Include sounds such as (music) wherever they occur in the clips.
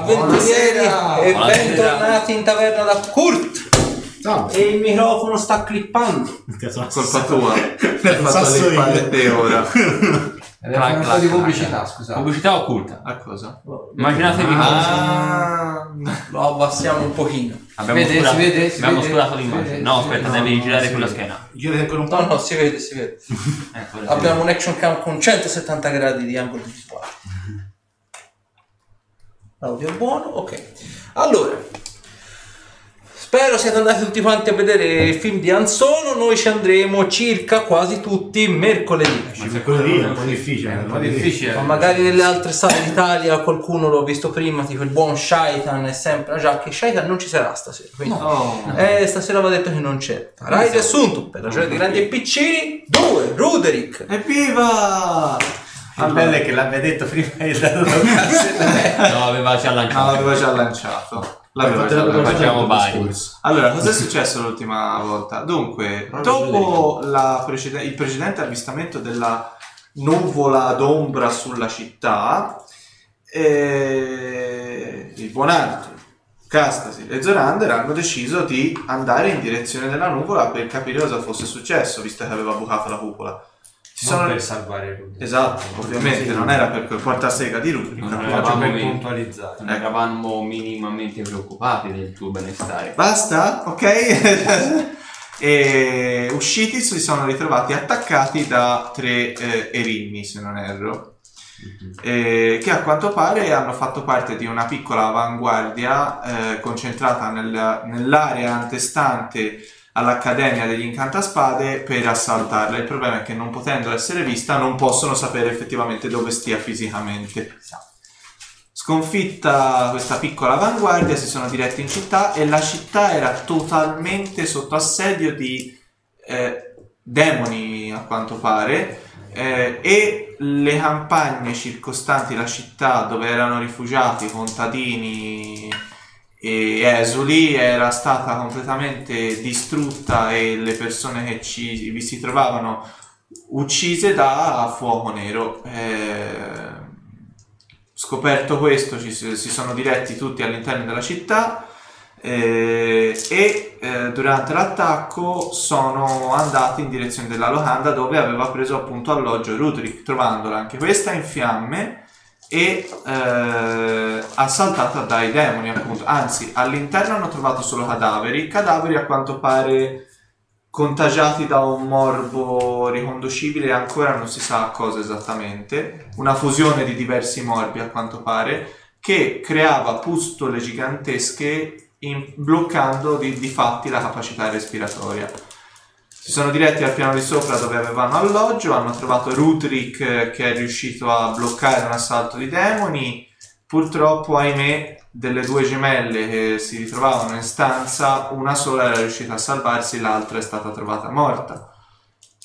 avventurieri e bentornati in taverna da Kurt. Salve. E il microfono sta clippando. Colpa tua. (laughs) Hai fatto palle te ora. (laughs) Clac, un po' di pubblicità, scusate. Pubblicità occulta. A cosa? Immaginatevi cosa. Ah, Lo abbassiamo un pochino. Abbiamo, vede, oscurato, si vede, si abbiamo vede, oscurato si l'immagine. vede, no, aspetta, vede. devi No, girare sulla vede. schiena. Gira ancora un No, po'. no, si vede, si vede. (laughs) Ecco, Abbiamo un action cam con 170 gradi di angolo visuale. L'audio è buono, ok. Allora, spero siate andati tutti quanti a vedere il film di Anzono. Noi ci andremo circa quasi tutti mercoledì. Quello lì è un po' difficile. È un po' difficile. Ma magari nelle altre sale d'Italia qualcuno l'ho visto prima, tipo il buon Shaitan è sempre già che Shaitan non ci sarà stasera. Quindi. oh. Eh, stasera va detto che non c'è. Rai riassunto, per ragione di grandi e piccini, due, Ruderick. Evviva! Il bello è che l'abbia detto prima (laughs) e dato la No, aveva già No, lanciato. l'aveva già lanciato. L'aveva già lanciato. Facciamo. Allora, cosa è successo l'ultima volta? Dunque, dopo la precede- il precedente avvistamento della nuvola d'ombra sulla città, eh, il buon Arthur, Castasi e Zorander hanno deciso di andare in direzione della nuvola per capire cosa fosse successo, visto che aveva bucato la cupola. Ci Non sono- per salvare Rudy. Esatto, ovviamente, non era per quel portasega di Rudrick. Non Proprio eravamo, per puntualizzare. non eravamo minimamente preoccupati del tuo benestare. Basta? Ok? (laughs) e usciti si sono ritrovati attaccati da tre eh, erini, se non erro, eh, che a quanto pare hanno fatto parte di una piccola avanguardia eh, concentrata nel- nell'area antestante all'Accademia degli Incantaspade per assaltarla. Il problema è che non potendo essere vista non possono sapere effettivamente dove stia fisicamente. Sconfitta questa piccola avanguardia, si sono diretti in città e la città era totalmente sotto assedio di eh, demoni, a quanto pare, eh, e le campagne circostanti la città dove erano rifugiati contadini e esuli era stata completamente distrutta e le persone che ci, vi si trovavano uccise da fuoco nero. Eh, scoperto questo ci si sono diretti tutti all'interno della città eh, e eh, durante l'attacco sono andati in direzione della locanda dove aveva preso appunto alloggio Rudrick trovandola anche questa in fiamme e eh, assaltata dai demoni appunto. Anzi all'interno hanno trovato solo cadaveri. Cadaveri a quanto pare contagiati da un morbo riconducibile ancora non si sa cosa esattamente. Una fusione di diversi morbi a quanto pare che creava pustole gigantesche in- bloccando di, di fatti la capacità respiratoria si sono diretti al piano di sopra dove avevano alloggio, hanno trovato Rudrick eh, che è riuscito a bloccare un assalto di demoni. Purtroppo, ahimè, delle due gemelle che si ritrovavano in stanza, una sola era riuscita a salvarsi, l'altra è stata trovata morta.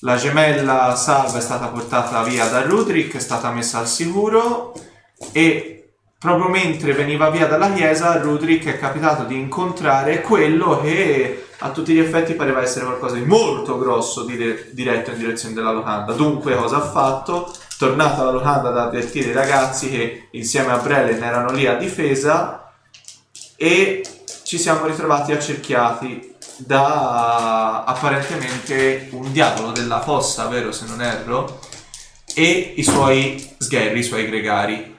La gemella salva è stata portata via da Rudrick, è stata messa al sicuro e proprio mentre veniva via dalla chiesa, Rudrick è capitato di incontrare quello che a tutti gli effetti pareva essere qualcosa di molto grosso dire- diretto in direzione della locanda. Dunque, cosa ha fatto? Tornato alla locanda ad avvertire i ragazzi che insieme a Brellen erano lì a difesa e ci siamo ritrovati accerchiati da apparentemente un diavolo della fossa, vero se non erro, e i suoi sgherri, i suoi gregari.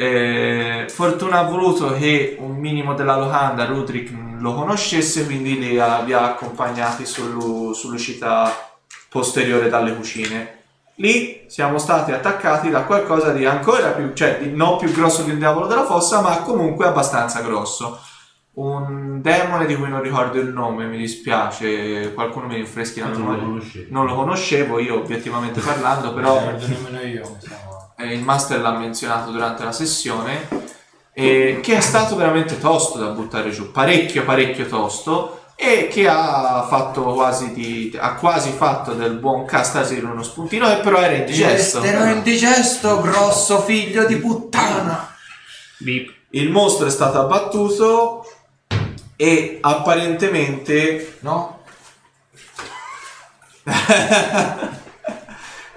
Eh, Fortuna ha voluto che un minimo della locanda Rudrick lo conoscesse, quindi li ha, accompagnati sullu- sull'uscita posteriore dalle cucine. Lì siamo stati attaccati da qualcosa di ancora più, cioè di non più grosso un diavolo della fossa, ma comunque abbastanza grosso. Un demone di cui non ricordo il nome, mi dispiace, qualcuno mi rinfreschi la memoria. Non lo conoscevo io obiettivamente (laughs) parlando, però nemmeno io. Eh, il master l'ha menzionato durante la sessione, eh, che è stato veramente tosto da buttare giù, parecchio parecchio tosto, e che ha fatto quasi di, ha quasi fatto del buon Castasir uno spuntino, e però era indigesto. Ero indigesto, grosso figlio di puttana. Beep. Il mostro è stato abbattuto e apparentemente No? (laughs)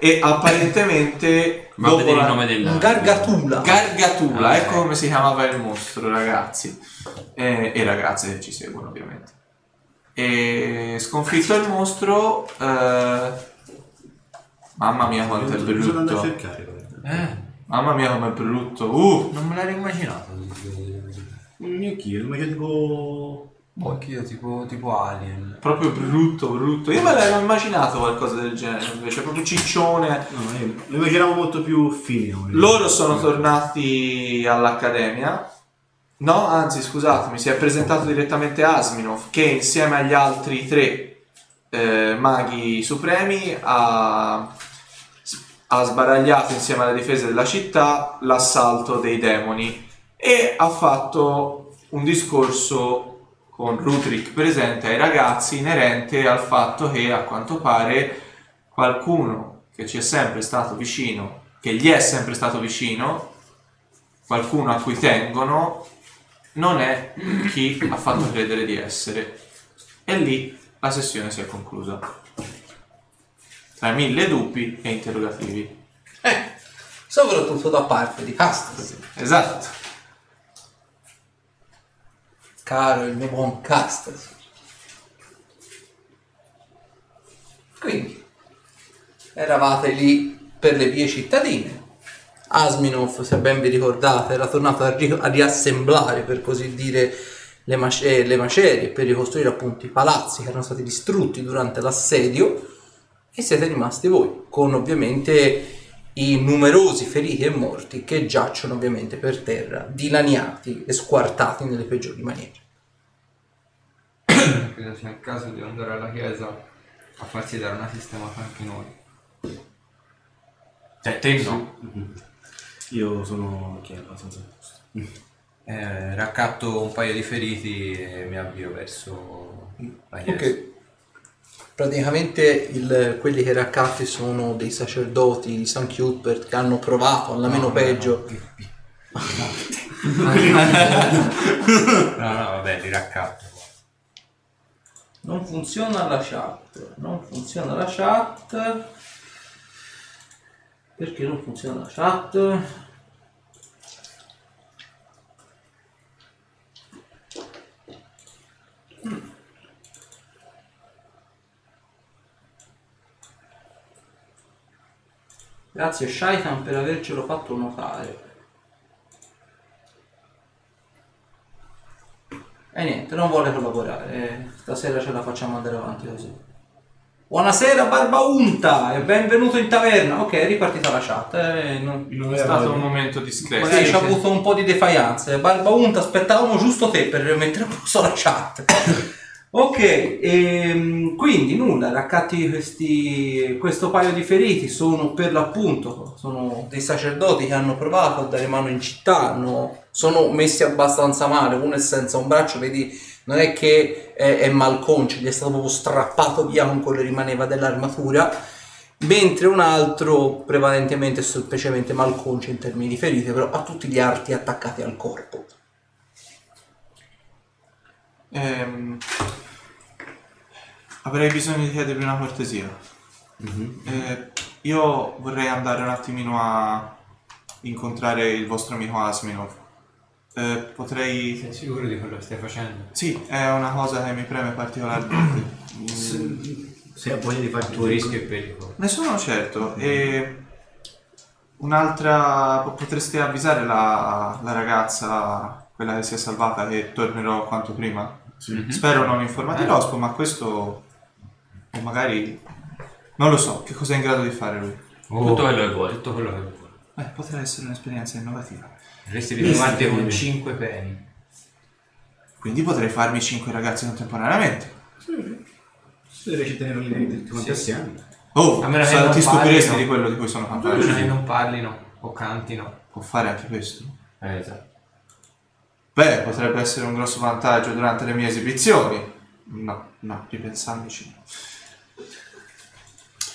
E apparentemente (laughs) Ma dopo la- il nome del Un gargatula. Gargatula, Ah, ecco ok. come si chiamava il mostro, ragazzi. Eh, e ragazze che ci seguono, ovviamente. E sconfitto il mostro. eh, Mamma mia, quanto è Bisogna andare a brutto! Eh, Mamma mia, com'è brutto! Uh! non me l'ero immaginato. Neanche io, ma c'è tipo... Boh, anch'io tipo, tipo Alien. Proprio brutto, brutto. Io me l'ero immaginato qualcosa del genere, invece, proprio ciccione. No, io lo immaginavo molto più fine. Loro sono tornati all'accademia. No, anzi, scusatemi, si è presentato direttamente Asminov che insieme agli altri tre eh, maghi supremi ha, ha sbaragliato insieme alle difese della città l'assalto dei demoni e ha fatto un discorso con Rutrick presente ai ragazzi inerente al fatto che a quanto pare qualcuno che ci è sempre stato vicino, che gli è sempre stato vicino, qualcuno a cui tengono, non è chi ha fatto credere di essere. E lì la sessione si è conclusa. Tra mille dubbi e interrogativi. Eh, soprattutto da parte di Castas. Esatto. Caro il mio buon Castas. Quindi, eravate lì per le vie cittadine. Asminov, se ben vi ricordate, era tornato a, ri- a riassemblare, per così dire, le, mace- le macerie per ricostruire appunto i palazzi che erano stati distrutti durante l'assedio e siete rimasti voi, con ovviamente i numerosi feriti e morti che giacciono ovviamente per terra, dilaniati e squartati nelle peggiori maniere. (coughs) Credo sia il caso di andare alla chiesa a farsi dare una sistemata anche noi. Cioè, te no. Io sono chi è abbastanza Eh, raccatto un paio di feriti e mi avvio verso la chiesa. Ok. Praticamente il- quelli che raccatti sono dei sacerdoti di San Cuthbert che hanno provato alla meno peggio. (laughs) No, no, vabbè, li raccatto. Non funziona la chat. Non funziona la chat. Perché non funziona la chat? Grazie Shaitan per avercelo fatto notare. E niente, non vuole collaborare. eh, Stasera ce la facciamo andare avanti così. Buonasera Barba Unta e benvenuto in taverna. Ok, è ripartita la chat. eh, non- È stato un momento discreto. Magari ci ha avuto un po' di defiance. Barba Unta, aspettavamo giusto te per mettere a posto la chat. Ok, ehm, quindi nulla, raccatti questi, questo paio di feriti sono per l'appunto sono dei sacerdoti che hanno provato a dare mano in città, hanno- sono messi abbastanza male, uno è senza un braccio, vedi, non è che è, è malconcio, gli è stato proprio strappato via con quello che rimaneva dell'armatura mentre un altro prevalentemente e semplicemente malconcio in termini di ferite, però ha tutti gli arti attaccati al corpo. Ehm, avrei bisogno di chiedervi una cortesia. Eh, io vorrei andare un attimino a incontrare il vostro amico Asminov. Eh, potrei... Sei sicuro di quello che stai facendo? Sì, è una cosa che mi preme particolarmente. Mm, Se ha voglia di fare Il tuo rischio e pericolo. Ne sono certo. E un'altra. po- Potreste avvisare la, la ragazza, quella che si è salvata, che tornerò quanto prima. Sì. Spero non informati Eh. l'ospo, ma questo. O magari. Non lo so, che cosa è in grado di fare lui. Tutto quello che vuoi. Tutto quello che vuoi. Eh, potrebbe essere un'esperienza innovativa. Dovresti ritrovarti con 5 peni. Quindi potrei farmi 5 ragazzi contemporaneamente. Se riesci a tenere lì tutti quanti assieme. Oh, A meno che non ti stupiresti parlino. di quello di cui sono A meno che capace. non parlino o cantino. Può fare anche questo. Eh, esatto. Beh, potrebbe essere un grosso vantaggio durante le mie esibizioni. No, no, ripensandoci.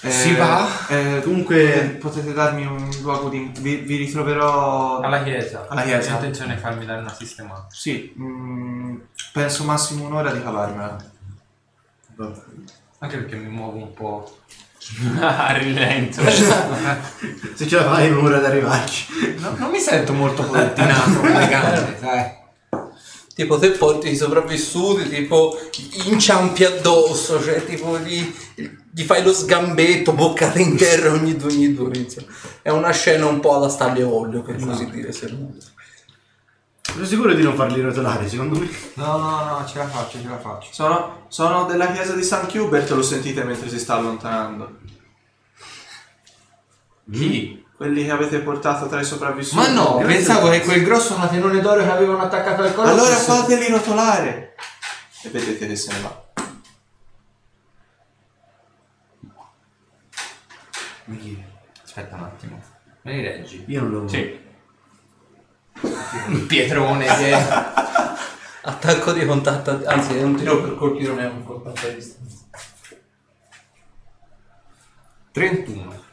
Eh, Si va. eh, Comunque- potete, darmi un luogo di... Vi, vi ritroverò... Alla chiesa. Alla chiesa. Ho intenzione di farmi dare una sistemata. Sì, mm, penso massimo un'ora di cavarmela. Anche perché mi muovo un po' (laughs) A rilento. (laughs) Se ce la fai, non ora ad arrivarci. No, non mi sento molto con le gambe, sai. Tipo te porti i sopravvissuti, tipo inciampi addosso, cioè tipo gli, gli fai lo sgambetto, boccata in terra ogni due ogni due. insomma. È una scena un po' alla staglio e olio, per così dire. Se non... Sono sicuro di non farli rotolare, secondo me. No, no, no, ce la faccio, ce la faccio. Sono, sono della chiesa di San Hubert, lo sentite mentre si sta allontanando. Chi? Quelli che avete portato tra i sopravvissuti. Ma no, pensavo che quel grosso matenone d'oro che avevano attaccato al collo Allora fosse- fateli rotolare. E vedete che se ne va. Aspetta un attimo. Me li reggi? Io non lo Sì. Un pietrone che... (laughs) Attacco di contatto, anzi è un tiro per colpire, non è un contatto a distanza. 31.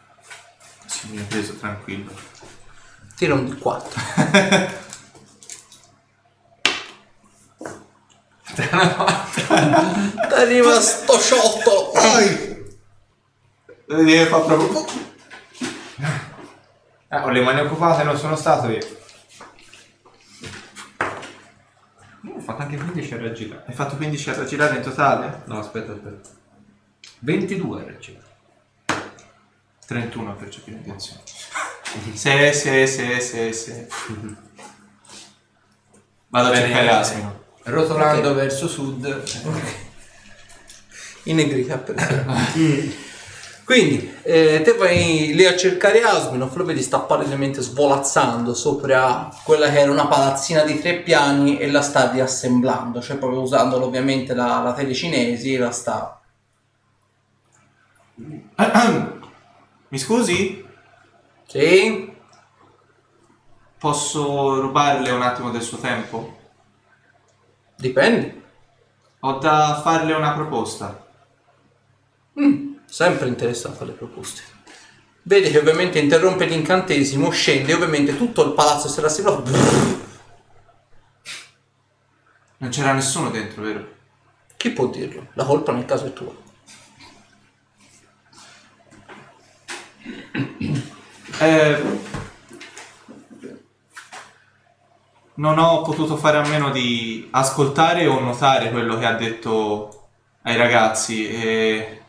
Sì, mi ha preso tranquillo. Tira un di (laughs) 4. Arriva sto sciotto! Che fa proprio... Eh, ho le mani occupate, non sono stato io. Ho fatto anche 15 a raggirare. Hai fatto 15 a raggirare in totale? No, aspetta, aspetta. 22 a raggirare. 31 per capire intenzione. (laughs) Sì, sì, sì, sì, sì. Vado a Bene, cercare bene. Asmino. Rotolando verso sud. In negrita per (laughs) esempio. Quindi eh, te vai lì a cercare Asminov, lo vedi sta palesemente svolazzando sopra quella che era una palazzina di tre piani e la sta riassemblando, cioè proprio usando ovviamente la, la telecinesi e la sta... (coughs) (coughs) Mi scusi? Sì? Posso rubarle un attimo del suo tempo? Dipende. Ho da farle una proposta. Mm, sempre interessato alle proposte. Vedi che ovviamente interrompe l'incantesimo, scende ovviamente tutto il palazzo si rassembla. Non c'era nessuno dentro, vero? Chi può dirlo? La colpa nel caso è tua. Eh, non ho potuto fare a meno di ascoltare o notare quello che ha detto ai ragazzi e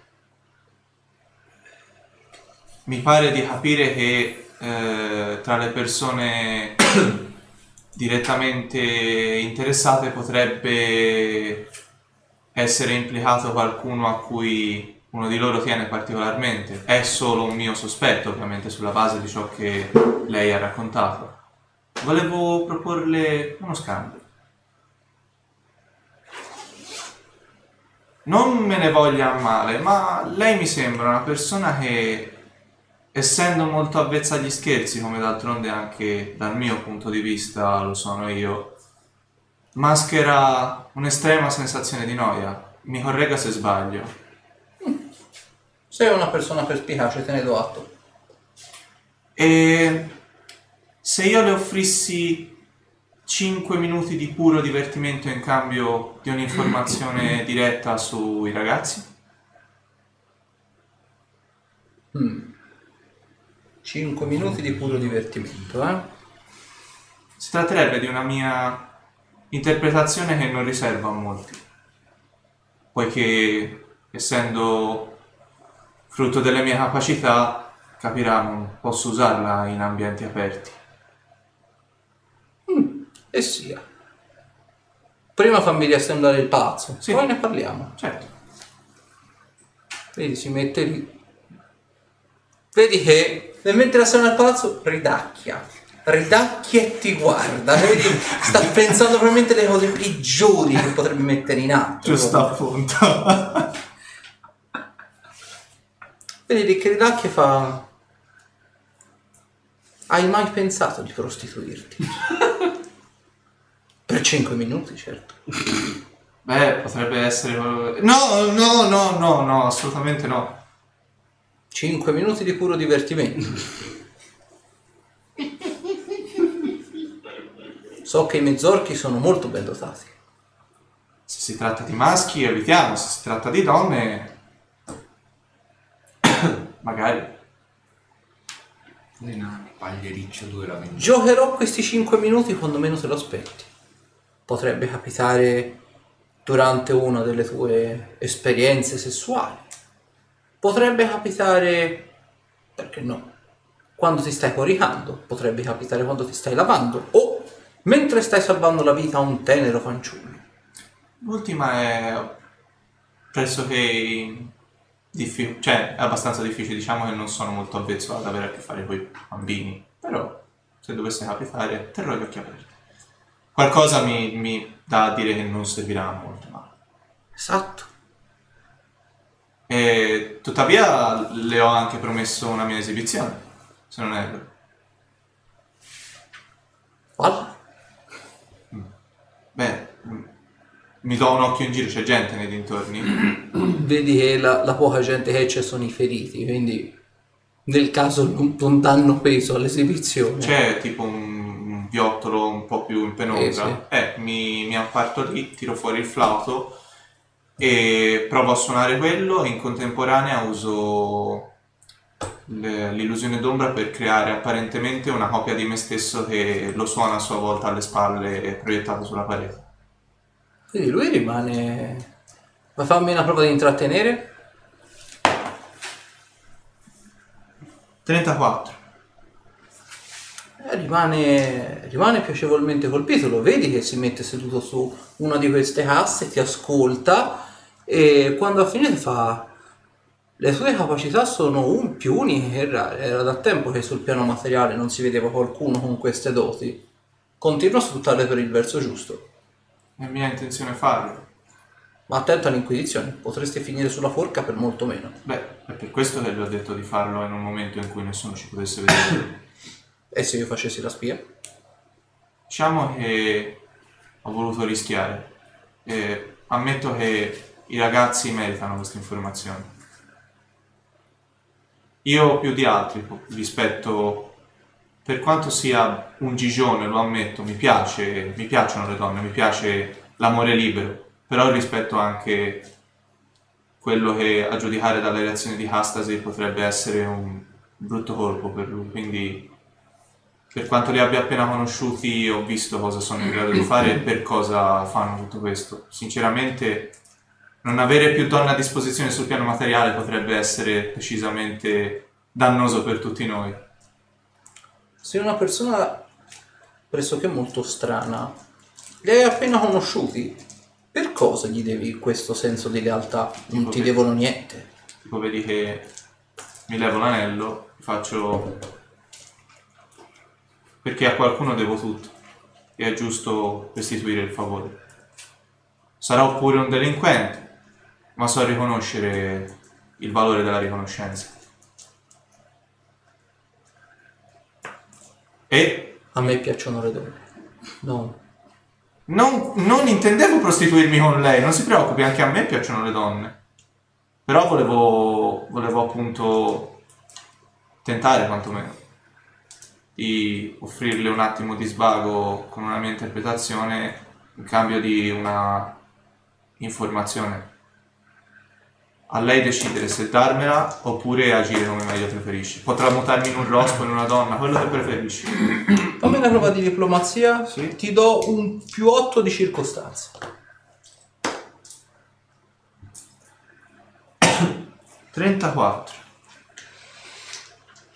mi pare di capire che eh, tra le persone (coughs) direttamente interessate potrebbe essere implicato qualcuno a cui uno di loro tiene particolarmente. È solo un mio sospetto, ovviamente, sulla base di ciò che lei ha raccontato. Volevo proporle uno scambio. Non me ne voglia a male, ma lei mi sembra una persona che, essendo molto avvezza agli scherzi, come d'altronde anche dal mio punto di vista lo sono io, maschera un'estrema sensazione di noia. Mi corregga se sbaglio. Sei una persona perspicace, te ne do atto. E se io le offrissi 5 minuti di puro divertimento in cambio di un'informazione (clears throat) diretta sui ragazzi? 5 minuti di puro divertimento, eh? Si tratterebbe di una mia interpretazione che non riserva a molti, poiché essendo frutto delle mie capacità, capirà, non posso usarla in ambienti aperti. E sia. Prima fammi riassemblare il palazzo, Sì. poi ne parliamo. Certo. Vedi, si mette lì. Vedi che nel mentre assemblea il palazzo ridacchia. Ridacchia e ti guarda. Vedi, sta pensando probabilmente le cose peggiori che potrebbe mettere in atto. Giusto appunto. Vedi lì che fa... Hai mai pensato di prostituirti? (laughs) per 5 minuti, certo. Beh, potrebbe essere... No, no, no, no, no, assolutamente no. 5 minuti di puro divertimento. (laughs) So che i mezzorchi sono molto ben dotati. Se si tratta di maschi evitiamo, se si tratta di donne... Magari. Le nani, pagliericcio dove la vendi? Giocherò questi 5 minuti quando meno te lo aspetti. Potrebbe capitare durante una delle tue esperienze sessuali. Potrebbe capitare, perché no, quando ti stai coricando. Potrebbe capitare quando ti stai lavando o mentre stai salvando la vita a un tenero fanciullo. L'ultima è pressoché difficile, cioè è abbastanza difficile, diciamo che non sono molto avvezzo ad avere a che fare con i bambini, però se dovesse capitare terrò gli occhi aperti. Qualcosa mi, mi dà a dire che non servirà molto male. Esatto. E tuttavia le ho anche promesso una mia esibizione, se non è vero. Guarda. Beh, mi do un occhio in giro, c'è gente nei dintorni. (clears throat) Vedi che la, la poca gente che c'è sono i feriti, quindi nel caso non, non danno peso all'esibizione. C'è tipo un, un viottolo un po' più in penombra. Eh, Eh, mi, mi apparto lì, tiro fuori il flauto e provo a suonare quello e in contemporanea uso le- l'illusione d'ombra per creare apparentemente una copia di me stesso che lo suona a sua volta alle spalle e proiettato sulla parete. Quindi lui rimane... Ma fammi una prova di intrattenere. 34. Eh, rimane, rimane piacevolmente colpito, lo vedi che si mette seduto su una di queste casse, ti ascolta e quando ha finito fa le sue capacità sono un più uniche che rare, era da tempo che sul piano materiale non si vedeva qualcuno con queste doti. Continua a sfruttarle per il verso giusto, È mia intenzione farlo. ma attento all'inquisizione, potresti finire sulla forca per molto meno. Beh, è per questo che le ho detto di farlo in un momento in cui nessuno ci potesse vedere. E se io facessi la spia? Diciamo che ho voluto rischiare. E ammetto che i ragazzi meritano queste informazioni. Io più di altri rispetto, per quanto sia un gigione, lo ammetto, mi piace, mi piacciono le donne, mi piace l'amore libero, però rispetto anche quello che a giudicare dalle reazioni di Hastasi potrebbe essere un brutto colpo per lui, quindi per quanto li abbia appena conosciuti ho visto cosa sono in grado di (clears throat) fare e per cosa fanno tutto questo. Sinceramente non avere più donne a disposizione sul piano materiale potrebbe essere decisamente dannoso per tutti noi. Sei una persona pressoché molto strana. Li hai appena conosciuti. Per cosa gli devi questo senso di lealtà? Non Tipo ti che- devono niente. Tipo vedi che mi levo l'anello, faccio... perché a qualcuno devo tutto e è giusto restituire il favore. Sarò pure un delinquente, ma so riconoscere il valore della riconoscenza. E A me piacciono le donne. No. non, non intendevo prostituirmi con lei, non si preoccupi, anche a me piacciono le donne. Però volevo, volevo appunto tentare quantomeno di offrirle un attimo di svago con una mia interpretazione in cambio di una informazione. A lei decidere se darmela oppure agire come meglio preferisci. Potrà mutarmi in un rospo, in una donna, quello che preferisci. (clears throat) Fammi una prova di diplomazia. Ti do un più 8 di circostanza. (clears throat) 34.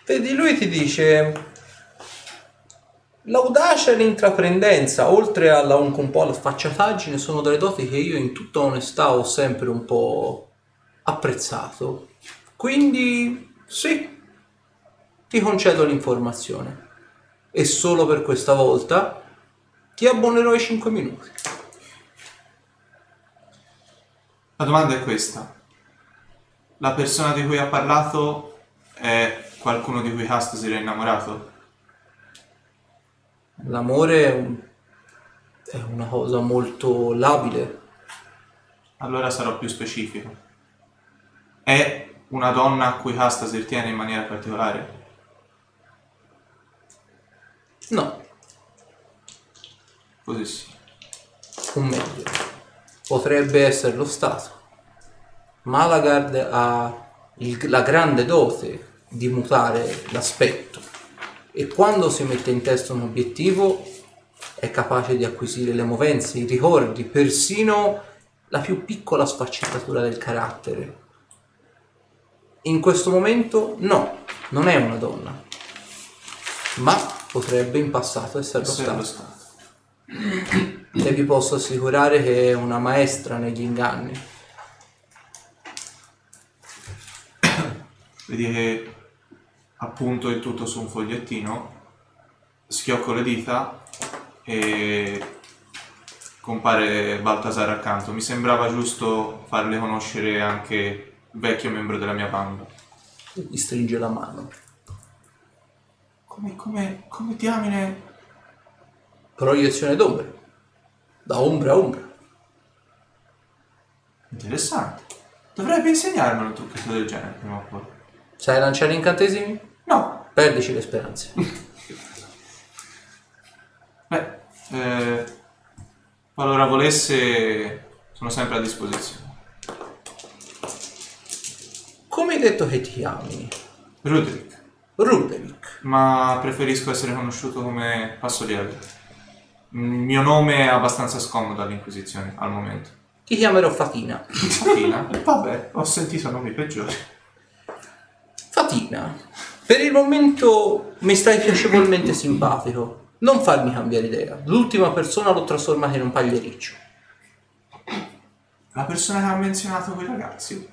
Vedi, lui ti dice... L'audacia e l'intraprendenza, oltre alla, un, un po' alla sfacciataggine, sono delle doti che io in tutta onestà ho sempre un po' apprezzato. Quindi, sì, ti concedo l'informazione. E solo per questa volta ti abbonerò i 5 minuti. La domanda è questa. La persona di cui ha parlato è qualcuno di cui Cast si era innamorato? L'amore è, un- è una cosa molto labile. Allora sarò più specifico. È una donna a cui Hastasir tiene in maniera particolare? No, Così sì. o meglio, potrebbe essere lo Stato. Malagard ha il- la grande dote di mutare l'aspetto e quando si mette in testa un obiettivo è capace di acquisire le movenze, i ricordi, persino la più piccola sfaccettatura del carattere. In questo momento no, non è una donna, ma potrebbe in passato esserlo stato. stato. E vi posso assicurare che è una maestra negli inganni. Vedi che appunto il tutto su un fogliettino, schiocco le dita e compare Baltasar accanto. Mi sembrava giusto farle conoscere anche vecchio membro della mia banda. Gli stringe la mano. Come, come, come diamine... Proiezione d'ombre. Da ombra a ombra. Interessante. Dovrebbe insegnarmelo un trucchetto del genere prima o poi. Sai lanciare incantesimi? No, Perdici le speranze. (laughs) beh, eh, qualora volesse sono sempre a disposizione. Come hai detto che ti chiami? Ruderick, Ruderick. ma preferisco essere conosciuto come Passolieve. Il mio nome è abbastanza scomodo all'Inquisizione al momento. Ti chiamerò Fatina. Fatina? (laughs) Vabbè, ho sentito nomi peggiori. Fatina. Per il momento mi stai piacevolmente simpatico. Non farmi cambiare idea. L'ultima persona l'ho trasformata in un pagliericcio. La persona che ha menzionato quei ragazzi,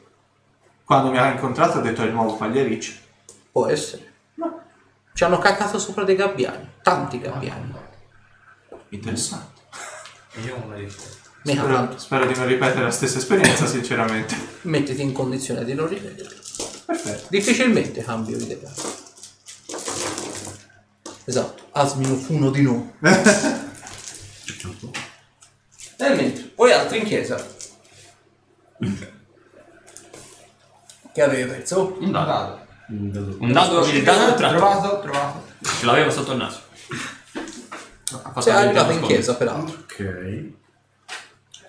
quando mi ha incontrato ha detto è il nuovo Pagliericcio. Può essere. No, Ci hanno caccato sopra dei gabbiani. Tanti gabbiani. interessante. E io di queste. Mica Spero, spero di non ripetere la stessa esperienza, sinceramente. Mettiti in condizione di non ripetere. Perfetto. Difficilmente cambio idea. Esatto, Asmino uno di noi. (laughs) Nel mentre, voi altri in chiesa. (laughs) Che avevi perso? Un dado. Un dado. Un dado, il dado tratto. Trovato, trovato. Ce l'avevo sotto il naso. Ha fatto Sei vedere arrivato in chiesa, peraltro. Ok.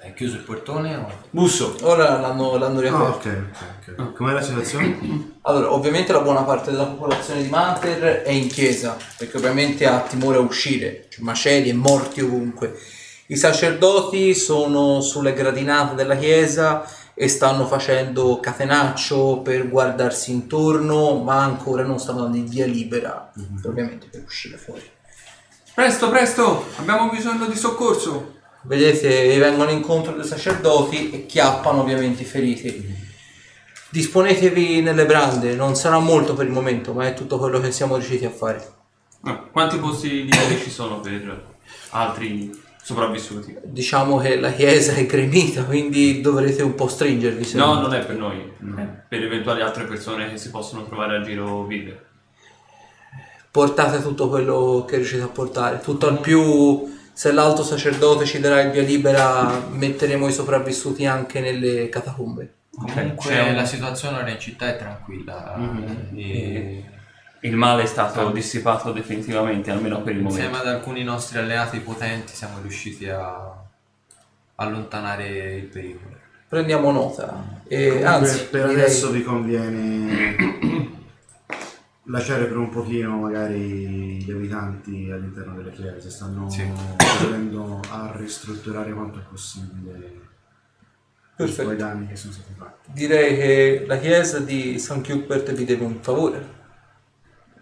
È chiuso il portone o... Busso. Ora l'hanno, l'hanno Ah, riaperto. ok, ok, ok. Com'è la situazione? Allora, ovviamente la buona parte della popolazione di Mater è in chiesa, perché ovviamente ha timore a uscire, c'è macerie, morti ovunque. I sacerdoti sono sulle gradinate della chiesa e stanno facendo catenaccio per guardarsi intorno, ma ancora non stanno dando il via libera, ovviamente per uscire fuori. Presto, presto! Abbiamo bisogno di soccorso. Vedete, vengono incontro dei sacerdoti e chiappano ovviamente i feriti. Disponetevi nelle brande, non sarà molto per il momento, ma è tutto quello che siamo riusciti a fare. Ah, Quanti posti liberi ci sono per altri sopravvissuti? Diciamo che la chiesa è gremita, quindi dovrete un po' stringervi. se No, non è per noi, è per eventuali altre persone che si possono trovare a giro vive. Portate tutto quello che riuscite a portare. Tutto al più, se l'alto sacerdote ci darà il via libera, metteremo i sopravvissuti anche nelle catacombe. Comunque un- la situazione in città è tranquilla. e Il male è stato dissipato definitivamente, almeno per il insieme momento. ad alcuni nostri alleati potenti siamo riusciti a allontanare il pericolo. Prendiamo nota. E, Comunque, anzi, per direi- adesso vi conviene (coughs) lasciare per un pochino magari gli abitanti all'interno delle chiese. Stanno Sì. provando a ristrutturare quanto è possibile i Perfetto. suoi danni che sono stati fatti. direi che la chiesa di San Cuthbert vi deve un favore.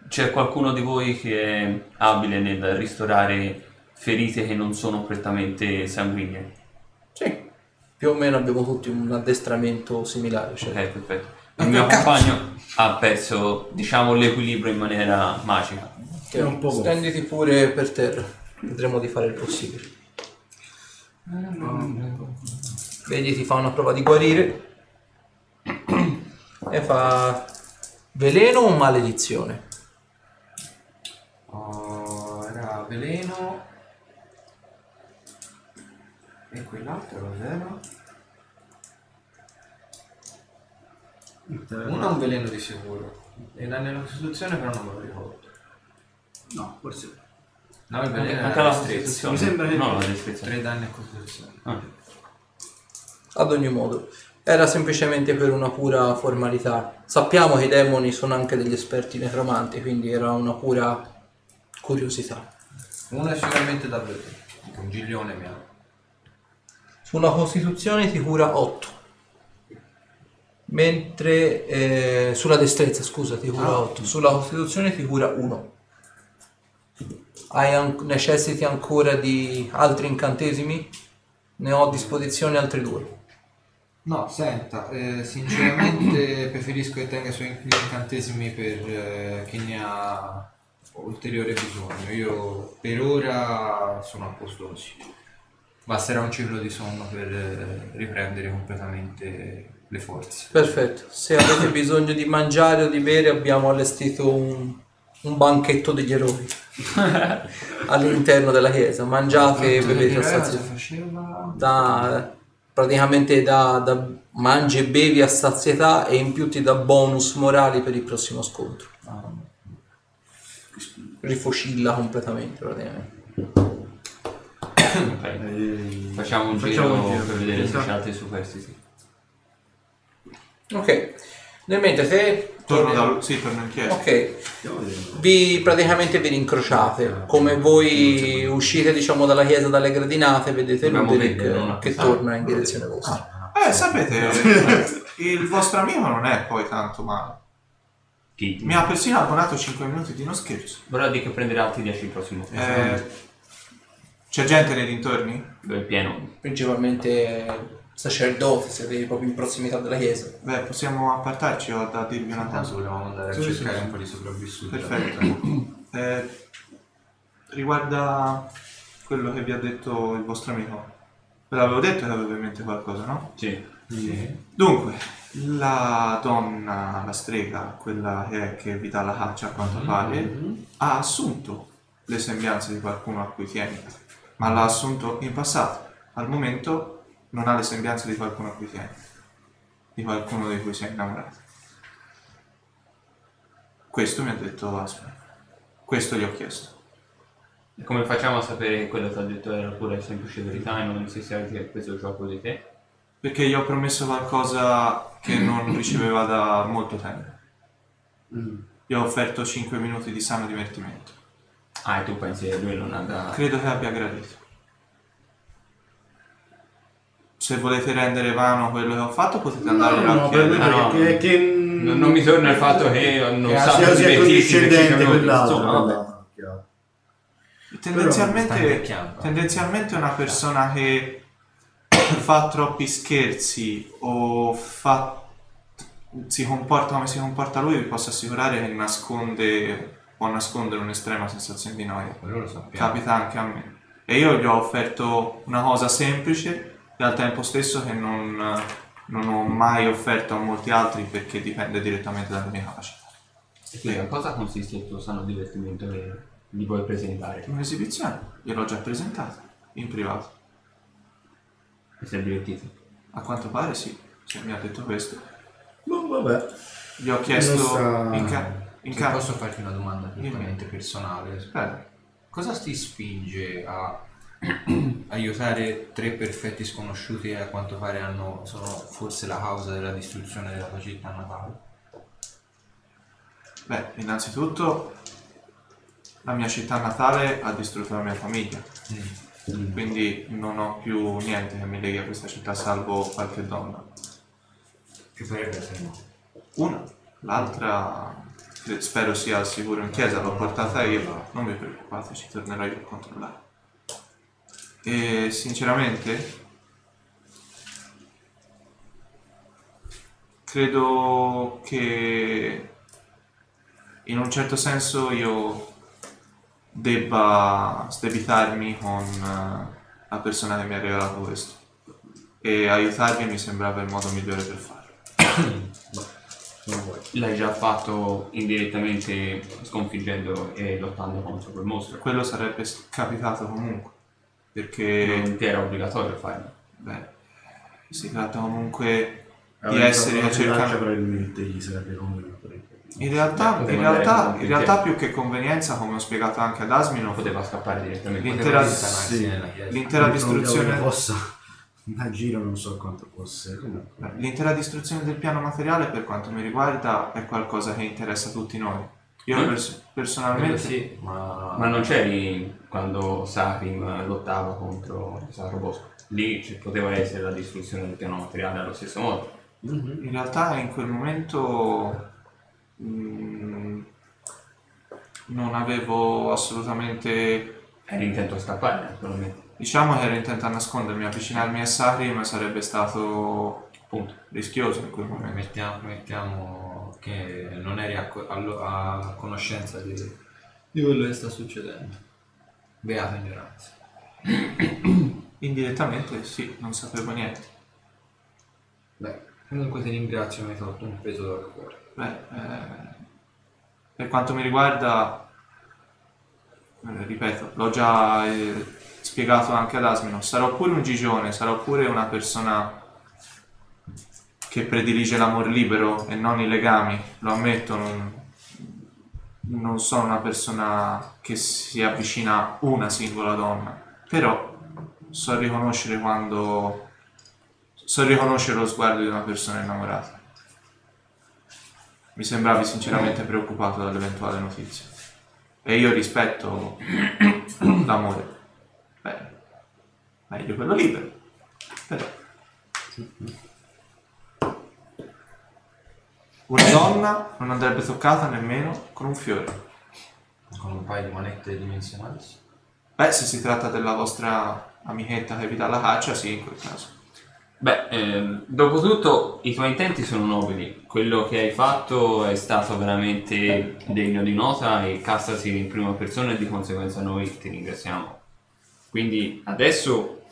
C'è qualcuno di voi che è abile nel ristorare ferite che non sono prettamente sanguigne? Sì, più o meno abbiamo tutti un addestramento similare. Cioè. Ok, perfetto. Il mio compagno ha perso, diciamo, l'equilibrio in maniera magica. Che un po' Stenditi pure per terra, vedremo di fare il possibile. Vedi, ti fa una prova di guarire e fa veleno o maledizione? Oh, era veleno. E quell'altro cos'era? Uno è un veleno di sicuro. E la nella Costituzione però non me lo ricordo. No, forse. No, il veleno Anche era la. Costituzione. Mi sembra che- No, la destrezza. 3 danni a Costituzione. Ah. Ad ogni modo, Era semplicemente per una pura formalità. Sappiamo che i demoni sono anche degli esperti necromanti, quindi era una pura curiosità. Uno è sicuramente da vedere. Un giglione mi ha. Sulla Costituzione ti cura 8. Mentre eh, sulla destrezza, scusa, ti cura 8. Sulla Costituzione ti cura 1. Hai an- necessiti ancora di altri incantesimi? Ne ho a disposizione altri due. No, senta, eh, sinceramente (coughs) preferisco che tenga i suoi incantesimi per eh, chi ne ha ulteriore bisogno. Io per ora sono a posto così. Basterà un ciclo di sonno per eh, riprendere completamente le forze. Perfetto. Se avete bisogno di mangiare o di bere, abbiamo allestito un, un banchetto degli eroi (laughs) all'interno della chiesa. Mangiate e bevete a sazietà. faceva? da praticamente da, da mangi e bevi a sazietà e in più ti dà bonus morali per il prossimo scontro. Rifocilla completamente praticamente. Facciamo un facciamo giro un giro. per vedere se c'è altri superstiti. Ok. Nel mentre te Torno da... Sì, torno in chiesa. Ok. Vi praticamente vi rincrociate. Come voi uscite diciamo dalla chiesa dalle gradinate, vedete Dobbiamo Ludwig che torna in direzione vostra. Eh, sapete, (laughs) il vostro amico non è poi tanto male. Chi? Mi ha persino abbonato 5 minuti di non scherzo. Vorrà dire che prenderà altri 10 il prossimo. Eh, c'è gente nei dintorni? Dove è pieno. Principalmente sacerdoti, siete proprio in prossimità della chiesa. Beh, possiamo appartarci ho da dirvi una Intanto cosa. volevamo andare a Sì, sì, cercare sì. un po' di sopravvissuti. Perfetto. (coughs) Eh, riguarda quello che vi ha detto il vostro amico. Ve l'avevo detto che avevo in mente qualcosa, no? Sì. Dunque, la donna, la strega, quella che, è, che vi dà la caccia a quanto pare, ha assunto le sembianze di qualcuno a cui tiene, ma l'ha assunto in passato. Al momento non ha le sembianze di qualcuno a cui tiene, di qualcuno di cui si è innamorato. Questo mi ha detto Aspen. Questo gli ho chiesto. E come facciamo a sapere che quello che ha detto era pure semplice verità e non si sia preso il gioco di te? Perché gli ho promesso qualcosa che non riceveva da molto tempo. Gli ho offerto 5 minuti di sano divertimento. Ah, e tu pensi che lui non da... Credo che abbia gradito. Se volete rendere vano quello che ho fatto potete andare No, a no, chiedere. no. che, che Non, non mi torna il fatto che non che sa sia, sia divertirsi per cinque condiscendente minuti, quell'altro. no, Tendenzialmente, tendenzialmente una persona che fa troppi scherzi o fa, si comporta come si comporta lui, vi posso assicurare che nasconde, può nascondere un'estrema sensazione di noia. Quello lo sappiamo. Capita anche a me. E io gli ho offerto una cosa semplice e al tempo stesso che non, non ho mai offerto a molti altri perché dipende direttamente dalle mie capacità. E quindi a cosa consiste il tuo sano divertimento che gli vuoi presentare? Un'esibizione, gliel'ho già presentata in privato. E sei divertito? A quanto pare sì, se mi ha detto questo. Boh, vabbè. Gli ho chiesto sta- in, ca- in Se ca- posso farti una domanda Dimmi. prettamente personale? Prego. Cosa ti spinge a (clears throat) aiutare tre perfetti sconosciuti che a quanto pare hanno, sono forse la causa della distruzione della tua città natale? Beh, innanzitutto la mia città natale ha distrutto la mia famiglia, quindi non ho più niente che mi leghi a questa città salvo qualche donna. Che sarebbe se no? Una, l'altra spero sia al sicuro in chiesa, l'ho portata io, non vi preoccupate, ci tornerò io a controllare. E sinceramente credo che in un certo senso io debba sdebitarmi con eh, la persona che mi ha regalato questo e aiutarvi mi sembrava il modo migliore per farlo. L'hai già fatto indirettamente sconfiggendo e lottando contro quel mostro. Quello sarebbe s- capitato comunque, perché Non ti era obbligatorio farlo. beh, si tratta comunque di una minaccia, cercano... probabilmente gli sarebbe convenuto. In realtà, Beh, in, poteva andare realtà, comunque in realtà più che convenienza, come ho spiegato anche ad Asmino, Non poteva scappare direttamente. L'intera- Poteva sì. nella chiesa. l'intera distruzione... Fossa. A giro non so quanto fosse. Comunque. L'intera distruzione del piano materiale, per quanto mi riguarda, è qualcosa che interessa tutti noi. Io Mm. pers- personalmente sì, ma... Ma non c'eri quando Sarim lottava contro Sacro Bosco. Lì ci poteva essere la distruzione del piano materiale allo stesso modo. in realtà in quel momento mm, non avevo assolutamente Eri intento a scappare, naturalmente. Diciamo che ero intento a nascondermi, avvicinarmi a Sarim sarebbe stato Punto. rischioso in quel momento. Mettiamo, mettiamo che non eri a, co- allo- a conoscenza di, di quello che sta succedendo. Beata ignoranza. (clears throat) Indirettamente sì, non sapevo niente. Beh, comunque ti ringrazio, mi hai tolto un peso dal cuore. Beh, eh, per quanto mi riguarda, eh, ripeto, l'ho già eh, spiegato anche ad Asmino, sarò pure un gigione, sarò pure una persona che predilige l'amor libero e non i legami, lo ammetto, non, non sono una persona che si avvicina a una singola donna, però so riconoscere quando so riconoscere lo sguardo di una persona innamorata. Mi sembravi sinceramente preoccupato dall'eventuale notizia. E io rispetto l'amore. Meglio quello libero. Però. Una donna non andrebbe toccata nemmeno con un fiore. Con un paio di manette dimensionali. sì. Beh, se si tratta della vostra amichetta che vi dà la caccia, sì, in quel caso. Beh, ehm, dopo tutto i tuoi intenti sono nobili. Quello che hai fatto è stato veramente degno di nota e castasi in prima persona e di conseguenza noi ti ringraziamo. Quindi adesso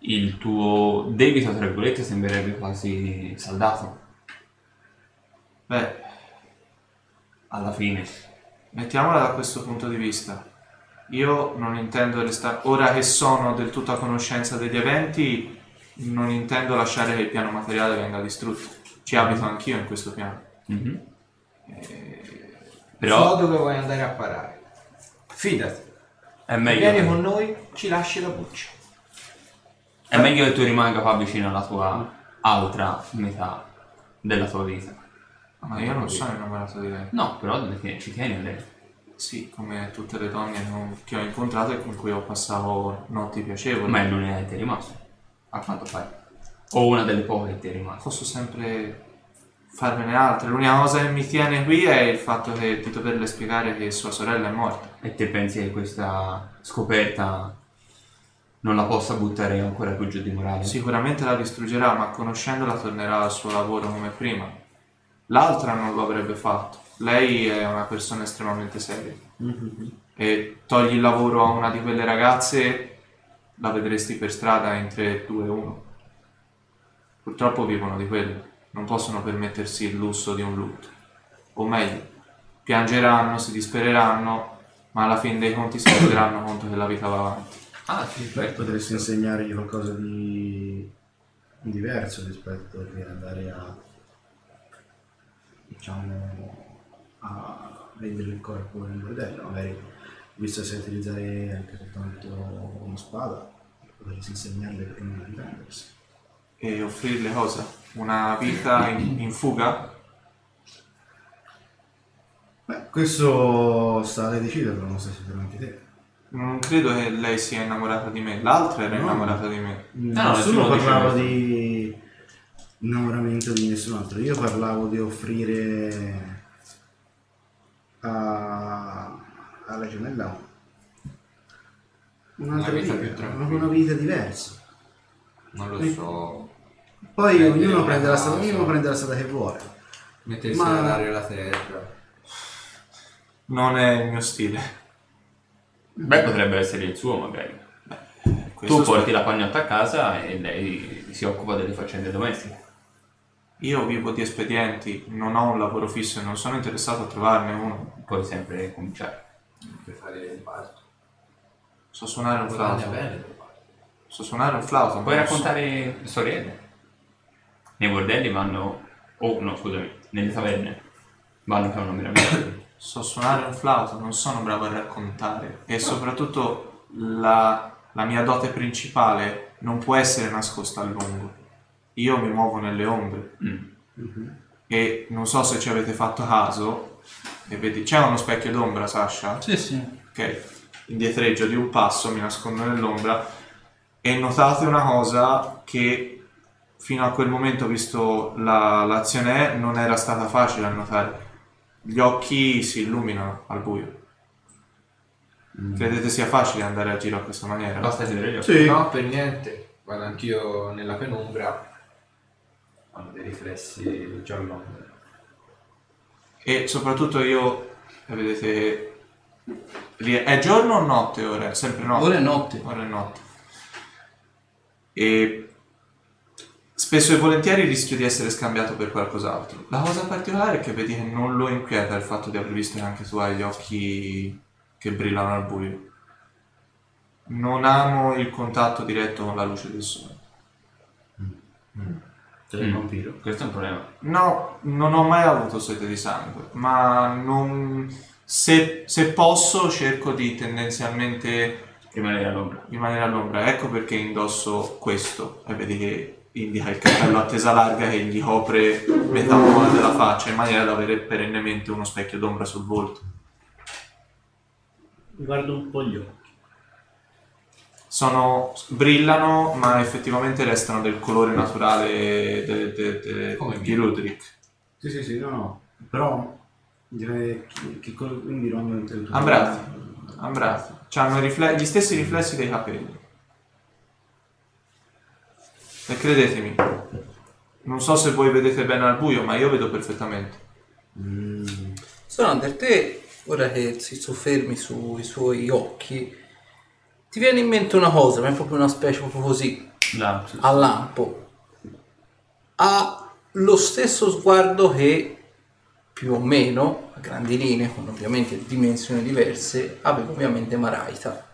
il tuo debito, tra virgolette, sembrerebbe quasi saldato. Beh, Alla fine. Mettiamola da questo punto di vista. Io non intendo restare. Ora che sono del tutto a conoscenza degli eventi, non intendo lasciare che il piano materiale venga distrutto. Ci abito anch'io in questo piano. Mhm. So Però dove vuoi andare a parare. Fidati. È Se meglio, vieni con noi, ci lasci la buccia. è meglio che tu rimanga qua vicino alla tua altra metà della tua vita. Ma io non sono innamorato di lei. No, però ci tieni a lei. Sì, come tutte le donne che ho incontrato e con cui ho passato notti piacevoli. Ma è l'unica che ti è rimasto, a quanto pare. O una delle poche che ti è rimasto. Posso sempre farmene altre. L'unica cosa che mi tiene qui è il fatto che di doverle spiegare che sua sorella è morta. E te pensi che questa scoperta non la possa buttare ancora più giù di morale? Sicuramente la distruggerà, ma conoscendola tornerà al suo lavoro come prima. L'altra non lo avrebbe fatto. Lei è una persona estremamente seria. E togli il lavoro a una di quelle ragazze, la vedresti per strada in 3, 2, 1. Purtroppo vivono di quello. Non possono permettersi il lusso di un lutto. O meglio, piangeranno, si dispereranno, ma alla fine dei conti si renderanno conto che la vita va avanti. Ah, sì, certo. Potresti insegnargli qualcosa di diverso rispetto che andare a diciamo a vendere il corpo nel bordello, magari visto se utilizzare anche soltanto una spada, potresti insegnarle come difendersi. E offrirle cosa? Una vita in, in fuga? Beh, questo sta a decidere, non sei sicuramente te. Non credo che lei sia innamorata di me, l'altra era No. innamorata di me. no, Nessuno nessuno parlava di innamoramento di nessun altro, io parlavo di offrire a... alla gemella un'altra Una vita vita, più tranquilla. una vita diversa. Non lo so. Poi Prendere ognuno prende la strada, ognuno prende la strada che vuole. Mettersi Ma- ad arare la terra. Non è il mio stile. Beh, potrebbe essere il suo magari. Questo tu so- porti la pagnotta a casa e lei si occupa delle faccende domestiche. Io vivo di espedienti, non ho un lavoro fisso e non sono interessato a trovarne uno. Puoi sempre cominciare. Per fare il parto. So suonare un Guadagna flauto. bene il parto. So suonare un flauto. ma Puoi non so- raccontare storielle. Nei bordelli vanno... Oh, no, scusami. Nelle taverne vanno che è una meraviglia. So suonare un flauto, non sono bravo a raccontare. E soprattutto la, la mia dote principale non può essere nascosta a lungo. Io mi muovo nelle ombre Mm. e non so se ci avete fatto caso e vedi c'è uno specchio d'ombra Sasha? Sì, sì. Ok, indietreggio di un passo, mi nascondo nell'ombra e notate una cosa che fino a quel momento, visto la- l'azione, non era stata facile a notare. Gli occhi si illuminano al buio. Credete sia facile andare a giro a questa maniera? Basta vedere gli occhi. Sì. No, per niente. Vado anch'io nella penombra. Hanno dei riflessi giallo. E soprattutto io, vedete, è giorno o notte ora? È sempre notte. Ora è notte. Ora è notte. E spesso e volentieri rischio di essere scambiato per qualcos'altro. La cosa particolare è che vedi che non lo inquieta il fatto di aver visto che anche tu hai gli occhi che brillano al buio. Non amo il contatto diretto con la luce del sole. Sei un vampiro. Questo è un problema. No, non ho mai avuto sete di sangue, ma non... se, se posso cerco di tendenzialmente Rimanere all'ombra. rimanere all'ombra. Ecco perché indosso questo e vedi che indica il cappello a tesa larga che gli copre metà buona della faccia in maniera da avere perennemente uno specchio d'ombra sul volto. Guardo un po' gli occhi. Sono, brillano, ma effettivamente restano del colore naturale de, de- de- Come di Rudrick. Sì, sì, sì, no, no. Però direi che, che co- quindi. Ambrati, ambrati. Hanno rifle- gli stessi riflessi dei capelli. E credetemi, non so se voi vedete bene al buio, ma io vedo perfettamente. Mm, Sonander, te, ora che si soffermi sui suoi occhi, ti viene in mente una cosa, ma è proprio una specie proprio così, sì, sì. a lampo. Ha lo stesso sguardo che più o meno, a grandi linee, con ovviamente dimensioni diverse, aveva ovviamente Maraita.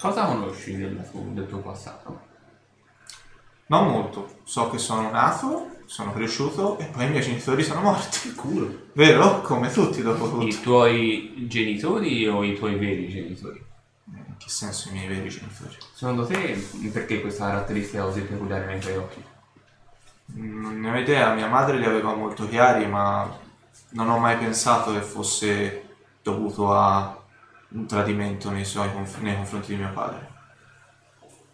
Cosa conosci del, tuo- del tuo passato? Non molto. So che sono nato, sono cresciuto e poi i miei genitori sono morti. culo. Vero? Come tutti dopo tutto. I tuoi genitori o i tuoi veri genitori? In che senso i miei veri genitori? Secondo te perché questa caratteristica così peculiare nei tuoi occhi? Non ne ho idea, mia madre li aveva molto chiari, ma non ho mai pensato che fosse dovuto a un tradimento nei, suoi nei confronti di mio padre.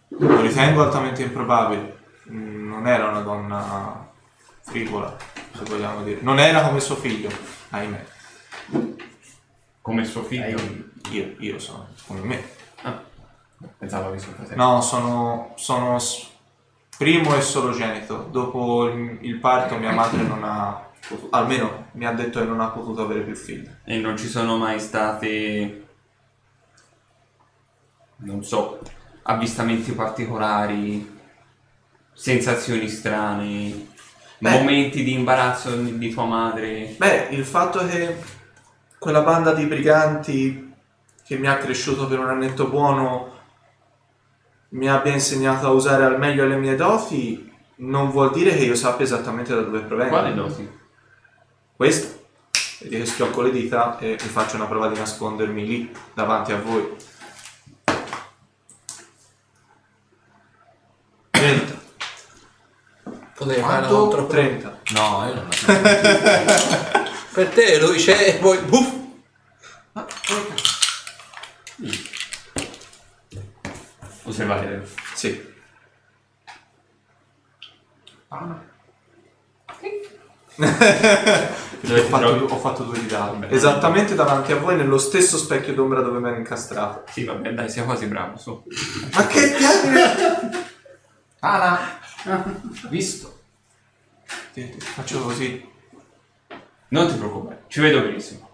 Lo ritengo altamente improbabile. Non era una donna frivola, se vogliamo dire. Non era come suo figlio, ahimè. Come suo figlio? Io, io sono come me. Ah, pensavo che suo fratello. No, sono, sono primo e sologenito. Dopo il, il parto mia madre non ha potuto, almeno mi ha detto che non ha potuto avere più figli. E non ci sono mai state, non so, avvistamenti particolari, sensazioni strane, Beh. momenti di imbarazzo di tua madre. Beh, il fatto che quella banda di briganti che mi ha cresciuto per un annetto buono mi abbia insegnato a usare al meglio le mie doti non vuol dire che io sappia esattamente da dove provengono. Quale dosi? Questa. Vedi che schiocco le dita e e faccio una prova di nascondermi lì davanti a voi. 30. Potevi fare Quanto? controprova. 30. No, io non so. (laughs) Per te lui c'è e poi buff! Osservate. Sì. Dove ho, ti fatto, trovi? ho fatto due di. Vabbè. Esattamente davanti a voi nello stesso specchio d'ombra dove mi ero incastrato. Sì, vabbè, dai, sei quasi bravo, su. Ma che diavolo! (laughs) Ah, (laughs) Visto. Sì, Faccio così. Non ti preoccupare, ci vedo benissimo.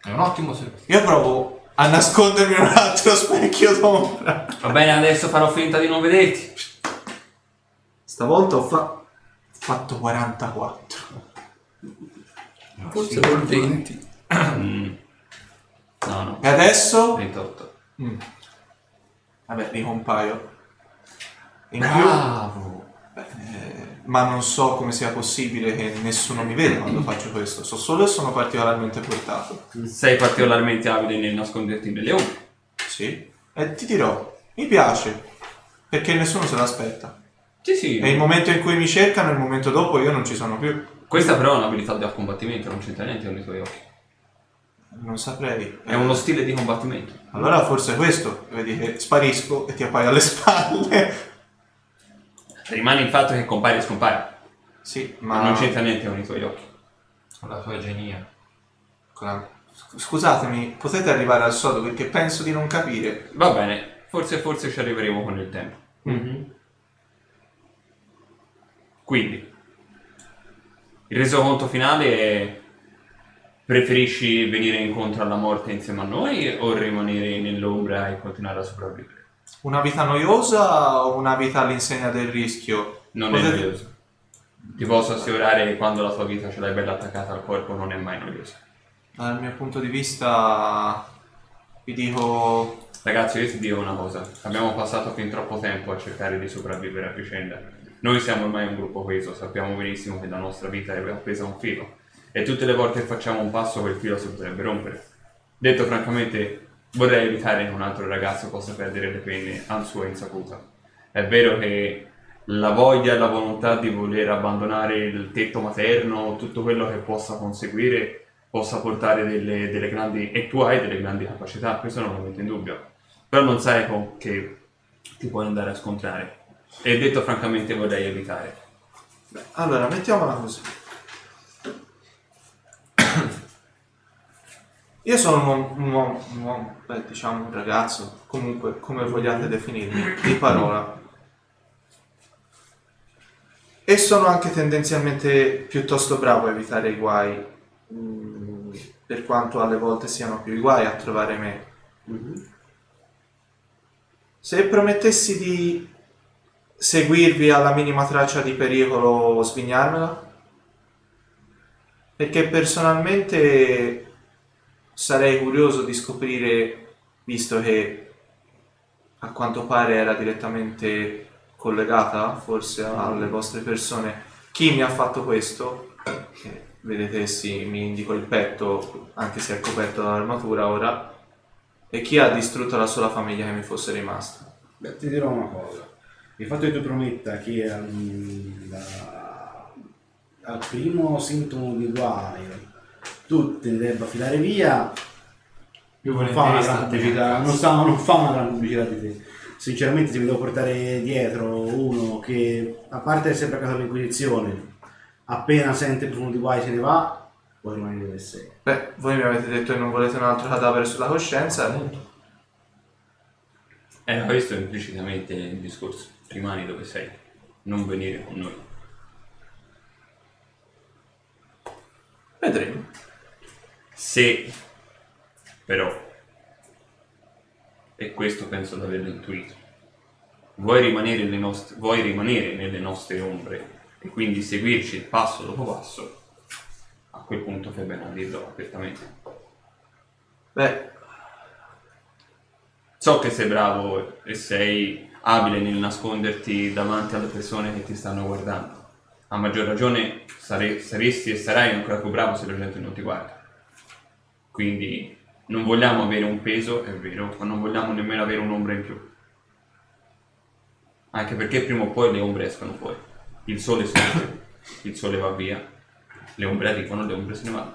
È un ottimo servizio. Io provo a nascondermi un altro specchio d'ombra. Va bene, adesso farò finta di non vederti. Stavolta ho fa- fatto 44. Forse col 20. Mm. No, no, E adesso? 28. Mm. Vabbè, ricompaio. In più, Bravo! beh, eh, ma non so come sia possibile che nessuno mi veda quando faccio questo. So solo che sono particolarmente portato. Sei particolarmente abile nel nasconderti nelle ombre. Sì. E ti dirò, mi piace, perché nessuno se l'aspetta. Sì, sì. E il momento in cui mi cercano, il momento dopo io non ci sono più. Questa però è un'abilità da combattimento, non c'entra niente con i tuoi occhi. Non saprei. È uno stile di combattimento. Allora forse è questo, vedi che sparisco e ti appaio alle (laughs) spalle. Rimane il fatto che compare e scompare, Sì, ma ma non c'entra niente con i tuoi occhi. Con la tua genia. Con- Scusatemi, potete arrivare al sodo perché penso di non capire. Va bene, forse, forse ci arriveremo con il tempo. Quindi, il resoconto finale è preferisci venire incontro alla morte insieme a noi o rimanere nell'ombra e continuare a sopravvivere? Una vita noiosa o una vita all'insegna del rischio? Non è Potete- noioso. Ti posso assicurare che quando la tua vita ce l'hai bella attaccata al corpo non è mai noiosa. Dal mio punto di vista vi dico Ragazzi, io ti dico una cosa, abbiamo passato fin troppo tempo a cercare di sopravvivere a vicenda. Noi siamo ormai un gruppo coeso, sappiamo benissimo che la nostra vita è appesa a un filo e tutte le volte che facciamo un passo quel filo si potrebbe rompere. Detto francamente, vorrei evitare che un altro ragazzo possa perdere le penne a sua insaputa. È vero che la voglia e la volontà di voler abbandonare il tetto materno, tutto quello che possa conseguire, possa portare delle, delle grandi... e tu hai delle grandi capacità, questo non lo metto in dubbio. Però non sai con che ti puoi andare a scontrare. E detto francamente vorrei evitare. Allora, mettiamola così. Io sono un uomo, un uomo- un uomo, beh, diciamo un ragazzo, comunque come vogliate definirmi, di parola. E sono anche tendenzialmente piuttosto bravo a evitare i guai, mm, per quanto alle volte siano più i guai a trovare me. Se promettessi di seguirvi alla minima traccia di pericolo, svignarmela? Perché personalmente sarei curioso di scoprire, visto che a quanto pare era direttamente collegata forse alle vostre persone, chi mi ha fatto questo? Che vedete, sì, mi indico il petto, anche se è coperto dall'armatura ora, e chi ha distrutto la sola famiglia che mi fosse rimasta. Beh, ti dirò una cosa. Il fatto che tu prometta che al, al primo sintomo di guaio tu te ne debba filare via, Più non fa una gran pubblicità, non, sa- non fa una gran pubblicità di te. Sinceramente, se mi devo portare dietro uno che, a parte essere sempre a casa dell'Inquisizione, appena sente il profumo di guai se ne va, puoi rimanere dove sei. Beh, voi mi avete detto che non volete un altro cadavere sulla coscienza. Eh, questo è implicitamente il discorso. Rimani dove sei, non venire con noi. Vedremo. Se però, e questo penso di averlo intuito, vuoi rimanere, nostre, vuoi rimanere nelle nostre ombre e quindi seguirci passo dopo passo, a quel punto fai bene a dirlo apertamente. Beh, So che sei bravo e sei abile nel nasconderti davanti alle persone che ti stanno guardando. A maggior ragione sare- saresti e sarai ancora più bravo se la gente non ti guarda. Quindi non vogliamo avere un peso, è vero, ma non vogliamo nemmeno avere un'ombra in più. Anche perché prima o poi le ombre escono fuori. Il sole sorge, il sole va via, le ombre arrivano, le ombre se ne vanno.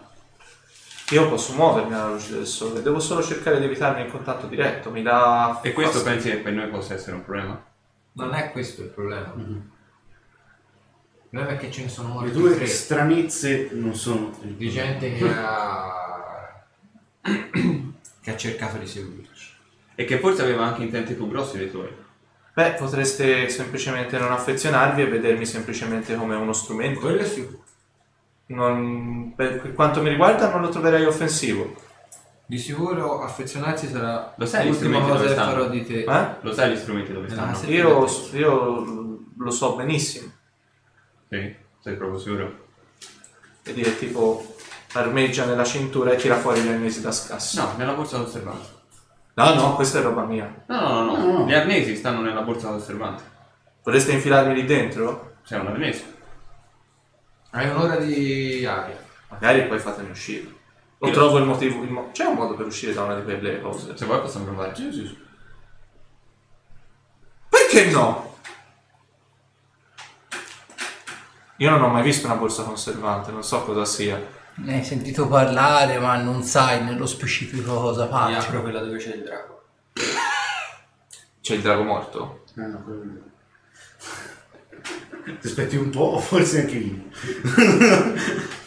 io posso muovermi alla luce del sole, devo solo cercare di evitarne il contatto diretto, mi dà... E questo fastidio. pensi che per noi possa essere un problema? Non è questo il problema. Il problema è che ce ne sono Le morti tue tre stranezze non sono di gente che (laughs) ha... che ha cercato di seguirci. E che forse aveva anche intenti più grossi dei tuoi. Beh, potreste semplicemente non affezionarvi e vedermi semplicemente come uno strumento. Quello è sicuro. Non- per quanto mi riguarda non lo troverei offensivo. Di sicuro affezionarsi sarà Lo sai gli l'ultima strumenti cosa dove che stanno? farò di te. Eh? Lo sai gli strumenti dove Nella stanno? casa- Io, io lo so benissimo. Sì, sei proprio sicuro? E dire tipo armeggia nella cintura e tira fuori gli arnesi da scasso. No, nella borsa d'osservante. No, no, questa è roba mia. No, no, no, no. No, no. Gli arnesi stanno nella borsa d'osservante. Vorreste infilarmi lì dentro? Sei un arnese. Hai un'ora di aria. Magari poi fatemi uscire. O Io- trovo il motivo. il mo- C'è un modo per uscire da una di quelle cose? Se vuoi possiamo provare. Perché no? Io non ho mai visto una borsa conservante, non so cosa sia. Ne hai sentito parlare, ma non sai nello specifico cosa Mi faccia. apro quella dove c'è il drago. C'è il drago morto? Eh, no, quello- Ti aspetti un po', forse anche io.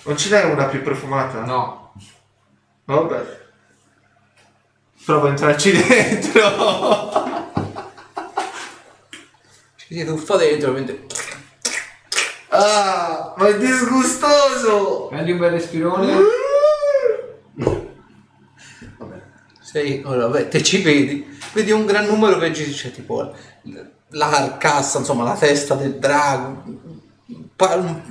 Non ci dai una più profumata? No, Vabbè. Provo a entrarci dentro. Ci si tuffa dentro, mentre... Ah, ma è disgustoso. prendi un bel respirone. (laughs) Sei, allora, vabbè, te ci vedi, vedi un gran numero che ci c'è tipo la, carcassa, insomma la testa del drago, un, pa- un-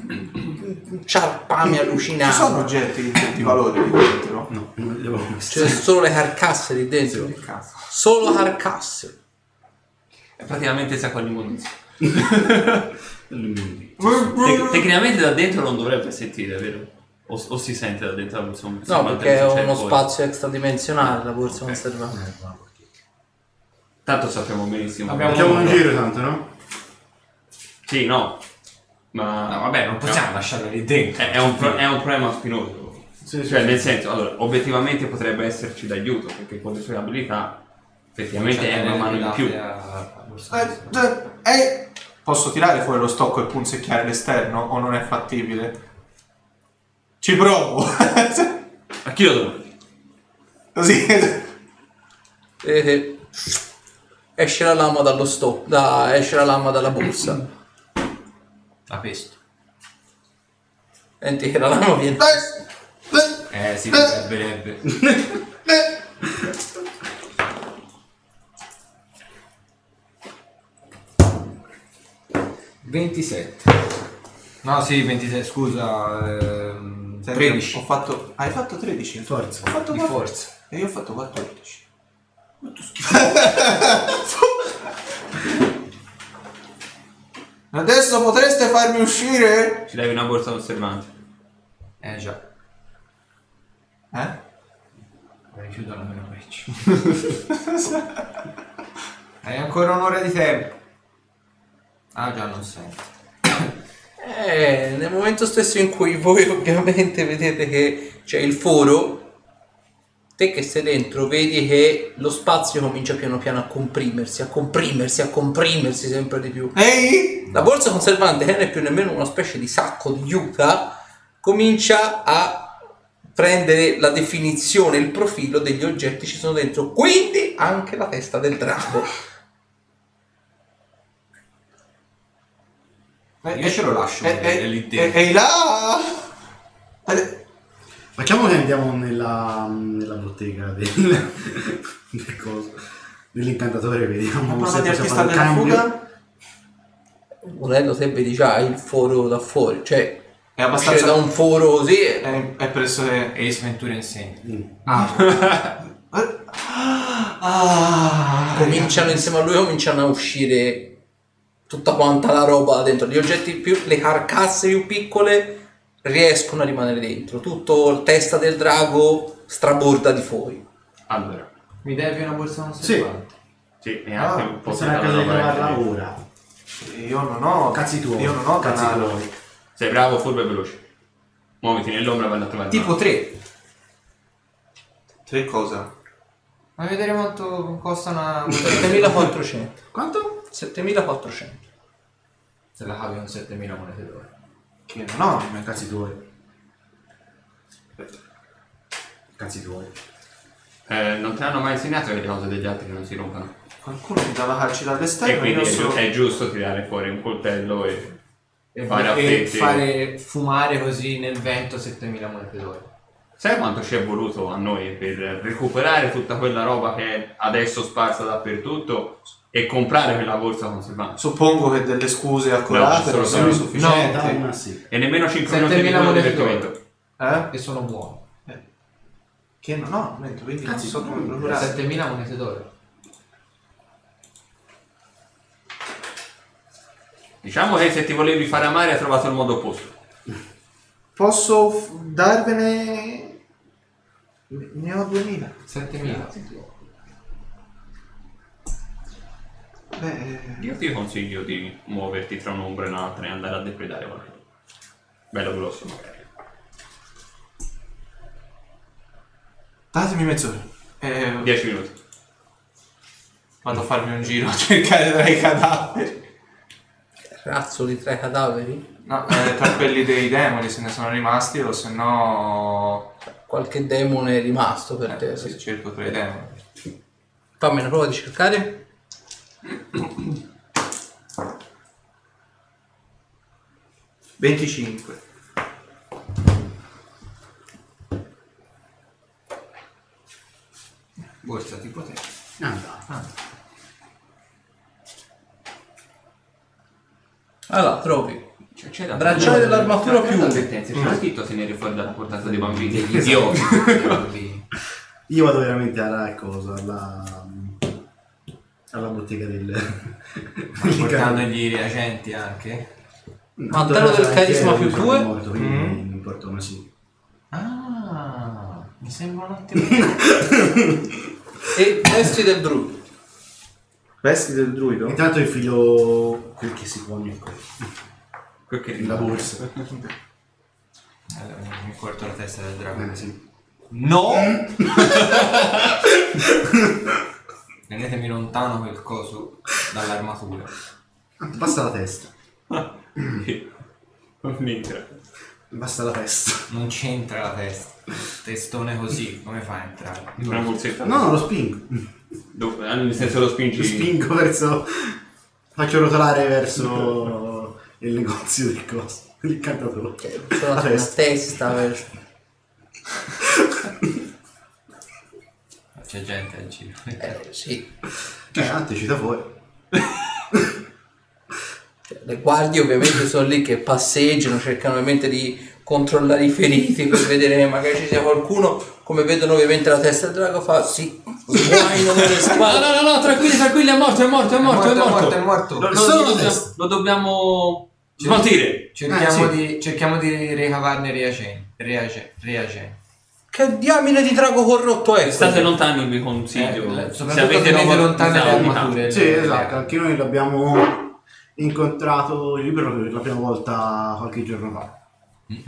un ciarpame Ci sono oggetti di, di valore lì dentro? No, non li avevo visti. c'è solo le carcasse lì dentro, cazzo. solo carcasse. È praticamente sacco di munizioni. Tec- tecnicamente da dentro non dovrebbe sentire, vero? O, o si sente da dentro la borsa? No, perché è c'è uno spazio extradimensionale la borsa conservata. Tanto sappiamo benissimo. Abbiamo- Facciamo un giro tanto, no? Sì, no. Ma No, vabbè, non possiamo lasciarla lì dentro. È, è un, pro- è un problema spinoso. Sì, sì, cioè, sì. nel senso, allora, obiettivamente potrebbe esserci d'aiuto, perché con le sue abilità, effettivamente è una mano in più. Eh, eh, eh. Posso tirare fuori lo stocco e punzecchiare l'esterno o non è fattibile? Ci provo. A chi lo domandi? Così. Vedete, esce la lama dallo stop, da, esce la lama dalla borsa. La pesto. Senti che la lama viene... Eh, si dovrebbe. 27. No, sì, 26, scusa. Ehm, Senti, 13. Ho fatto... Hai fatto 13? Forza. Ho fatto Di 4. forza. E io ho fatto 14. (laughs) Adesso potreste farmi uscire? Ci dai una borsa conservante. Eh già. Eh? Rifiuto la meno peggio. (laughs) Hai ancora un'ora di tempo. Ah già, non sento. (coughs) Eh, nel momento stesso in cui voi (laughs) ovviamente vedete che c'è il foro, te che sei dentro vedi che lo spazio comincia piano piano a comprimersi, a comprimersi, a comprimersi sempre di più. Ehi! La borsa conservante, che non è più nemmeno una specie di sacco di juta, comincia a prendere la definizione, il profilo degli oggetti che ci sono dentro, quindi anche la testa del drago. Io ce lo lascio, Eh, è eh, lì eh, dentro. Ehi là! Eh, Facciamo che andiamo nella, nella bottega del, (laughs) del coso, dell'incantatore, vediamo Ma se di possiamo fare un cambio. fuga? Volendo vedi già il foro da fuori, cioè È abbastanza... da un foro così è- È, presso... È... Ace Ventura insegna. Mm. (laughs) Ah, cominciano insieme a lui cominciano a uscire tutta quanta la roba dentro gli oggetti più le carcasse più piccole riescono a rimanere dentro tutto il testa del drago straborda di fuori Allora, Mi devi una borsa conservante? sì, e Ah, anche un po' di trovarla che- ora. Io non ho... Cazzi tuoi. Io non ho cazzi tuoi. Sei bravo, furbo e veloce. Muoviti nell'ombra e vai a trovare. Tipo 3. Tre cosa? Vai a vedere quanto costa una... (laughs) 7400 Quanto? 7400 Se la cavi con 7000 monete d'oro. Che non ho. Ma cazzi tuoi. Cazzi tuoi. Eh, non ti hanno mai insegnato che le cose degli altri non si rompono. Qualcuno mi dava calci E dall'esterno. quindi io è, giu- è giusto tirare fuori un coltello e E, fare e fare fumare così nel vento 7000 monete d'oro. Sai quanto ci è voluto a noi per recuperare tutta quella roba che è adesso sparsa dappertutto e comprare quella borsa conservante? Suppongo che delle scuse accorate No, non siano. Dai, sufficienti. ma sì. E nemmeno 5 minuti di 7000 quello monete divertimento. d'oro. Eh? E sono buoni. Che non ho, momento, quindi non Cazzi, so come tu- procurare. 7000 monete d'oro. Diciamo che se ti volevi fare amare hai trovato il modo opposto. Posso f- darvene... Ne ho 2000. 7000. Beh, Io ti consiglio di muoverti tra un'ombra e un'altra e andare a depredare qualcosa. Bello grosso magari. datemi mezz'ora. Eh, 10 minuti. vado a farmi un giro a cercare tra i cadaveri. Razzo di tre cadaveri? No, eh, tra quelli dei demoni se ne sono rimasti o se no... Qualche demone è rimasto per te, Eh, sì. cerco tra i demoni. Fammi una prova di cercare. Venticinque. Borsa tipo te. Allora, trovi. C'è da Bracciale dell'armatura più uno. avvertenze. C'è scritto tenere fuori dalla portata dei bambini degli idioti. Lì. (laughs) Io vado veramente alla cosa, alla, alla bottega del... (laughs) Portandogli i reagenti anche. Mantello del carisma più due. Morto, quindi Mm. mi importa una sì. Ah, mi sembra un (laughs) ottimo. E vesti del druido. Vesti del druido? Intanto infilo quel che si può nel corpo. Perché La borsa. Allora, mi corto la testa del drago. Eh, sì. No! (laughs) Tenetemi lontano quel coso dall'armatura. Basta la testa. (laughs) Minchia. Basta la testa. Non c'entra la testa. Testone così, come fa a entrare? Una borsetta. No, no, lo spingo. Dove- ah, nel senso lo spingi. Lo spingo verso... Faccio rotolare verso il negozio del coso. L'incantatore. Sono La testa. testa verso. C'è gente al giro. Eh, sì. Eh, Ante ci da fuori. Cioè, Le guardie ovviamente sono lì che passeggiano, cercano ovviamente di controllare i feriti per vedere che magari ci sia qualcuno. Come vedono ovviamente la testa del drago fa sì, sguainano le (laughs) No, spalle. no, no, no, tranquilli, tranquilli, è morto, è morto, è morto, è morto. Lo, morto. lo- Solo lo la dobbiamo, testa. lo dobbiamo smaltire. Cerchiamo, Eh, sì. di, cerchiamo di ricavarne reagenti. Reage- reagenti. Che diamine di drago corrotto è? State lontani, vi consiglio. Eh, Se avete tenete roba lontane le armature. Sì, le- esatto, le- anche noi l'abbiamo incontrato libero per la prima volta qualche giorno fa.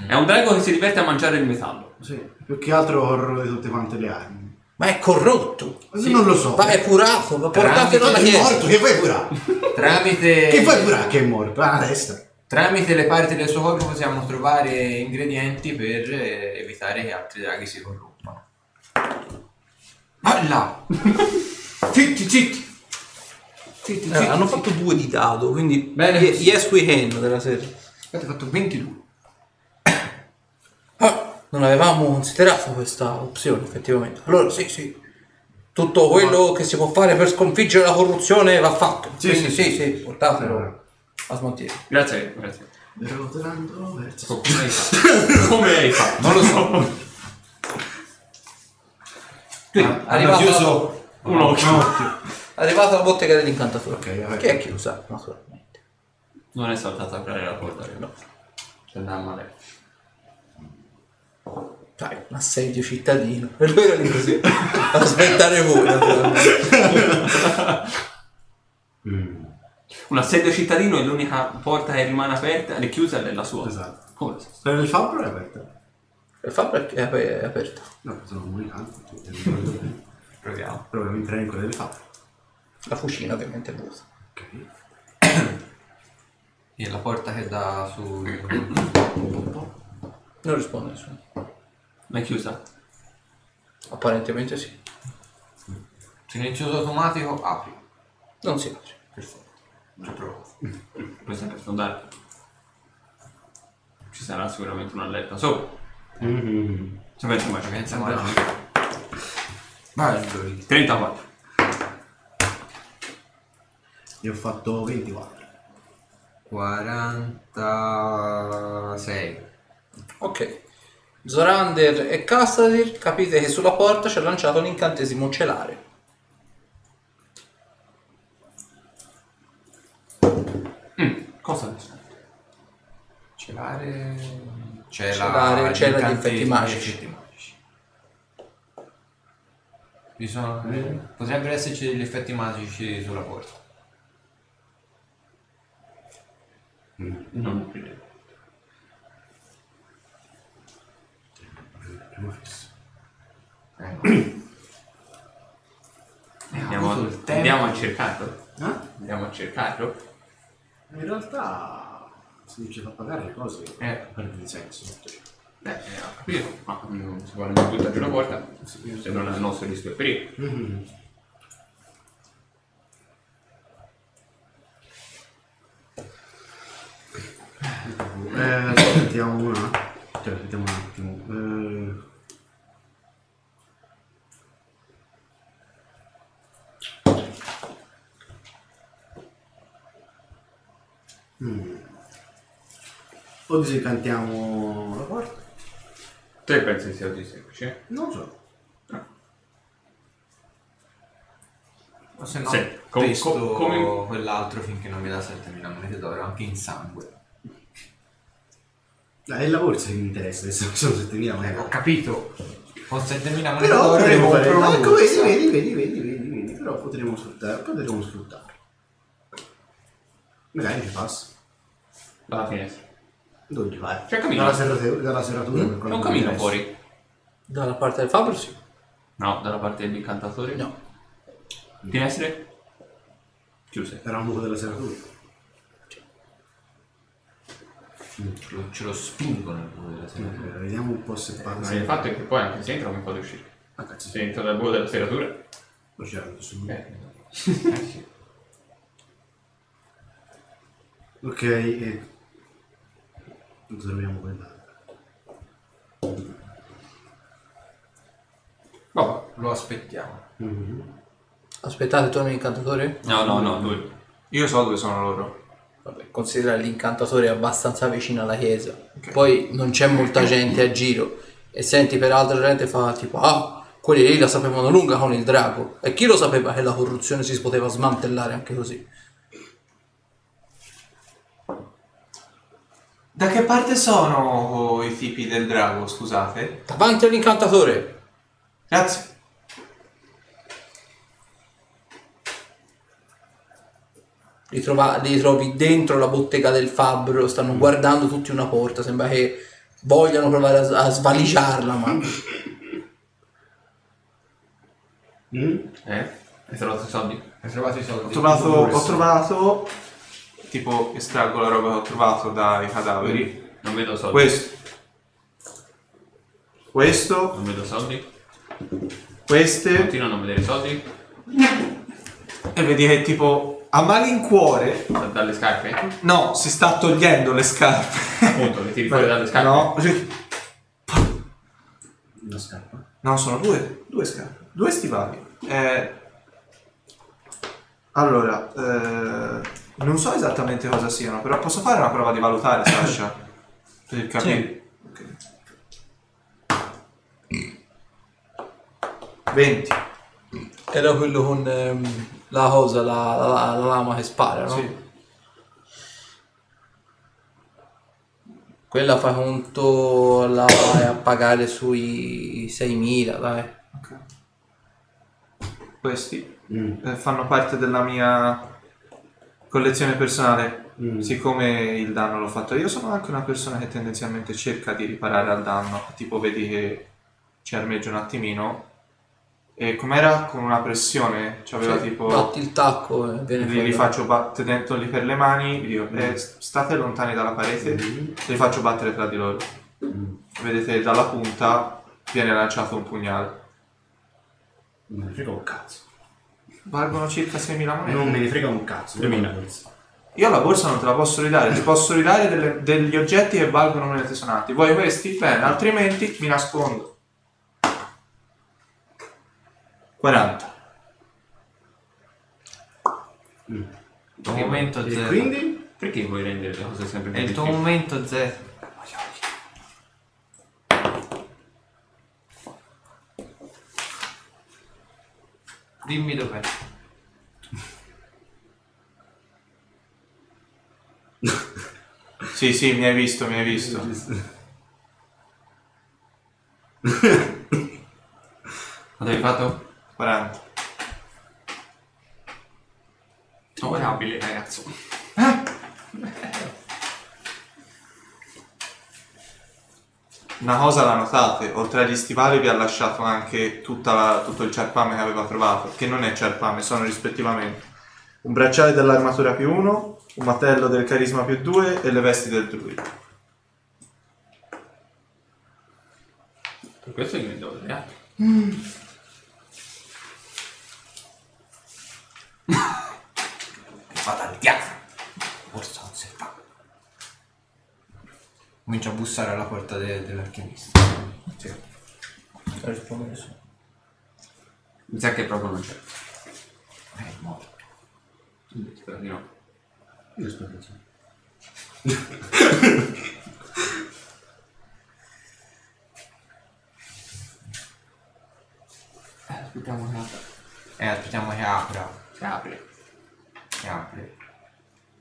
È un drago che si diverte a mangiare il metallo. Sì, più che altro corrode tutte quante le armi. Ma è corrotto. Non lo so. Ma è curato, ma portatelo alla È chiesa. morto, che vuoi curare? Tramite, Che vuoi curare che è morto? Ah, la testa. Tramite le parti del suo corpo possiamo trovare ingredienti per eh, evitare che altri draghi si corrompano. Alla! (laughs) Zitti, zitti! Zitti, Eh, hanno fatto due di dado, quindi Bene. ye- yes we can della serie. Avete fatto 22. Ah, non avevamo considerato questa opzione effettivamente. Allora sì, sì. Tutto quello che si può fare per sconfiggere la corruzione va fatto. Sì, Quindi sì, sì, sì, portatelo a smontiere. Grazie, grazie. Rotolando verso... Come hai fatto? Come hai fatto? Non lo so. Quindi, hanno arrivato, chiuso Un occhio. arrivato alla bottega dell'incantatore. Ok, vabbè. che è chiusa, naturalmente. Non è saltato a aprire la porta, no. Ci andava male. Sai, un assedio cittadino. E lui era lì così. (laughs) Aspettare voi, naturalmente. (laughs) Mm, Un assedio cittadino è l'unica porta che rimane aperta, è chiusa è la sua. Esatto. Come? Quella del fabbro è aperta. Il fabbro è ap- è aperto. No, sono comunicante. Proviamo. Proviamo a entrare in quella del fabbro. La fucina ovviamente è vuota. Ok. E la porta che dà su... Non risponde nessuno. Ma è chiusa? Apparentemente sì. Silenzioso automatico, apri. Non si apre. Perfetto. Ci provo. Puoi sempre sfondare. Ci sarà sicuramente un'allerta sopra. Mm-hmm. Ci penso mai. Pensa mai. Vai, Android. 34. Io ho fatto 24. 46. Ok. Zorander e Castadir capite che sulla porta c'è lanciato un incantesimo celare. Mm, cosa? Celare... C'è C'è la la regella di incantesimi, effetti magici. effetti magici. Vi sono- eh, Potrebbero esserci degli effetti magici sulla porta. Non aprire. Prima fisso. Andiamo, avuto il tempo. andiamo a cercarlo. Eh? Andiamo a cercarlo. In realtà, non ci fa pagare le cose, Eh. perde di senso. Eh, eh, ho capito, ma non si vuole mai buttare la porta. Se non è il nostro rischio e pericolo. Mhm. Eh, aspettiamo un attimo. Cioè, aspettiamo un attimo. Eh, mm. O disincantiamo la porta? Te pensi sia così semplice? Non lo so. O se no, Sì, com- pesto com- come- quell'altro finché non mi dà 7.000 monete d'oro, anche in sangue. Eh, È la borsa che mi interessa, adesso sono 7.000 Ho capito. Con 7.000 monete Però d'oro ne potremmo fare... compro una Ecco, borsa. vedi, vedi, vedi, vedi, vedi, vedi, però potremmo sfruttare, potremmo sfruttarlo. Magari ci passa. Dalla finestra. Dove ci vai? C'è cammino. Dalla serratura, dalla serratura per quello Non che cammino interessa. fuori. Dalla parte del fabbro sì. No, dalla parte dell'incantatore. No. Finestre? Chiuse. Era un buco della serratura. Ce lo, ce lo spingo nel culo della sera. Eh, Vediamo un po' se passa. il fatto è che poi anche se entra come fate uscire. Ah, cazzo, Se entra dal buco della serratura. lo anche su. Eh, (laughs) eh sì. Ok, e... Osserviamo quella. Vabbè, lo aspettiamo. Mhm. Aspettate, torna l'incantatore? No, no, no, lui. Io so dove sono loro. Vabbè, considera l'incantatore abbastanza vicino alla chiesa. Poi non c'è molta gente a giro. E senti per altra gente fa tipo, ah, quelli lì la sapevano lunga con il drago. E chi lo sapeva che la corruzione si poteva smantellare anche così? Da che parte sono i tipi del drago, scusate? Davanti all'incantatore. Grazie. Li, trova- li trovi dentro la bottega del fabbro, stanno guardando tutti una porta, sembra che vogliano provare a, a svaligiarla, ma Mm? Eh? Hai trovato i soldi? Hai trovato i soldi? Ho trovato, ho trovato, tipo, estraggo la roba che ho trovato dai cadaveri. Non vedo soldi. Questo. Questo. Non vedo soldi. Queste. Continuo a non vedere soldi. E vedi che tipo a malincuore. Da- Dalle scarpe? No, si sta togliendo le scarpe. Appunto, le tiri fuori dalle scarpe. No. Una scarpa. No, sono due, due scarpe, due stivali. Eh, allora, eh, non so esattamente cosa siano, però posso fare una prova di valutare, Sasha? (coughs) Per capire. Ok. 20. era quello con ehm, la cosa, la, la- la lama che spara, no? Sì. Quella fa conto la vai a pagare sui 6.000, dai. Ok. Questi Mm. eh, fanno parte della mia collezione personale. Mm. Siccome il danno l'ho fatto io, sono anche una persona che tendenzialmente cerca di riparare al danno. Tipo, vedi che ci armeggio un attimino. E com'era con una pressione? C'aveva Sì, tipo. Batti il tacco e viene Li, fuori. li faccio battere per le mani, dico, eh, state lontani dalla parete, li faccio battere tra di loro. Vedete dalla punta viene lanciato un pugnale. Non me ne frega un cazzo. Valgono circa 6.000 monete. Non me ne frega un cazzo. 2000. Io la borsa non te la posso ridare, ti posso ridare delle- degli oggetti che valgono monete sonanti. Vuoi questi? Bene, altrimenti mi nascondo. 40. Il tuo momento E zero. quindi? Perché vuoi rendere le cose sempre più È il tuo difficili? momento zero. Dimmi dov'è. Sì, sì, mi hai visto, mi hai visto. Quanto hai fatto? 40. Oh, è abile, Una cosa la notate, oltre agli stivali vi ha lasciato anche tutta la- tutto il ciarpame che aveva trovato, che non è ciarpame, sono rispettivamente un bracciale dell'armatura più 1, un mantello del carisma più 2 e le vesti del druido. Per questo io ne do tre altri. Vado al diavolo. Forza osservato. Comincia a bussare alla porta de- dell'alchimista. Sì. Non risponde nessuno. Mi sa che proprio non c'è. È morto. Spero di no. Io spero che sì. Aspettiamo che apra. Eh, aspettiamo che apra. Si apre. Che apre.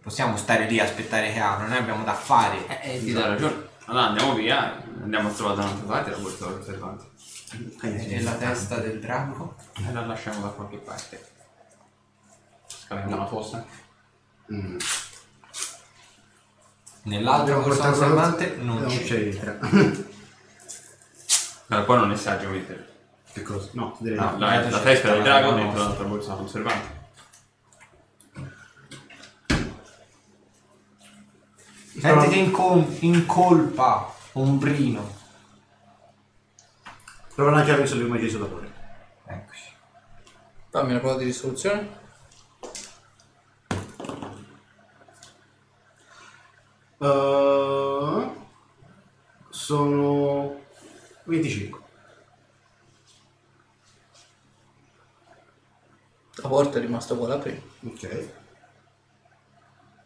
Possiamo stare lì a aspettare che apra, noi abbiamo da fare. Eh, ti dà ragione. Allora andiamo via, andiamo a trovare da un'altra parte la borsa dell'osservante. E la testa del drago? E la lasciamo da qualche parte. Scaviamo una fossa. Mm. Nell'altra borsa osservante non non c'è. c'entra. Allora, poi non è saggio mettere. che cosa? No, direi No, la, c'è la testa del drago la dentro l'altra borsa conservante. Sentiti in, col- in colpa, ombrino. Prova a lanciare il magia isolatore. Eccoci. Fammi una prova di risoluzione. Uh, sono 25. La porta è rimasta uguale a prima. Ok.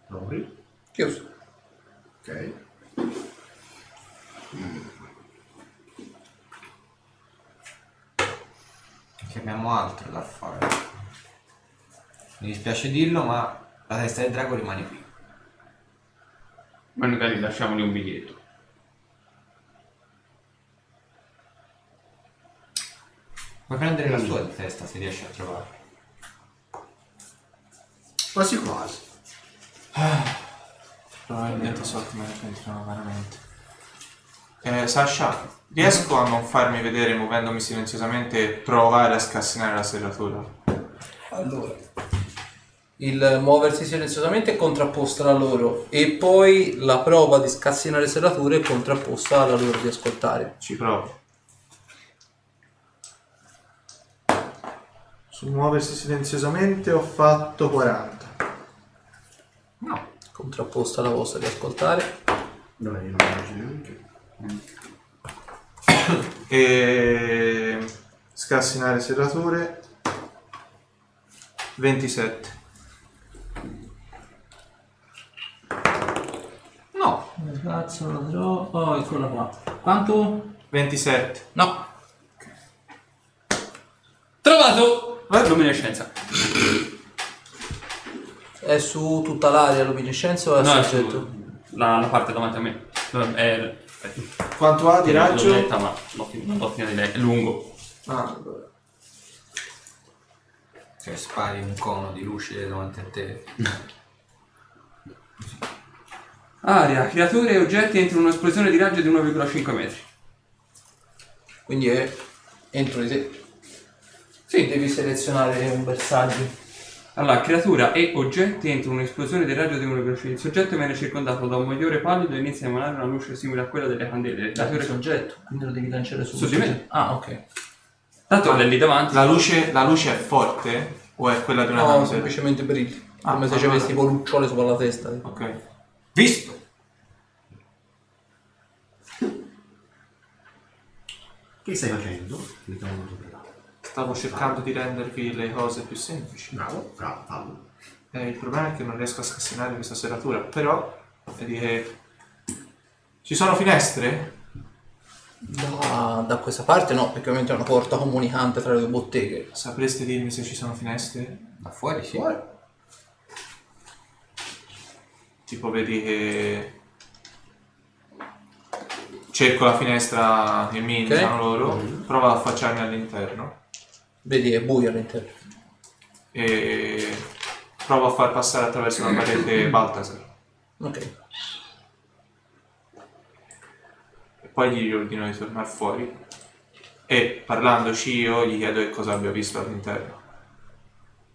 Apri. Chiuso. Ok. Che abbiamo altro da fare. Mi dispiace dirlo, ma la testa del drago rimane qui. Ma magari lasciamogli un biglietto. Puoi prendere la sua di testa se riesci a trovarla. Quasi quasi. Probabilmente so come ne pensiamo veramente. Eh, Sasha, riesco a non farmi vedere muovendomi silenziosamente e provare a scassinare la serratura? Allora, il muoversi silenziosamente è contrapposto alla loro e poi la prova di scassinare serrature è contrapposta alla loro di ascoltare. Ci provo. Su muoversi silenziosamente ho fatto 40. No. Contrapposta alla vostra di ascoltare. Dove io non immagino neanche. (coughs) E scassinare serrature 27. No. Cazzo, la trovo. Oh, eccola qua. Quanto? 27. No. Trovato! Eh, luminescenza. È su tutta l'area luminescenza o è No, a è soggetto? su- la, la parte davanti a me. No, È, Quanto ha di L'ho raggio? letta, ma l'ho fin- non l'ho finita di leggere. È lungo. Ah, allora. Cioè spari un cono di luce davanti a te. Aria, creature e oggetti entro un'esplosione di raggio di 1,5 metri. Quindi è entro di te. Sì, devi selezionare un bersaglio. Allora, creatura e oggetti entro un'esplosione di raggio di 1,5 Il soggetto viene circondato da un mogliore pallido e inizia a emanare una luce simile a quella delle candele. Il soggetto, quindi lo devi lanciare su Su di me. Ah, ok. Tanto è lì davanti. La luce, la luce è forte o è quella di una No, candela? semplicemente brilli. Ah, Come se allora. avessi tipo lucciole sopra la testa. Ok. Visto! Che stai facendo? Mettiamo sopra là. Stavo cercando di rendervi le cose più semplici. Bravo, bravo, fallo. Eh, il problema è che non riesco a scassinare questa serratura, però vedi che ci sono finestre? Da, da questa parte no, perché ovviamente è una porta comunicante tra le due botteghe. Sapreste dirmi se ci sono finestre? Da fuori sì. Tipo vedi che cerco la finestra che mi indicano loro, Mm. provo ad affacciarmi all'interno Vedi, è buio all'interno. e provo a far passare attraverso una parete Baltasar. Ok. E poi gli ordino di tornare fuori e parlandoci io gli chiedo che cosa abbia visto all'interno.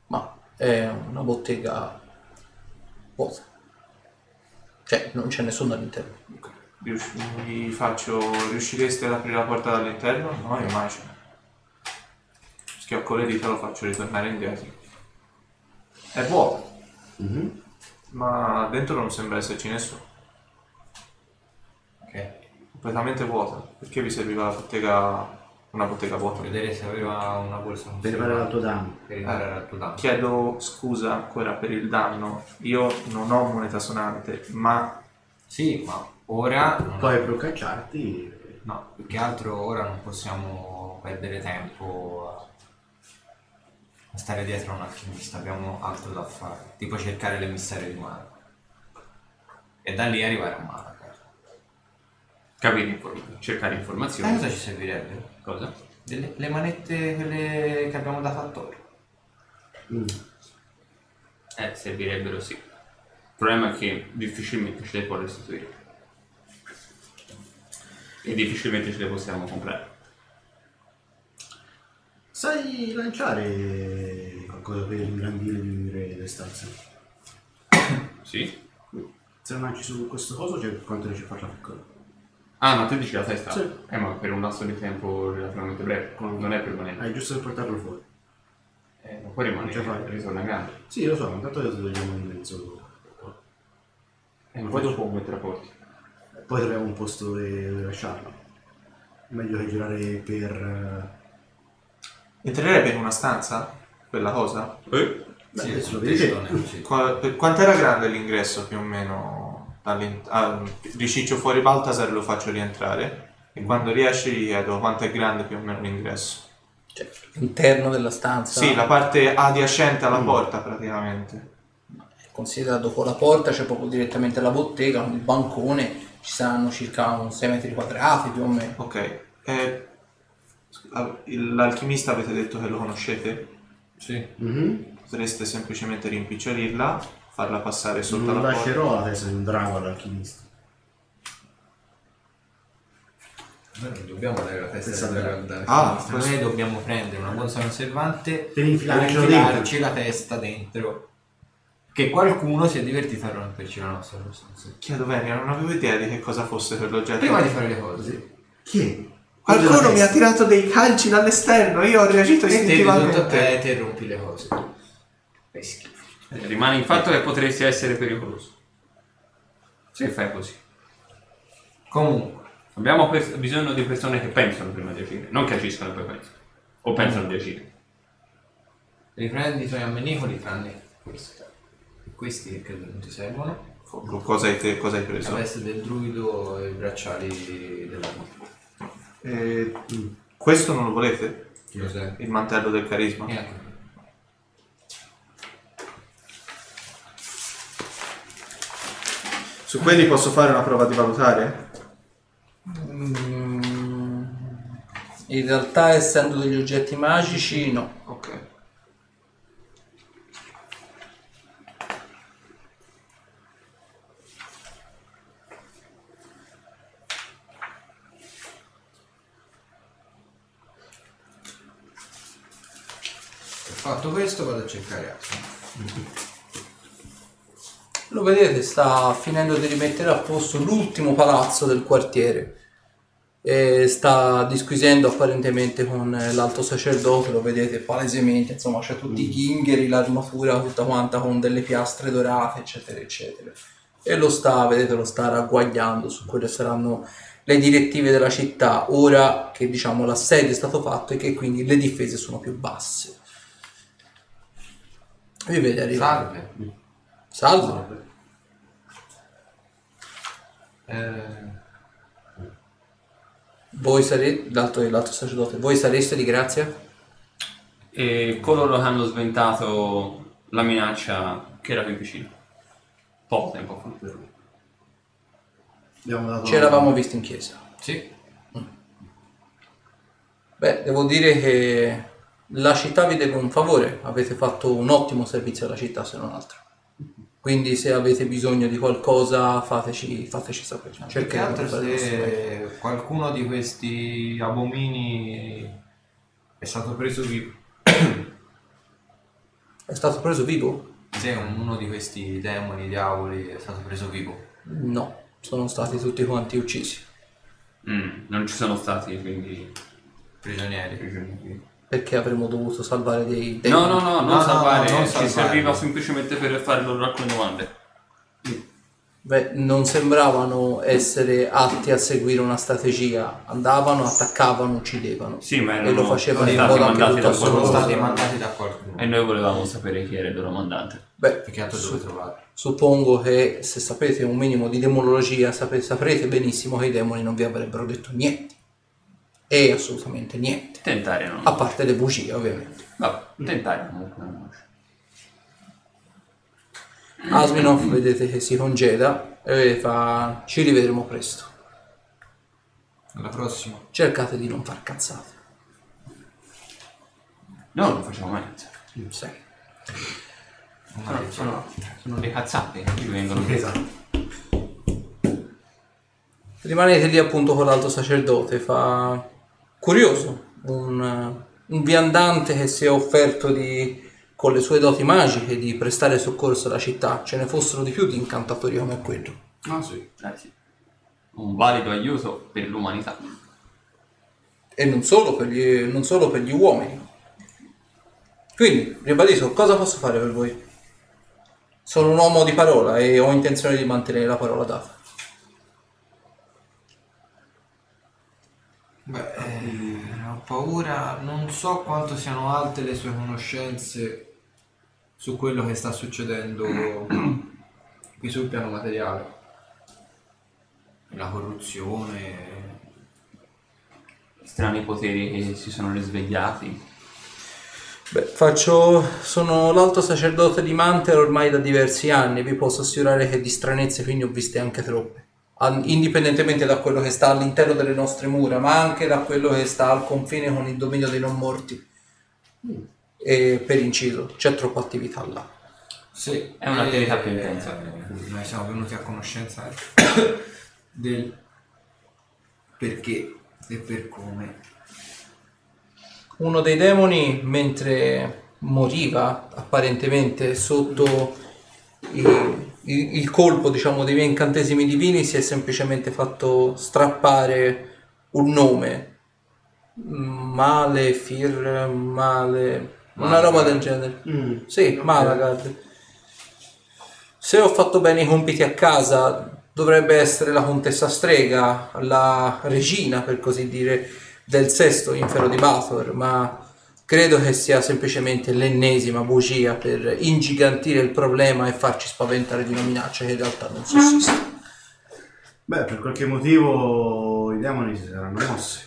Ma è una bottega vuota. Cioè, non c'è nessuno all'interno. Rius- gli faccio, riuscireste ad aprire la porta dall'interno? No, immagino. Schiocco le dita e lo faccio ritornare indietro. È vuoto, Mhm. ma dentro non sembra esserci nessuno. Ok. Completamente vuota. Perché vi serviva la bottega, una bottega vuota? Vedere se aveva una borsa Per fare l'altro danno. Per riparare l'altro danno. Chiedo scusa ancora per il danno. Io non ho moneta sonante, ma Sì, ma ora... non- Poi per cacciarti. No, più che altro ora non possiamo perdere tempo stare dietro a un alchimista, abbiamo altro da fare, tipo cercare l'emissario di Mara. E da lì arrivare a Mara. Capire, inform- cercare informazioni. cosa ci servirebbe? Cosa? Delle- le manette quelle che abbiamo dato a Toro. Mm. Eh, servirebbero sì. Il problema è che difficilmente ce le può restituire. E difficilmente ce le possiamo comprare. Sai lanciare qualcosa per ingrandire le stanze? Sì? Se non lanci su questo coso, c'è quanto riesci a farla piccola? Ah, ma te dici la testa? Sì. Eh, ma per un lasso di tempo relativamente breve. Non è permanente. Hai giusto per portarlo fuori. Eh, ma poi rimane la fai? ritorna grande. Sì, lo so, intanto lo togliamo in mezzo. E poi dopo mettere a porti. Poi troviamo un posto dove dove lasciarlo. Meglio che girare per... entrerebbe in una stanza quella cosa? Eh? Beh, Sì, testone, sì. Qua- per quanto era grande l'ingresso più o meno? ah, riciccio fuori Baltasar e lo faccio rientrare. E quando riesce gli chiedo quanto è grande più o meno l'ingresso. Cioè, all'interno della stanza. Sì, la parte adiacente alla porta praticamente. Considera dopo la porta c'è proprio direttamente la bottega, il bancone, ci saranno circa un 6 metri quadrati più o meno. Ok. Eh, l'alchimista avete detto che lo conoscete? Sì. Mhm. Potreste semplicemente rimpicciolirla, farla passare sotto Non la porta. lascerò la testa di un drago all'alchimista. Noi non dobbiamo dare la testa Pensa del dal Ah, questo- noi dobbiamo prendere una borsa conservante Per dentro. infilarci la testa dentro. Che qualcuno si è divertito a romperci la nostra conservante. Chiedo bene, non avevo idea di che cosa fosse quell'oggetto. Prima di fare le cose. Chi è? Qualcuno la mi ha tirato dei calci dall'esterno, io ho reagito E te istintivamente. te, rompi le cose. Fai schifo. Rimane il fatto che potresti essere pericoloso. Se fai così. Comunque, Abbiamo pers- bisogno di persone che pensano prima di agire, non che agiscono e poi pensano. O pensano di agire. riprendi i tuoi ammenicoli tranne questo. Questi che credo non ti servono. Co- Cosa hai, te- cosa hai La preso? veste del druido e i bracciali della Eh, questo non lo volete? Cos'è? Il mantello del carisma? E anche Su quelli posso fare una prova di valutare? Mm, in realtà, essendo degli oggetti magici, no. Ok. Fatto questo vado a cercare altro. Lo vedete, sta finendo di rimettere a posto l'ultimo palazzo del quartiere. E sta disquisendo apparentemente con eh, l'alto sacerdote, lo vedete palesemente, insomma c'è tutti i kingheri, l'armatura tutta quanta con delle piastre dorate, eccetera, eccetera. E lo sta, vedete, lo sta ragguagliando su quelle saranno le direttive della città, ora che diciamo l'assedio è stato fatto e che quindi le difese sono più basse. Vi vede arrivare. Salve. Salve. Eh, Voi sarete, l'altro, l'altro sacerdote, voi sareste di grazia? E coloro che hanno sventato la minaccia che era qui vicino. Poco tempo fa. Ci eravamo visti in chiesa. Sì. Beh, devo dire che la città vi deve un favore, avete fatto un ottimo servizio alla città se non altro. Quindi se avete bisogno di qualcosa fateci, fateci sapere. Cercheremo di altro fare se qualcuno di questi abomini è stato preso vivo. È stato preso vivo? Se uno di questi demoni, diavoli è stato preso vivo. No, sono stati tutti quanti uccisi. Mm, non ci sono stati quindi Prigionieri. prigionieri. Perché avremmo dovuto salvare dei No, demoni. no, no, non No, no, salvare, no, non ci salvare. serviva semplicemente per fare loro alcune domande. Beh, non sembravano essere atti a seguire una strategia. Andavano, attaccavano, uccidevano. Sì, ma e erano lo facevano in modo mandati da Sono stati mandati da qualcuno. E noi volevamo sapere chi era il loro mandante. Beh, Più che altro dove trovare. suppongo che se sapete un minimo di demonologia sape- saprete benissimo che i demoni non vi avrebbero detto niente. E assolutamente niente. Tentare non. A parte le bugie, ovviamente. Vabbè, tentare comunque. non c'è. Asminov vedete che si congeda e fa ci rivedremo presto. Alla prossima. Cercate di non far cazzate. No, non facciamo mai. Sì. Sono, sono, sono le cazzate che vengono Esatto. Rimanete lì appunto con l'alto sacerdote, fa curioso, un, un viandante che si è offerto di, con le sue doti magiche di prestare soccorso alla città, ce ne fossero di più di incantatori come quello. Ah sì. Eh sì. Un valido aiuto per l'umanità. E non solo per gli, non solo per gli uomini. Quindi, ribadisco, cosa posso fare per voi? Sono un uomo di parola e ho intenzione di mantenere la parola data. Beh, eh, ho paura, non so quanto siano alte le sue conoscenze su quello che sta succedendo (clears throat) qui sul piano materiale. La corruzione. Strani poteri che si sono risvegliati. Beh, faccio. sono l'alto sacerdote di Manter ormai da diversi anni. Vi posso assicurare che di stranezze qui ne ho viste anche troppe. Indipendentemente da quello che sta all'interno delle nostre mura, ma anche da quello che sta al confine con il dominio dei non morti. E per inciso, c'è troppa attività là. Sì, È un'attività eh, più intensa. Noi siamo venuti a conoscenza (coughs) del perché e per come. Uno dei demoni, mentre moriva apparentemente sotto il, colpo diciamo, dei miei incantesimi divini, si è semplicemente fatto strappare un nome. Male, Fir, Male, una roba del genere. Mm. Sì, Malagard. Se ho fatto bene i compiti a casa, dovrebbe essere la contessa strega, la regina, per così dire, del sesto infero di Bathor, ma credo che sia semplicemente l'ennesima bugia per ingigantire il problema e farci spaventare di una minaccia che in realtà non sussiste. Beh, per qualche motivo i demoni si saranno mossi.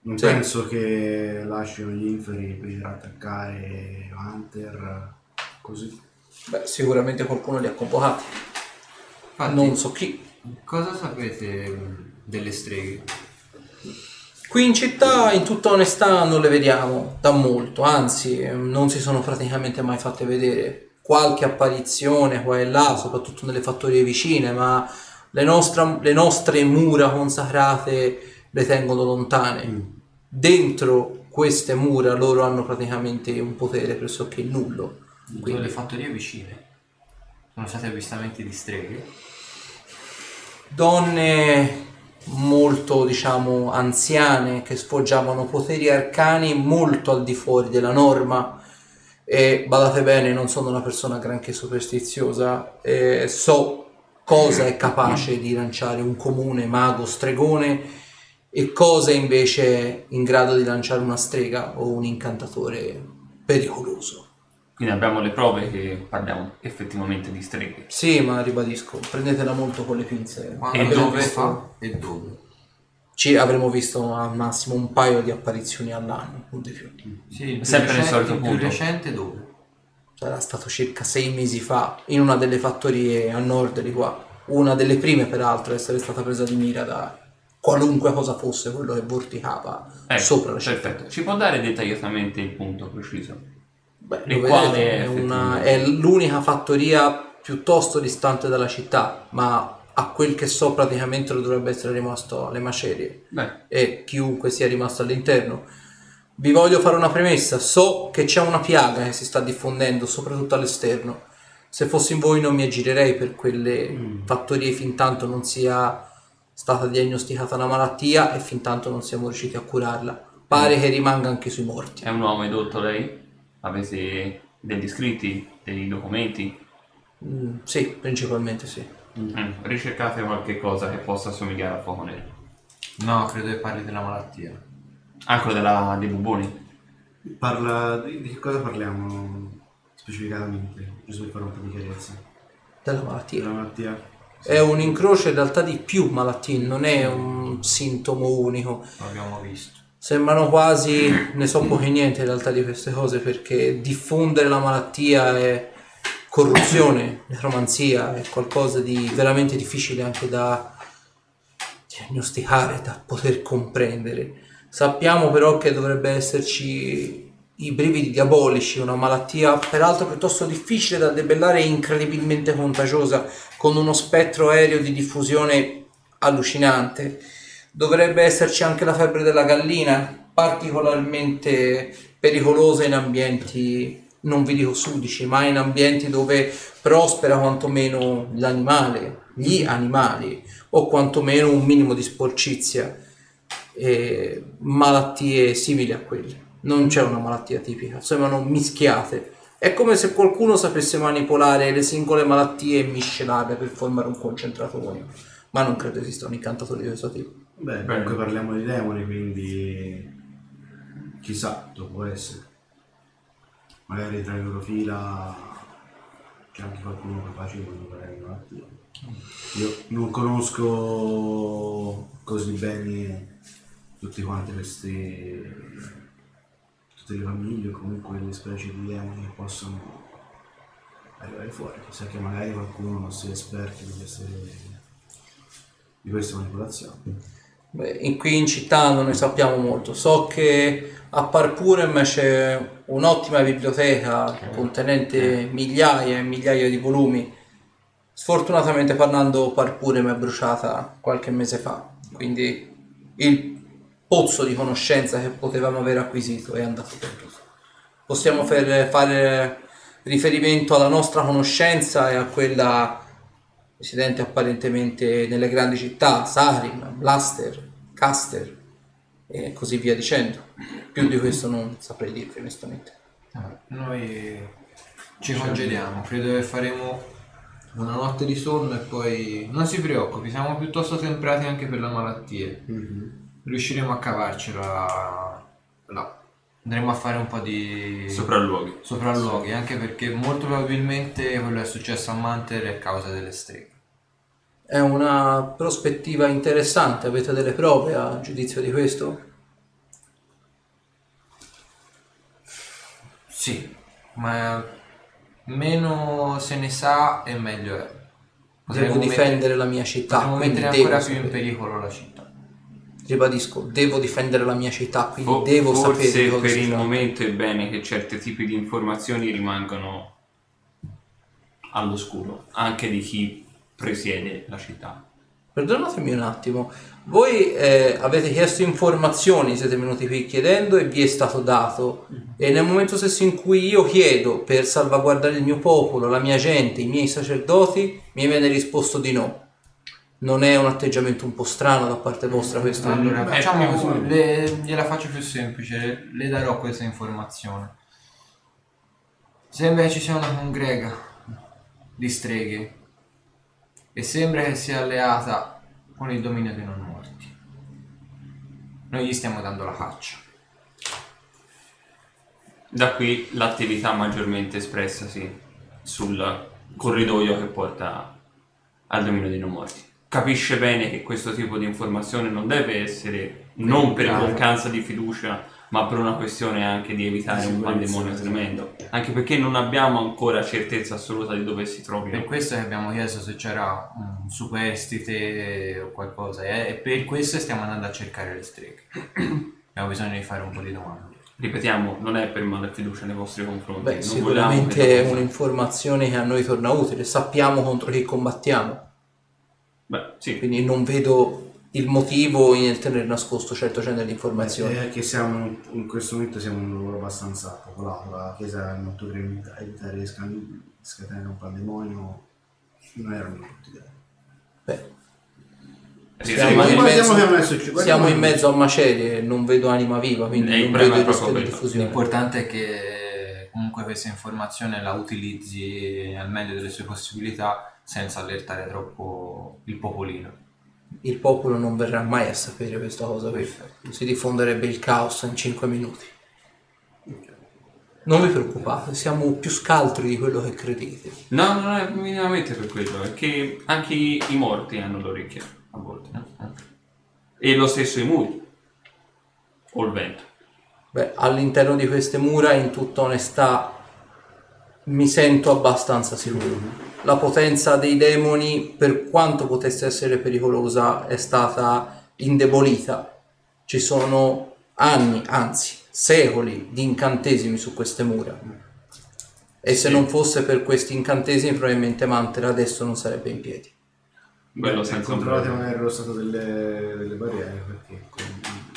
Non Sì. penso che lasciano gli inferi per attaccare Hunter così. Beh, sicuramente qualcuno li ha convocati, Infatti, non so chi. cosa sapete delle streghe? Qui in città, in tutta onestà, non le vediamo da molto, anzi, non si sono praticamente mai fatte vedere. Qualche apparizione qua e là, soprattutto nelle fattorie vicine, ma le, nostra- le nostre mura consacrate le tengono lontane. Dentro queste mura loro hanno praticamente un potere pressoché nullo. Quelle le fattorie vicine. Sono stati avvistamenti di streghe. donne molto diciamo anziane che sfoggiavano poteri arcani molto al di fuori della norma. E badate bene non sono una persona granché superstiziosa e so cosa è capace di lanciare un comune mago stregone e cosa invece è in grado di lanciare una strega o un incantatore pericoloso Quindi abbiamo le prove che parliamo effettivamente di streghe. sì ma ribadisco prendetela molto con le pinze E dove visto- fa e dove? ci avremo visto al massimo un paio di apparizioni all'anno, non di più. Sì, Sempre nel recente- solito il più punto. recente dove? Sarà stato circa sei mesi fa in una delle fattorie a nord di qua, una delle prime peraltro a essere stata presa di mira da qualunque cosa fosse quello che vorticava Ecco, sopra la città. perfetto. Ci può dare dettagliatamente il punto preciso? Beh, lo quale è una- è l'unica fattoria piuttosto distante dalla città, ma a quel che so praticamente lo dovrebbe essere rimasto alle macerie Beh, e chiunque sia rimasto all'interno. Vi voglio fare una premessa, so che c'è una piaga che si sta diffondendo, soprattutto all'esterno. Se fossi in voi non mi aggirerei per quelle fattorie fin tanto non sia stata diagnosticata la malattia e fin tanto non siamo riusciti a curarla. Pare che rimanga anche sui morti. è un uomo edotto lei? Avete degli scritti, dei documenti? Mm, sì, principalmente sì. Mm, Ricercate qualche cosa che possa assomigliare a fuoco nero. No, credo che parli della malattia. Ah, quello della, dei buboni? Parla di, di che cosa parliamo specificatamente? Giusto per fare un po' di chiarezza. Della malattia. Della malattia? È un incrocio in realtà di più malattie, non è un sintomo unico. L'abbiamo visto. Sembrano quasi, ne so poco niente in realtà di queste cose perché diffondere la malattia è corruzione, necromanzia, è qualcosa di veramente difficile anche da diagnosticare, da poter comprendere. Sappiamo però che dovrebbe esserci i brividi diabolici, una malattia peraltro piuttosto difficile da debellare e incredibilmente contagiosa, con uno spettro aereo di diffusione allucinante. Dovrebbe esserci anche la febbre della gallina, particolarmente pericolosa in ambienti, non vi dico sudici, ma in ambienti dove prospera quantomeno l'animale, gli animali, o quantomeno un minimo di sporcizia e malattie simili a quelle. Non c'è una malattia tipica, sembrano mischiate. È come se qualcuno sapesse manipolare le singole malattie e miscelarle per formare un concentrato unico. Ma non credo esista un incantatore di questo tipo. Beh, comunque parliamo di demoni, quindi chissà, può essere. Magari tra le loro fila c'è anche qualcuno capace di manipolare le malattie. Io non conosco così bene tutte quante queste tutte le famiglie o comunque le specie di demoni che possono arrivare fuori. Chissà che magari qualcuno non sia esperto di queste, di queste manipolazioni. Beh, in- qui in città non ne sappiamo molto. So che a Parpurem c'è un'ottima biblioteca contenente migliaia e migliaia di volumi. Sfortunatamente parlando, Parpurem è bruciata qualche mese fa, quindi il pozzo di conoscenza che potevamo aver acquisito è andato perduto. Possiamo fare riferimento alla nostra conoscenza e a quella residente apparentemente nelle grandi città, Sarim, Blaster, Caster e così via dicendo. Più di questo non saprei dirvi onestamente. Noi ci congediamo, credo che faremo una notte di sonno e poi non si preoccupi, siamo piuttosto temprati anche per le malattie. Riusciremo a cavarcela là. Andremo a fare un po' di Sopralluoghi. sopralluoghi, anche perché molto probabilmente quello che è successo a Manter è causa delle streghe. È una prospettiva interessante, avete delle prove a giudizio di questo? Sì, ma meno se ne sa e meglio è. Devo Potremmo difendere la mia città, Potremmo mettere devo ancora più in sapere. pericolo la città. Ribadisco, devo difendere la mia città, quindi Fo- devo sapere di forse per il momento è bene che certi tipi di informazioni rimangano all'oscuro, anche di chi presiede la città. Perdonatemi un attimo, voi eh, avete chiesto informazioni, siete venuti qui chiedendo e vi è stato dato e nel momento stesso in cui io chiedo per salvaguardare il mio popolo, la mia gente, i miei sacerdoti, mi viene risposto di no. Non è un atteggiamento un po' strano da parte vostra questo? Allora, Beh, facciamo le- gliela faccio più semplice, le, le darò questa informazione. Sembra che ci sia una congrega di streghe e sembra che sia alleata con il dominio dei non morti. Noi gli stiamo dando la caccia. Da qui l'attività maggiormente espressasi sul corridoio che porta al dominio dei non morti. capisce bene che questo tipo di informazione non deve essere non per mancanza di fiducia, ma per una questione anche di evitare un pandemonio tremendo. Anche perché non abbiamo ancora certezza assoluta di dove si Per trovino. questo che abbiamo chiesto se c'era un superstite o qualcosa eh, e per questo stiamo andando a cercare le streghe. (clears throat) abbiamo bisogno di fare un po' di domande. Ripetiamo, non è per malfiducia nei vostri confronti. Beh, non sicuramente è un'informazione che a noi torna utile. Sappiamo contro chi combattiamo. Beh, sì, Quindi non vedo il motivo nel tenere nascosto certo genere di informazioni. È che siamo in questo momento siamo un luogo abbastanza popolato, la chiesa non potrebbe evitare di scatenare un pandemonio, non era una brutta idea. Beh, sì, siamo, sì, in mezzo, è successo, siamo in mezzo a macerie, non vedo anima viva, quindi Eh, non vedo il è rischio di diffusione. L'importante è che comunque questa informazione la utilizzi al meglio delle sue possibilità senza allertare troppo il popolino. Il popolo non verrà mai a sapere questa cosa qui. Si diffonderebbe il caos in 5 minuti. Non vi preoccupate, siamo più scaltri di quello che credete. No, non è minimamente per quello, è che anche i, morti hanno l'orecchia a volte. no? E lo stesso i muri. O il vento. Beh, all'interno di queste mura, in tutta onestà, mi sento abbastanza sicuro. La potenza dei demoni, per quanto potesse essere pericolosa, è stata indebolita. Ci sono anni, anzi secoli di incantesimi su queste mura. E se non fosse per questi incantesimi, probabilmente Mantera adesso non sarebbe in piedi. Bello senza controllate magari lo stato delle, delle barriere perché con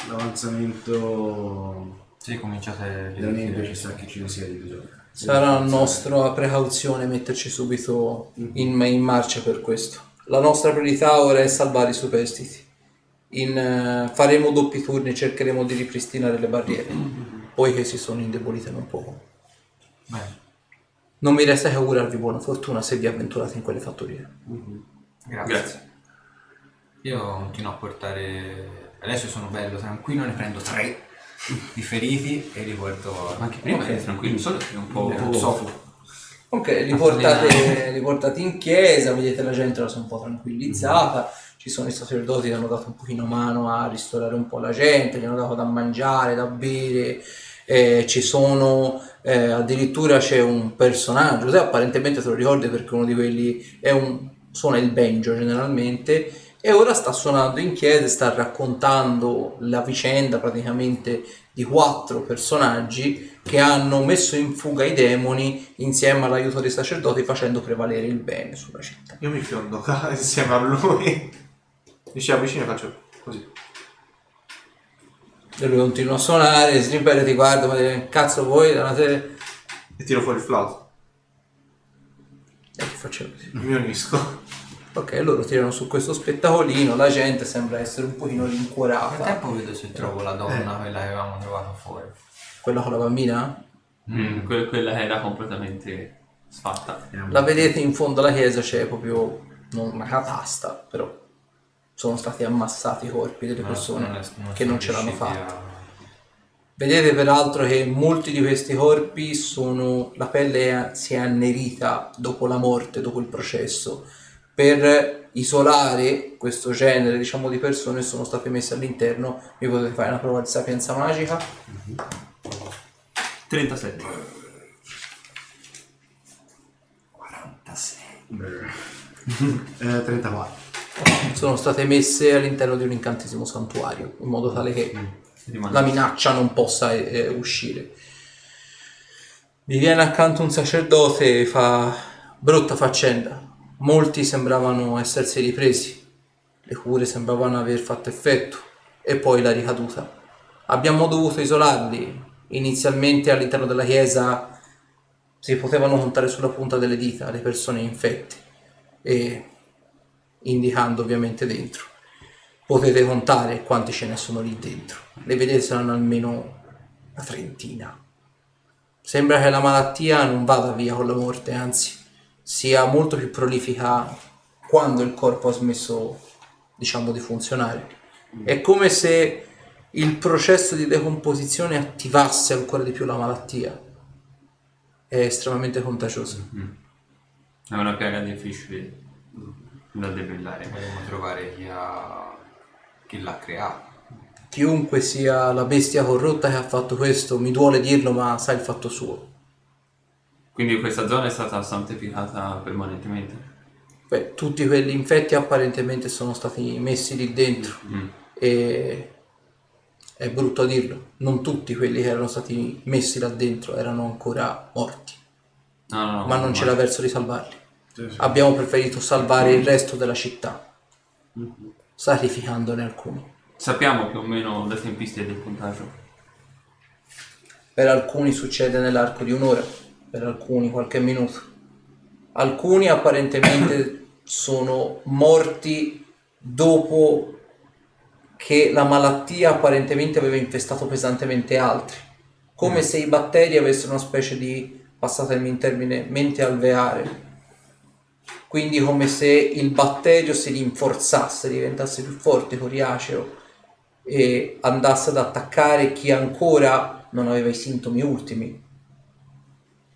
l'avanzamento Sì, cominciate della nebbia ci sta che ci sia di bisogno. Sarà nostra precauzione metterci subito in, in marcia per questo. La nostra priorità ora è salvare i superstiti. In, eh, faremo doppi turni e cercheremo di ripristinare le barriere, poi che si sono indebolite non poco. Bene, Non mi resta che augurarvi buona fortuna se vi avventurate in quelle fattorie. grazie. Grazie. Io continuo a portare... Adesso sono bello tranquillo, ne prendo tre di feriti e li porto... Ma anche prima eri tranquillo, solo che è un po'... Non so. Ok, li portate, li portate in chiesa, vedete la gente si è un po' tranquillizzata, ci sono i sacerdoti che hanno dato un pochino mano a ristorare un po' la gente, gli hanno dato da mangiare, da bere, eh, ci sono, eh, addirittura c'è un personaggio, te apparentemente te lo ricordi perché uno di quelli è un, suona il banjo generalmente, e ora sta suonando in chiesa e sta raccontando la vicenda praticamente di quattro personaggi che hanno messo in fuga i demoni insieme all'aiuto dei sacerdoti facendo prevalere il bene sulla città. Io mi fiondo (laughs) insieme a lui. Mi ci avvicino e faccio così. E lui continua a suonare, Snipper ti guarda, ma dice, cazzo vuoi? Da una serie... E tiro fuori il flauto. E che facciamo così. Mi unisco. Ok, loro tirano su questo spettacolino, la gente sembra essere un pochino Nel rincuorata. tempo vedo se trovo la donna, quella che avevamo trovato fuori. Quella con la bambina? Mm, que- quella era completamente sfatta. La vedete in fondo alla chiesa, c'è proprio non una catasta, però sono stati ammassati i corpi delle persone Non è- non che non ce l'hanno riusciti fatta. a- Vedete peraltro che molti di questi corpi sono la pelle è- si è annerita dopo la morte, dopo il processo. Per isolare questo genere diciamo, di persone sono state messe all'interno. Mi potete fare una prova di sapienza magica? 37. Eh, 34. Sono state messe all'interno di un incantesimo santuario, in modo tale che Rimane- la minaccia non possa eh, uscire. Vi viene accanto un sacerdote e fa brutta faccenda. Molti sembravano essersi ripresi, le cure sembravano aver fatto effetto e poi la ricaduta. Abbiamo dovuto isolarli. Inizialmente all'interno della chiesa si potevano contare sulla punta delle dita le persone infette e indicando ovviamente dentro potete contare quanti ce ne sono lì dentro. Le vedete saranno almeno una trentina. Sembra che la malattia non vada via con la morte, anzi sia molto più prolifica quando il corpo ha smesso, diciamo, di funzionare. È come se il processo di decomposizione attivasse ancora di più la malattia. È estremamente contagioso. È una piaga difficile. da debellare. Dobbiamo trovare chi, ha... chi l'ha creato. Chiunque sia la bestia corrotta che ha fatto questo, mi duole dirlo, ma sa il fatto suo. Quindi questa zona è stata santificata permanentemente. Beh, tutti quelli infetti apparentemente sono stati messi lì dentro Mm. e è brutto dirlo, non tutti quelli che erano stati messi là dentro erano ancora morti, No, no, no, ma non c'era verso di salvarli. Abbiamo preferito salvare il resto della città, sacrificandone alcuni. Sappiamo più o meno le tempistiche del contagio. Per alcuni succede nell'arco di un'ora, per alcuni qualche minuto. Alcuni apparentemente sono morti dopo che la malattia apparentemente aveva infestato pesantemente altri, come se i batteri avessero una specie di, passatemi in termine, mente alveare. Quindi come se il batterio si rinforzasse, diventasse più forte, coriaceo e andasse ad attaccare chi ancora non aveva i sintomi ultimi.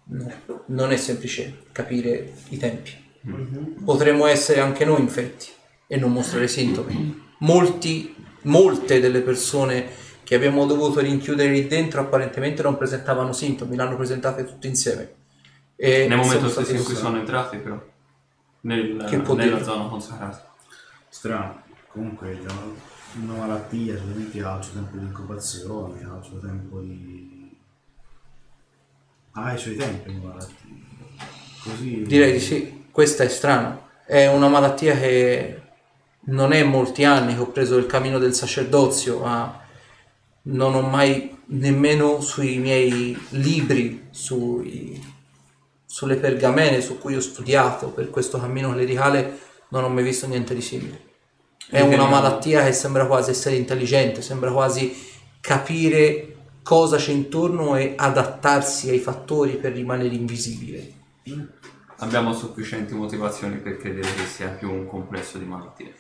No, non è semplice capire i tempi. Potremmo essere anche noi infetti e non mostrare sintomi. Molti, molte delle persone che abbiamo dovuto rinchiudere lì dentro apparentemente non presentavano sintomi, l'hanno presentate tutte insieme. E Nel momento stesso in cui sono entrati però. Nel- Che nella dire? zona consacrata. Strano. Comunque una malattia solamente ha il suo tempo di incubazione, ha il suo tempo di... Ha i suoi tempi una malattia. Così... Direi di sì, questa è strana. È una malattia che non è molti anni che ho preso il cammino del sacerdozio, ma non ho mai nemmeno sui miei libri, sui- sulle pergamene su cui ho studiato per questo cammino clericale, non ho mai visto niente di simile. È una malattia che sembra quasi essere intelligente, sembra quasi capire cosa c'è intorno e adattarsi ai fattori per rimanere invisibile. Abbiamo sufficienti motivazioni per credere che sia più un complesso di malattie.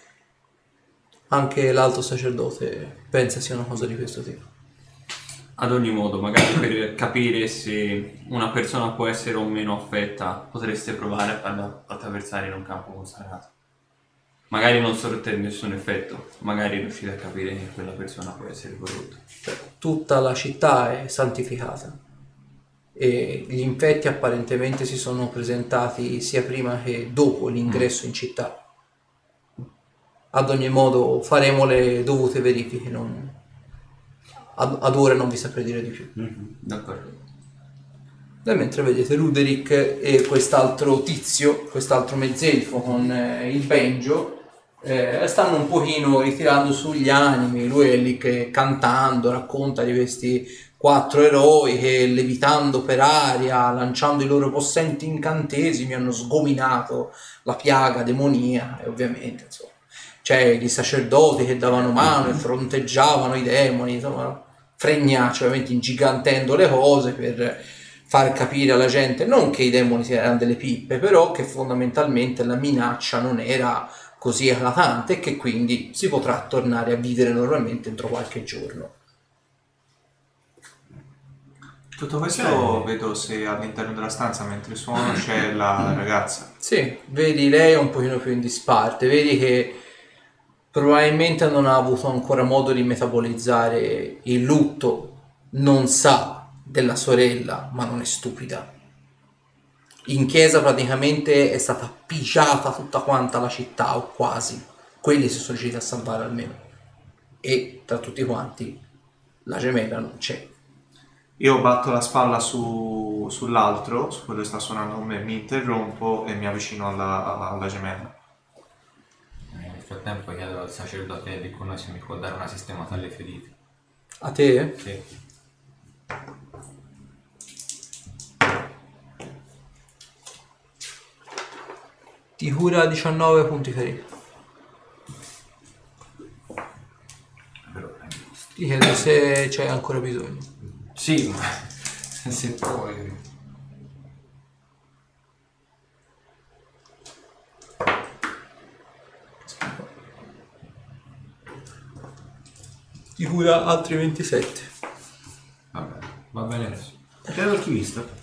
Anche l'alto sacerdote pensa sia una cosa di questo tipo. Ad ogni modo, magari per capire se una persona può essere o meno affetta, potreste provare a farla attraversare in un campo consacrato. Magari non sorte nessun effetto, magari riuscite a capire che quella persona può essere corrotta. Tutta la città è santificata e gli infetti apparentemente si sono presentati sia prima che dopo l'ingresso in città. Ad ogni modo faremo le dovute verifiche, non- ad, ad ora non vi saprei dire di più. D'accordo. E mentre vedete Ruderick e quest'altro tizio, quest'altro mezzelfo con eh, il banjo, eh, stanno un pochino ritirando sugli animi. Lui è lì che cantando racconta di questi quattro eroi che levitando per aria, lanciando i loro possenti incantesimi, hanno sgominato la piaga demonia e ovviamente insomma c'è i sacerdoti che davano mano e fronteggiavano i demoni, insomma, fregnacci, ovviamente ingigantendo le cose per far capire alla gente non che i demoni erano delle pippe, però che fondamentalmente la minaccia non era così eclatante che quindi si potrà tornare a vivere normalmente entro qualche giorno. Tutto questo vedo se all'interno della stanza mentre suono c'è (clears throat) la ragazza. Sì, vedi lei è un pochino più in disparte, vedi che probabilmente non ha avuto ancora modo di metabolizzare il lutto, non sa della sorella, ma non è stupida. In chiesa praticamente è stata pigiata tutta quanta la città, o quasi. Quelli si sono riusciti a salvare almeno. E tra tutti quanti la gemella non c'è. Io batto la spalla su- sull'altro, su quello che sta suonando con me, mi interrompo e mi avvicino alla, alla gemella. Nel frattempo chiedo al sacerdote di con noi se mi può dare una sistemata alle ferite. A te? Sì. Ti cura 19 punti eh, Ti chiedo se c'è ancora bisogno. Sì, ma (laughs) se poi... Ti cura altri 27. Vabbè, va bene adesso. C'è l'alchimista?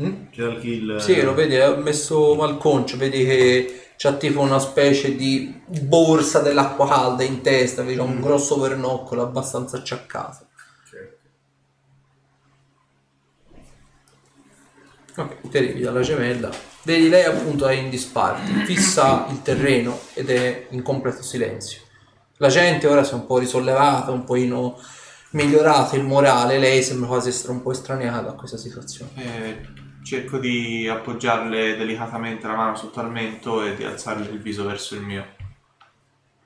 Mm? C'è il kill... Sì, lo vedi, è messo malconcio, vedi che c'ha tipo una specie di borsa dell'acqua calda in testa, vedi, c'ha un grosso vernoccolo abbastanza acciaccato. Ok, ti arrivi dalla gemella. Vedi, lei appunto è in disparte, fissa il terreno ed è in completo silenzio. La gente ora si è un po' risollevata, un pochino migliorato il morale, lei sembra quasi essere un po' estraniata a questa situazione. Eh, cerco di appoggiarle delicatamente la mano sotto al mento e di alzarle il viso verso il mio.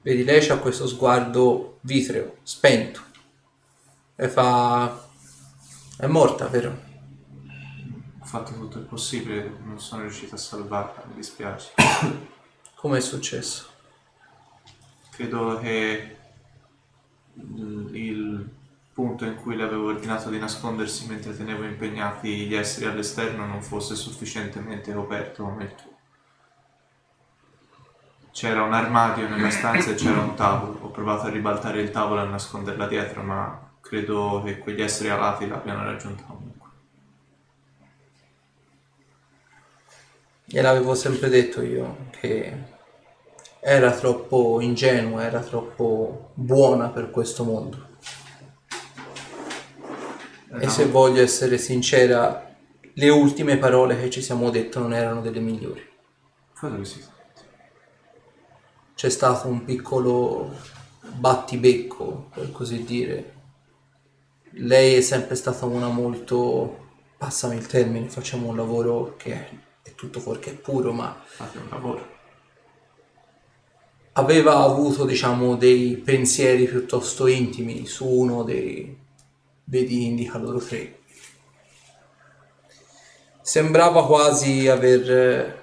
Vedi, lei ha questo sguardo vitreo, spento. E fa... È morta, vero? Ho fatto tutto il possibile, non sono riuscito a salvarla, mi dispiace. (coughs) Come è successo? Credo che il il punto in cui le avevo ordinato di nascondersi mentre tenevo impegnati gli esseri all'esterno non fosse sufficientemente coperto come il tuo. C'era un armadio nella stanza e c'era un tavolo. Ho provato a ribaltare il tavolo e a nasconderla dietro, ma credo che quegli esseri alati l'abbiano raggiunta comunque. Gliel'avevo sempre detto io che era troppo ingenua, era troppo buona per questo mondo. E se voglio essere sincera, le ultime parole che ci siamo detto non erano delle migliori. Quello che si C'è stato un piccolo battibecco, per così dire. Lei è sempre stata una molto, passami il termine, facciamo un lavoro che è, è tutto fuorché puro, ma fate un lavoro. aveva avuto, diciamo, dei pensieri piuttosto intimi su uno dei, vedi indica loro tre. Sembrava quasi aver... eh,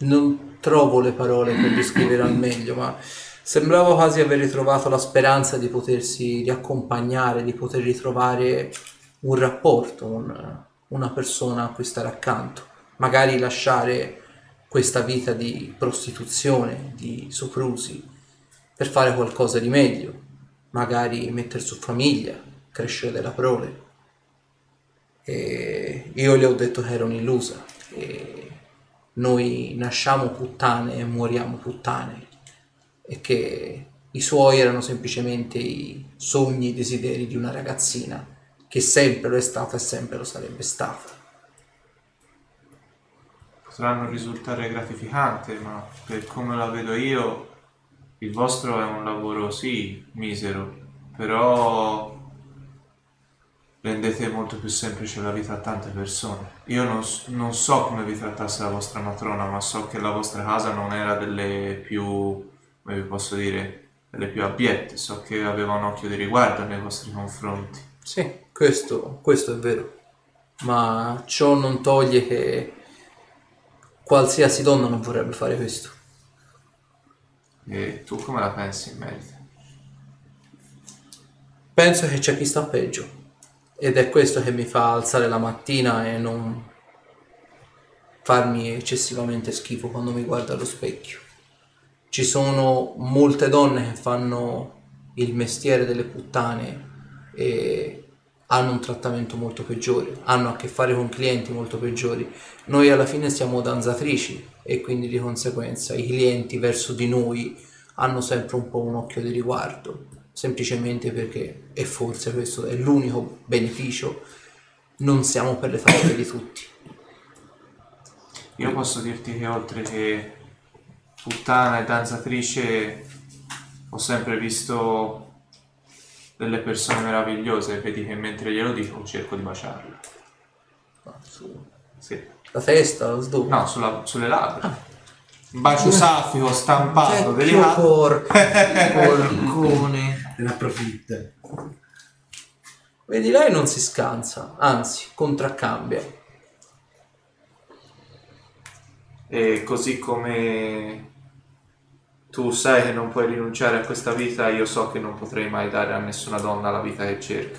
Non trovo le parole per descrivere al meglio, ma sembrava quasi aver ritrovato la speranza di potersi riaccompagnare, di poter ritrovare un rapporto, un- una persona a cui stare accanto. Magari lasciare questa vita di prostituzione, di soprusi, per fare qualcosa di meglio, magari mettere su famiglia, crescere della prole. E io le ho detto che ero un'illusa e noi nasciamo puttane e moriamo puttane e che i suoi erano semplicemente i sogni e i desideri di una ragazzina che sempre lo è stata e sempre lo sarebbe stata. Potranno risultare gratificanti, ma per come la vedo io, il vostro è un lavoro sì misero, però rendete molto più semplice la vita a tante persone. Io non, non so come vi trattasse la vostra matrona, ma so che la vostra casa non era delle più, come vi posso dire, delle più abbiette, so che aveva un occhio di riguardo nei vostri confronti. Sì, questo, questo è vero, ma ciò non toglie che qualsiasi donna non vorrebbe fare questo. E tu come la pensi in merito? Penso che c'è chi sta peggio ed è questo che mi fa alzare la mattina e non farmi eccessivamente schifo quando mi guardo allo specchio. Ci sono molte donne che fanno il mestiere delle puttane e hanno un trattamento molto peggiore, hanno a che fare con clienti molto peggiori. Noi alla fine siamo danzatrici e quindi di conseguenza i clienti verso di noi hanno sempre un po' un occhio di riguardo, semplicemente perché, e forse questo è l'unico beneficio, non siamo per le facce di tutti. Io posso dirti che oltre che puttana e danzatrice ho sempre visto delle persone meravigliose vedi che mentre glielo dico cerco di baciarle. Su- Sì. La testa, lo sdoppo. No, sulla- sulle labbra. Un bacio saffico stampato, Vecchio delicato. por- (laughs) porcone. Ne approfitta. Vedi, lei non si scansa, anzi, contraccambia. E così come tu sai che non puoi rinunciare a questa vita, io so che non potrei mai dare a nessuna donna la vita che cerca.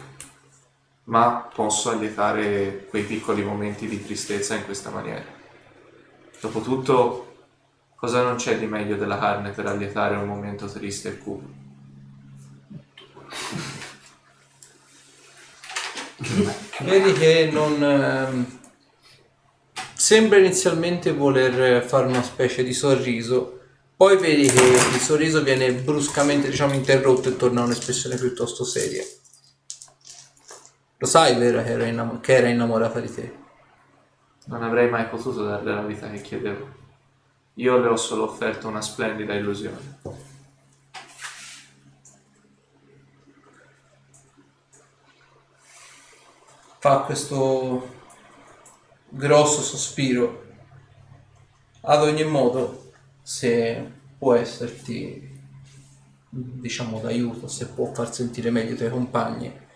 Ma posso allietare quei piccoli momenti di tristezza in questa maniera. Dopotutto, cosa non c'è di meglio della carne per allietare un momento triste e cupo? Vedi che non... ehm, Sembra inizialmente voler fare una specie di sorriso, poi vedi che il sorriso viene bruscamente diciamo, interrotto e torna a un'espressione piuttosto seria. Lo sai, vero, che era, innamo- che era innamorata di te? Non avrei mai potuto darle la vita che chiedevo. Io le ho solo offerto una splendida illusione. Fa questo grosso sospiro. Ad ogni modo, se può esserti, diciamo, d'aiuto, se può far sentire meglio i tuoi compagni.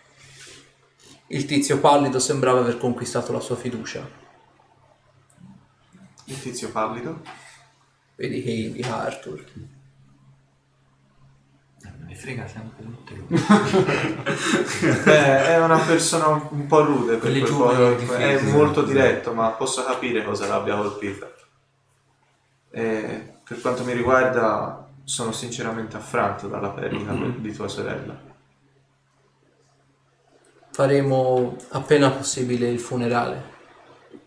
Il tizio pallido sembrava aver conquistato la sua fiducia. Il tizio pallido? Vedi che indica Arthur. Me ne frega sempre tutte. (laughs) Beh, è una persona un- po' rude per Quelli quel giovani po', e difesi, è molto diretto, ma posso capire cosa l'abbia colpita. E per quanto mi riguarda, sono sinceramente affranto dalla perdita di tua sorella. Faremo appena possibile il funerale.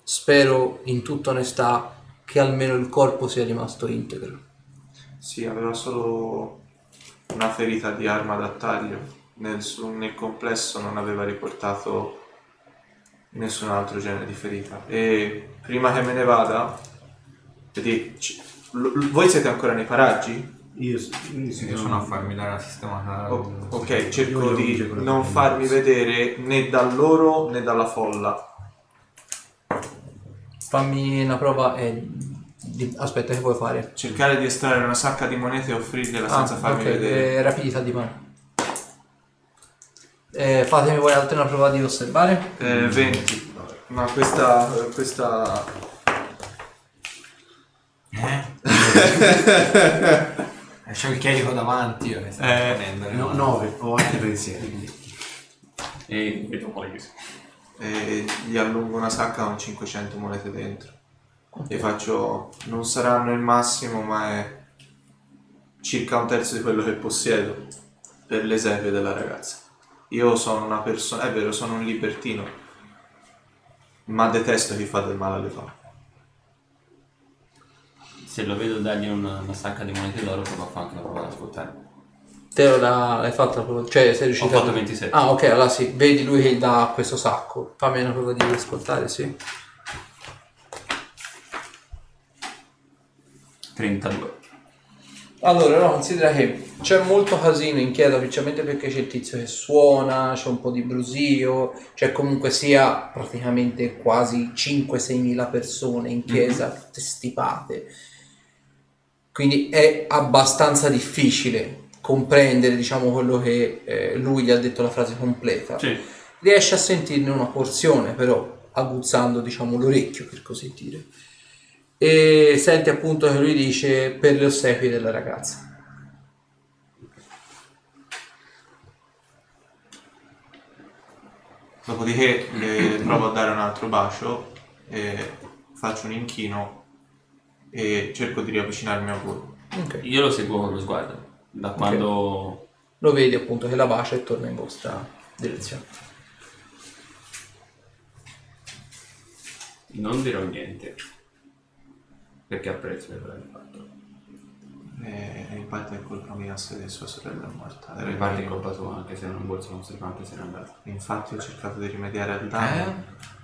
Spero, in tutta onestà, che almeno il corpo sia rimasto integro. Sì, aveva solo una ferita di arma da taglio. Nel, nel complesso non aveva riportato nessun altro genere di ferita. E prima che me ne vada, voi siete ancora nei paraggi? Io, io sono a farmi la sistemata. O- ok, cerco di non farmi vedere. né da loro né dalla folla. Fammi una prova e... di- Aspetta, che vuoi fare? Cercare di estrarre una sacca di monete e offrirgliela senza Ah, farmi ok, vedere. eh, rapidità di mano. Eh, fatemi voi altre una prova di osservare. Eh, 20. Ma questa, questa Eh, (laughs) (laughs) C'ho il chierico davanti io che sto Eh, prendere. no, 9, ho altri pensieri. E vedo poi e gli allungo una sacca con 500 monete dentro. E faccio, non saranno il massimo, ma è circa un terzo di quello che possiedo per l'esempio della ragazza. Io sono una persona, è vero, sono un libertino, ma detesto chi fa del male alle donne. Se lo vedo dargli una, una sacca di monete d'oro, provo a fare anche una prova ad ascoltare. Te lo da, hai fatto la prova, cioè sei riuscito Ho fatto a- 27. Ah, ok, allora sì, vedi lui che gli dà questo sacco. Fammi una prova di ascoltare, sì. 32. Allora, no, considera che c'è molto casino in chiesa, principalmente perché c'è il tizio che suona, c'è un po' di brusio, c'è comunque sia praticamente quasi 5-6 mila persone in chiesa, tutte stipate. Quindi è abbastanza difficile comprendere, diciamo, quello che eh, lui gli ha detto la frase completa. Sì. Riesce a sentirne una porzione, però aguzzando, diciamo, l'orecchio, per così dire. E senti appunto che lui dice per le ossequie della ragazza. Dopodiché le provo a dare un altro bacio e faccio un inchino e cerco di riavvicinarmi a voi. Ok. Io lo seguo con lo sguardo. Da quando... Lo vedi appunto che la bacia e torna in vostra direzione. Non dirò niente. Perché apprezzo hai fatto. E in parte è colpa mia se sua sorella è morta. Era In parte è colpa tua, anche se non un borso conservante se n'è andato. Infatti ho cercato di rimediare al danno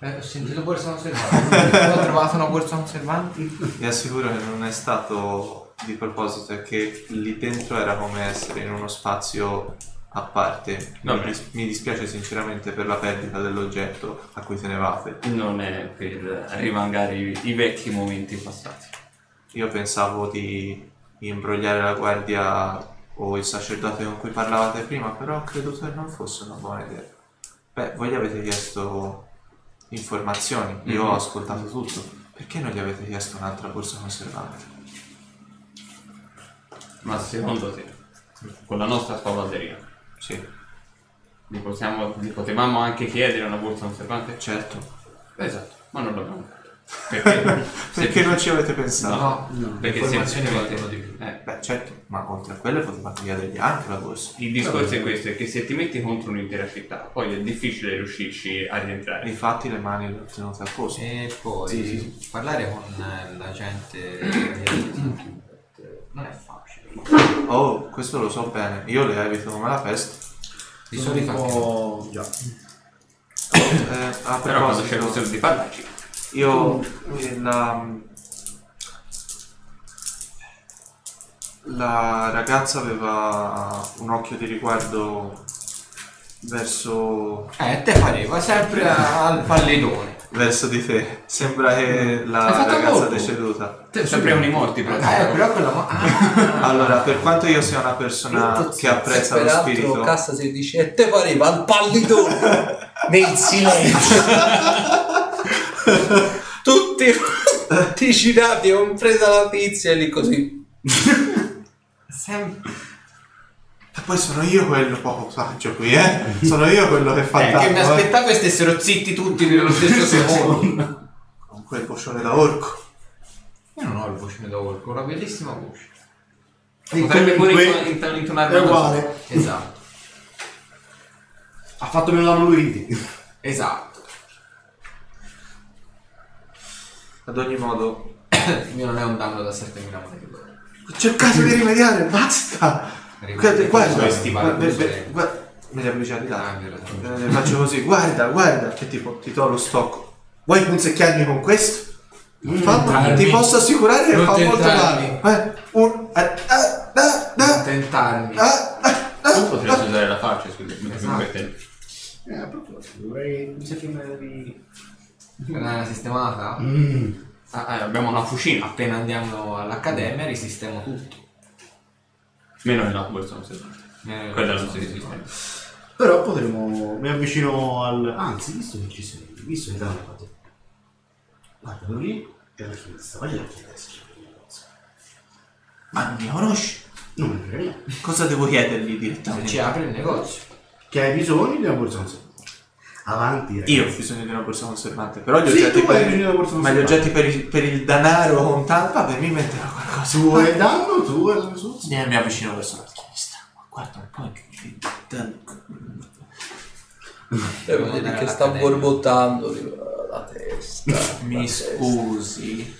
Eh? Eh, ho sentito borsa conservante. (laughs) ho trovato una borsa conservante. Vi assicuro che non è stato di proposito, è che lì dentro era come essere in uno spazio a parte. Mi, Vabbè. dis- mi dispiace sinceramente per la perdita dell'oggetto a cui tenevate. Non è per rivangare i, i vecchi momenti passati. Io pensavo di imbrogliare la guardia o il sacerdote con cui parlavate prima, però credo che non fosse una buona idea. Beh, voi gli avete chiesto informazioni, io ho ascoltato tutto. Perché non gli avete chiesto un'altra borsa conservante? Ma secondo te, con la nostra spavalderia, Sì, gli, possiamo, gli potevamo anche chiedere una borsa conservante? certo. Esatto, ma non l'abbiamo fatto. Perché? (laughs) Perché non ci avete pensato? No, No, Perché informazioni valgono di più. Eh, Beh, certo, ma oltre a quelle poteva chiedergli anche la borsa. il discorso è questo, è che se ti metti contro un'intera città, poi è difficile riuscirci a rientrare. Infatti le mani le ho tenute a posto. E poi Sì, sì, parlare con la gente (coughs) non è facile. Oh, questo lo so bene. Io le evito come la peste. Di solito. Già. Eh, a Però quando c'è bisogno di parlarci. Io eh, la, la ragazza aveva un occhio di riguardo verso, Eh, te pareva sempre al pallidone. verso di te. Sembra che la Hai fatto ragazza colpo? deceduta. Sembriamo i morti, però. Eh, però quella mo- ah, Allora, per quanto io sia una persona che apprezza lo Peraltro spirito, Cassa si dice e te pareva al pallidone (laughs) nel silenzio. (laughs) (laughs) Tutti ticcinati, compresa la tizia e lì così. sempre E poi sono io quello poco saggio qui, eh? Sono io quello che fa Eh, che mi tanto, eh. aspettavo che stessero zitti tutti nello stesso secondo. Con quel boccione da orco. Io non ho il voce da orco, ho una bellissima voce. Potrebbe pure intonare È una cosa. uguale. Esatto, Ha fatto meno danno lui esatto. Ad ogni modo, (clears throat) Il mio non è un danno da 7.000 monete d'oro. ho cercato di rimediare, basta! Guarda, guarda, guarda, vale guarda, guarda, me li avvicini là. Eh, faccio così, guarda, guarda, che tipo ti do lo stocco. Vuoi punzecchiarmi con questo? Fa- tentarmi. ti posso assicurare che Non fa molto male. Eh, un, eh, ah, ah, Non ah, tentarmi. ah, ah, ah. Tu potresti usare la faccia, scusa, mi Esatto. permette. Eh, a proposito, dovrei... Mi sa che. Una sistemata? Mm. Ah, eh, abbiamo una fucina. Appena andiamo all'accademia risistemo tutto. Meno borsa non serve. Eh, Quella non si resiste. Però potremmo... Mi avvicino al... Anzi, visto che ci sei, visto che danno fatto... Guarda, quello lì è la finestra. Vai a chiedere se c'è qualcosa. Ma non mi conosci? Non ne frega niente. Cosa devo chiedergli Se direttamente? ci apre il negozio. Che hai bisogno di una borsa. Avanti, ragazzi. Io ho bisogno di una borsa conservante, però gli Sì, oggetti tu hai per, bisogno di una borsa ma gli oggetti per il, per il denaro contante, vabbè, mi metterò qualcosa. Tu hai danno, tu hai la risorsa. Eh, mi avvicino verso l'alchimista. Ma Guarda un po' che... Devo dire andare che sta borbottando la testa. Mi la testa. scusi.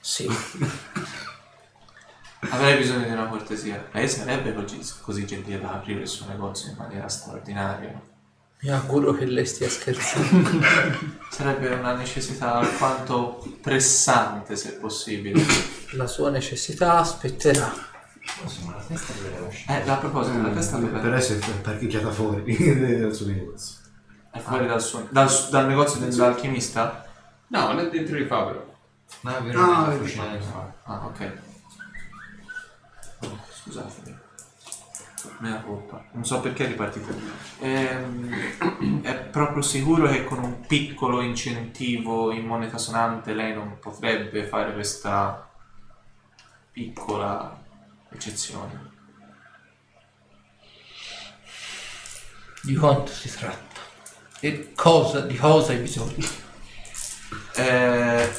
Sì. (laughs) Avrei bisogno di una cortesia. Lei sarebbe così, così gentile da aprire il suo negozio in maniera straordinaria. Mi auguro che lei stia scherzando. (laughs) Sarebbe una necessità alquanto pressante, se possibile. La sua necessità aspetterà. Insomma, la testa deve lasciare. Eh, a proposito, la testa Per dove essere parcheggiata fuori (laughs) dal suo negozio. è fuori dal, suo, dal, dal negozio dell'alchimista? No, non è dentro di fa però. No, è vero, Ah, la è fa. Ah, ok. Oh, scusatemi. Mea colpa. Non so perché è ripartito. Ehm, è proprio sicuro che con un piccolo incentivo in moneta sonante lei non potrebbe fare questa piccola eccezione. Di quanto si tratta? E cosa, di cosa hai bisogno? Eh,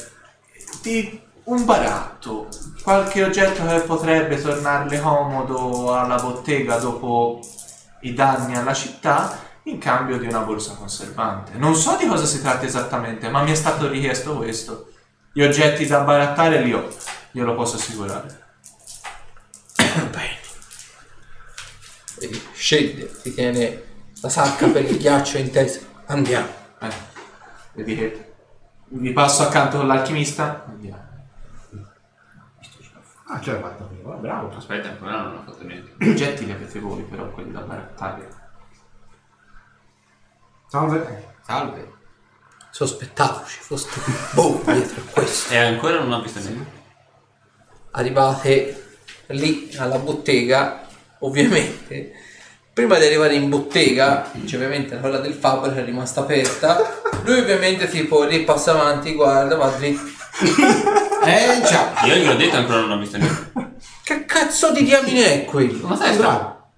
di un baratto, qualche oggetto che potrebbe tornarle comodo alla bottega dopo i danni alla città in cambio di una borsa conservante. Non so di cosa si tratta esattamente, ma mi è stato richiesto questo. Gli oggetti da barattare li ho, glielo posso assicurare. (coughs) Bene. Vedi, scende, ti tiene la sacca per il ghiaccio in testa. Andiamo. Eh, vedi che vi passo accanto con l'alchimista? Andiamo. Ah, ce l'hai fatta prima, bravo. Aspetta, ancora non ho fatto niente. Gli (clears throat) oggetti li avete voi, però quelli da barattare. Salve. Salve. Sospettavo ci foste voi dietro a questo. E ancora non ho visto niente. Arrivate lì alla bottega, ovviamente. Prima di arrivare in bottega, cioè ovviamente quella del Faber è rimasta aperta. Lui ovviamente tipo lì passa avanti, guarda, va dritto. Eh già. Io gli ho detto ancora non ho visto niente. Che cazzo di diamine è quello? Ma sai, bravo.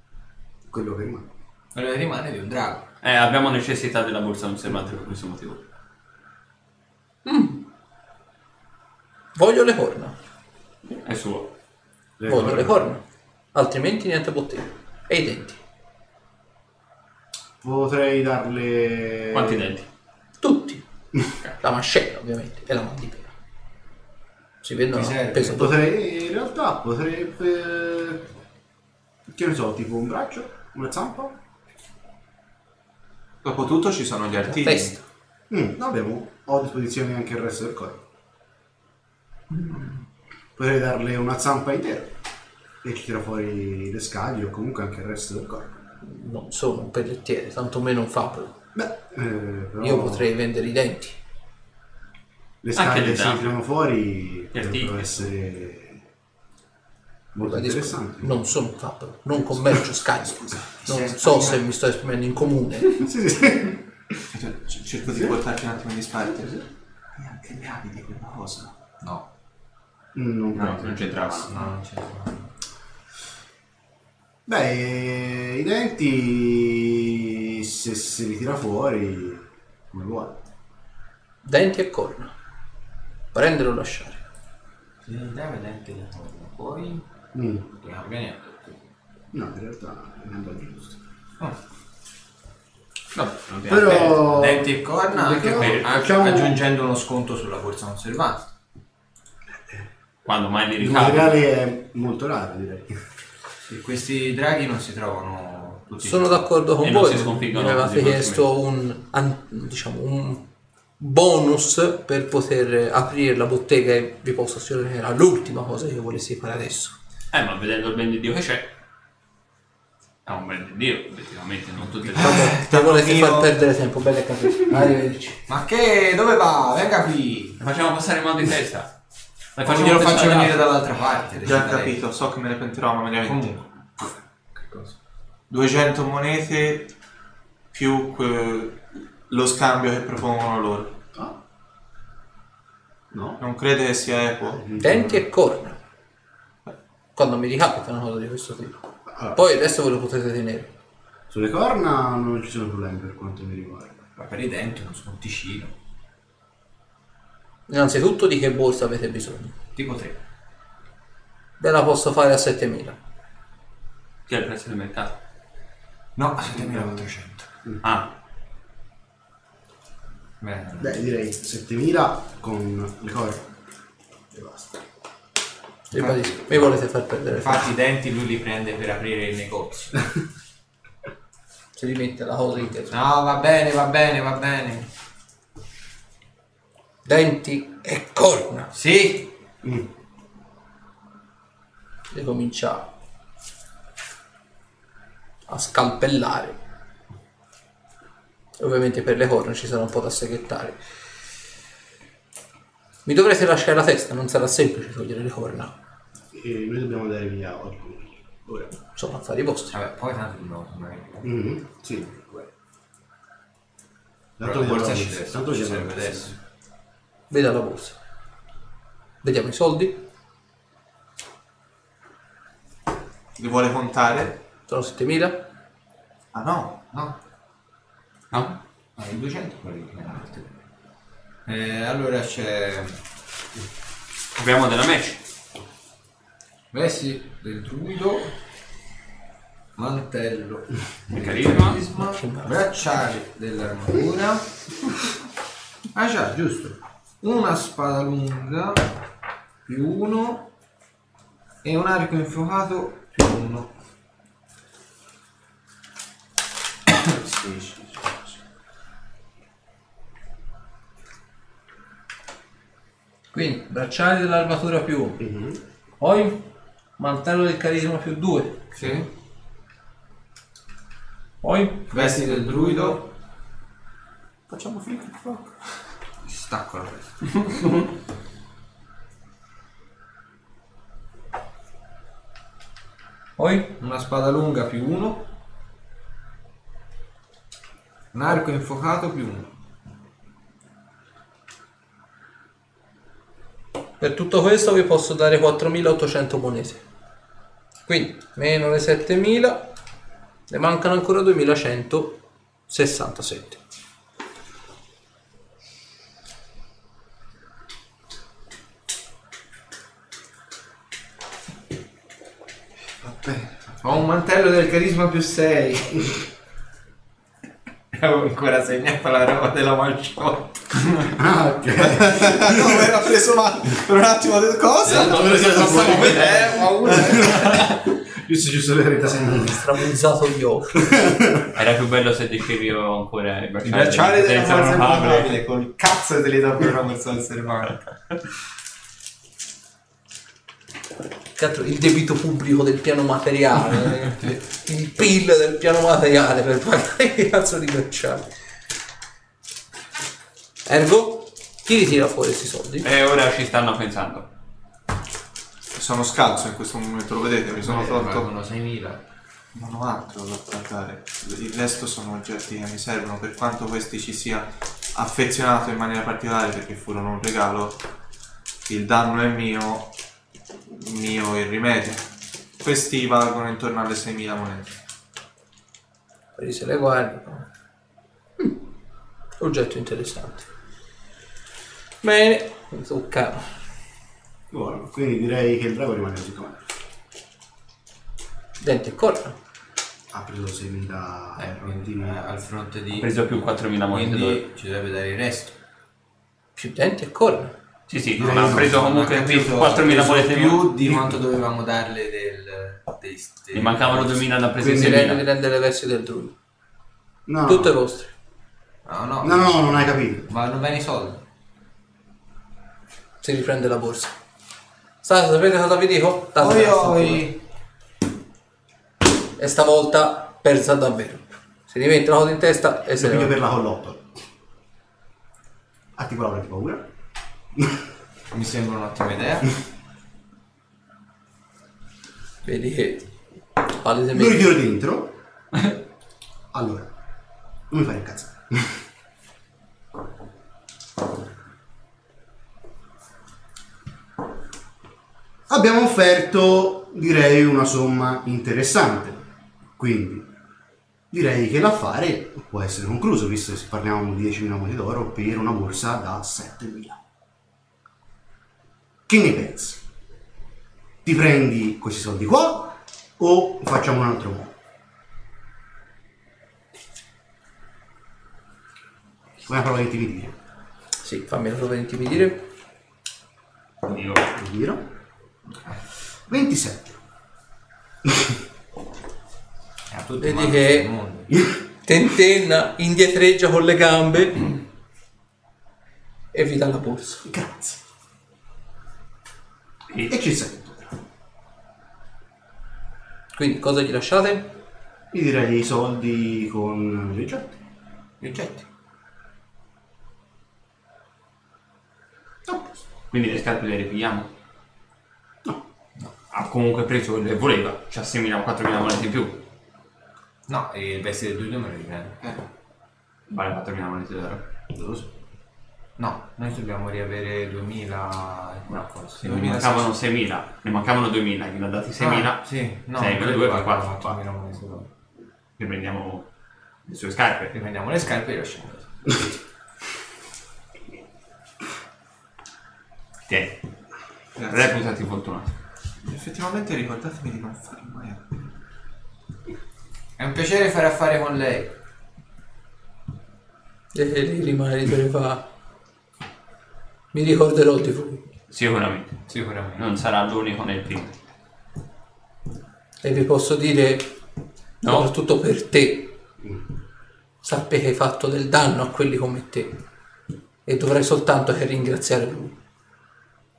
Quello che rimane. Quello che rimane di un drago. Eh, abbiamo necessità della borsa conservante per questo motivo. Voglio le corna. È suo. Le Voglio corna. le corna. Altrimenti niente bottega. E i denti. Potrei darle... Quanti denti? Tutti. (laughs) La mascella, ovviamente, e la mandibola. Si vedono peso Potrei, in realtà, potrebbe... Che ne so, tipo un braccio? Una zampa? Dopotutto ci sono gli la artigli. testa. Mm, abbiamo, ho a disposizione anche il resto del corpo. Potrei darle una zampa intera e ci tira fuori le scaglie o comunque anche il resto del corpo. Non sono un pellettiere, tantomeno un fabbro. Beh, eh, però Io potrei vendere i denti. Le Anche scaglie le che si tirano fuori potrebbero essere molto interessanti. Non sono un fabbro, non commercio scaglie. Non so se mi sto esprimendo in comune. (laughs) Sì, sì. C- Cerco di portarti un attimo in disparte. E anche gli abiti quella cosa. No, Non No, non c'entrava. no, non c'è. Beh, i denti se, se li tira fuori come vuole. Denti e corna. Prendere o lasciare. Se non dai denti le corna, poi Mm. non cambia niente. No, in realtà è un po' giusto. Vabbè, non abbiamo- Però... Denti e corna anche Però- per, anche facciamo- aggiungendo uno sconto sulla corsa conservante. Quando mai li Il ricavi? materiale è molto raro, direi. E questi draghi non si trovano tutti. Sono d'accordo con E non voi. si Mi avevate così chiesto un, an- diciamo, un bonus per poter aprire la bottega e vi posso assicurare che era l'ultima cosa che io volessi fare adesso. Eh, ma vedendo il ben di Dio che c'è. È un ben di Dio, effettivamente, non tutte le Vabbè, te volete mio- far perdere tempo, bene capito. Arrivederci. Ma che? Dove va? Venga qui! Le facciamo passare il mal di testa. Le facciamo glielo faccio testare venire dall'altra parte. Già decida lei. capito, so che me ne pentirò, ma me ne avete. Comunque. Che cosa? 200 monete più que- lo scambio che propongono loro. Ah. No? Non crede che sia equo? Denti e corna. Quando mi ricapita una cosa di questo tipo. Allora, Poi il resto ve lo potete tenere. sulle corna non ci sono problemi per quanto mi riguarda. Ma per i denti uno sconticino. Innanzitutto di che borsa avete bisogno? Tipo 3. Ve la posso fare a 7000. Che è il prezzo del mercato? No, 7400. Ah, Beh, Beh, direi 7000 con le corna. E basta. Ribadisco, mi volete far perdere infatti i denti lui li prende per aprire il negozio. (laughs) Se li mette la cosa in testa. No, va bene, va bene, va bene. Denti e corna. Sì, Mm. E comincia a scalpellare. Ovviamente per le corna ci sarà un po' da seghettare. Mi dovrete lasciare la testa, non sarà semplice togliere le corna. E noi dobbiamo andare via oggi. Ora. Sono affari vostri. vabbè, poi tanto dobbiamo tornare. Mhm, Sì. Però Tanto la borsa ci deve tanto ci serve adesso. Veda la borsa. Vediamo i soldi. Li vuole contare? Sono 7000. Ah no, No? No? Ah, il 200 quelli che eh, allora c'è Abbiamo della match. Vessi del druido, mantello, carisma, bracciale dell'armatura. Ah già, giusto. Una spada lunga più uno e un arco infuocato più uno. (coughs) Sì. Quindi, bracciali dell'armatura più 1. Mhm. Poi, mantello del carisma più 2. Sì. Poi, Vesti del druido, facciamo flick and flock. stacco la testa. (laughs) poi, Una spada lunga più uno. Un arco infuocato più uno. Per tutto questo vi posso dare 4.800 monete. Quindi, meno le 7.000, ne mancano ancora 2.167. Vabbè, ho un mantello del carisma più 6. Avevo ancora segnato la roba della one shot. Ah, ok. (laughs) no, mi era preso ma per un attimo ho detto cosa? Non me lo siete fuori. Eh, ho. (laughs) Giusto, giusto le 36 minuti. Stramuzzato gli (laughs) occhi. Era più bello se dicevo ancora il Il bracciale bracciale della forza improbabile col cazzo te li do per una morsa essere umano. Che altro, il debito pubblico del piano materiale, eh, il PIL del piano materiale per pagare i cazzo di bracciali. Ergo, chi li tira fuori questi soldi? E ora ci stanno pensando. Sono scalzo in questo momento, lo vedete, mi sono tolto Valgono 6.000. Non ho altro da trattare. Il resto sono oggetti che mi servono, per quanto questi ci sia affezionato in maniera particolare perché furono un regalo. Il danno è mio, mio il rimedio. Questi valgono intorno alle 6.000 monete. Vedi se le guardi. Mm, oggetto interessante. Bene, mi tocca. Buono, quindi direi che il drago rimane così com'è. Denti e corna. Ha preso 6.000 Eh, euro. quindi eh, al fronte di... Ho preso più 4.000 monete d'oro. Quindi ci dovrebbe dare il resto. Più denti e corna. Sì, sì, Direi non ha preso comunque più capito, 4.000 ha preso monete più di quanto dovevamo darle del... Dei, dei- Mi mancavano 2.000 da prese Quindi rende di 6.000. rendere le vesti del druido. No, Tutte vostre. No, no, no, no, non hai capito. Vanno bene i soldi. Si riprende la borsa. Sa- sapete cosa vi dico? Date Oi, la oi. E stavolta persa davvero. Si rimette la cosa in testa e se Se ne va. per la collotto. Articolare di paura. Mi sembra un'ottima idea. Vedi che Lo palesemente ritiro dentro. Allora, non mi fai incazzare. Abbiamo offerto, direi, una somma interessante. Quindi, direi che l'affare può essere concluso, visto che parliamo di 10.000 monete d'oro per una borsa da 7.000. Che ne pensi? Ti prendi questi soldi qua o facciamo un altro modo? Vuoi una prova di intimidire? Sì, fammi la prova di intimidire. Io Lo giro. 27. Eh, tutti Vedi che-. Tentenna, indietreggia con le gambe e vi dà la borsa. Grazie. E- E ci sei. Quindi cosa gli lasciate? Io direi i soldi con gli oggetti. Gli oggetti. Quindi le scarpe le ripigliamo? No. Ha comunque preso le voleva, c'ha 6.000 4.000 monete in più. No, il vestito del druido me lo riprendo. Vale 4.000 monete d'oro. Non lo so. No, noi dobbiamo riavere 2000 e qualcosa. Ne mancavano 6.000, ne mancavano 2.000, gliene ha dati 6.000. Ah, sì, no, 6 meno 2 fa 4. 4.000 monete d'oro. Riprendiamo le sue scarpe. Riprendiamo le scarpe e lasciamo. (laughs) Tieni, Grazie. reputati fortunato. Effettivamente ricordatemi di non fare mai È un piacere fare affari con lei. E lì rimane di fa. Mi ricorderò di voi. Sicuramente. Sicuramente. Non sarà l'unico nel primo. E vi posso dire, No. soprattutto per te, sappi che hai fatto del danno a quelli come te. E dovrai soltanto che ringraziare lui.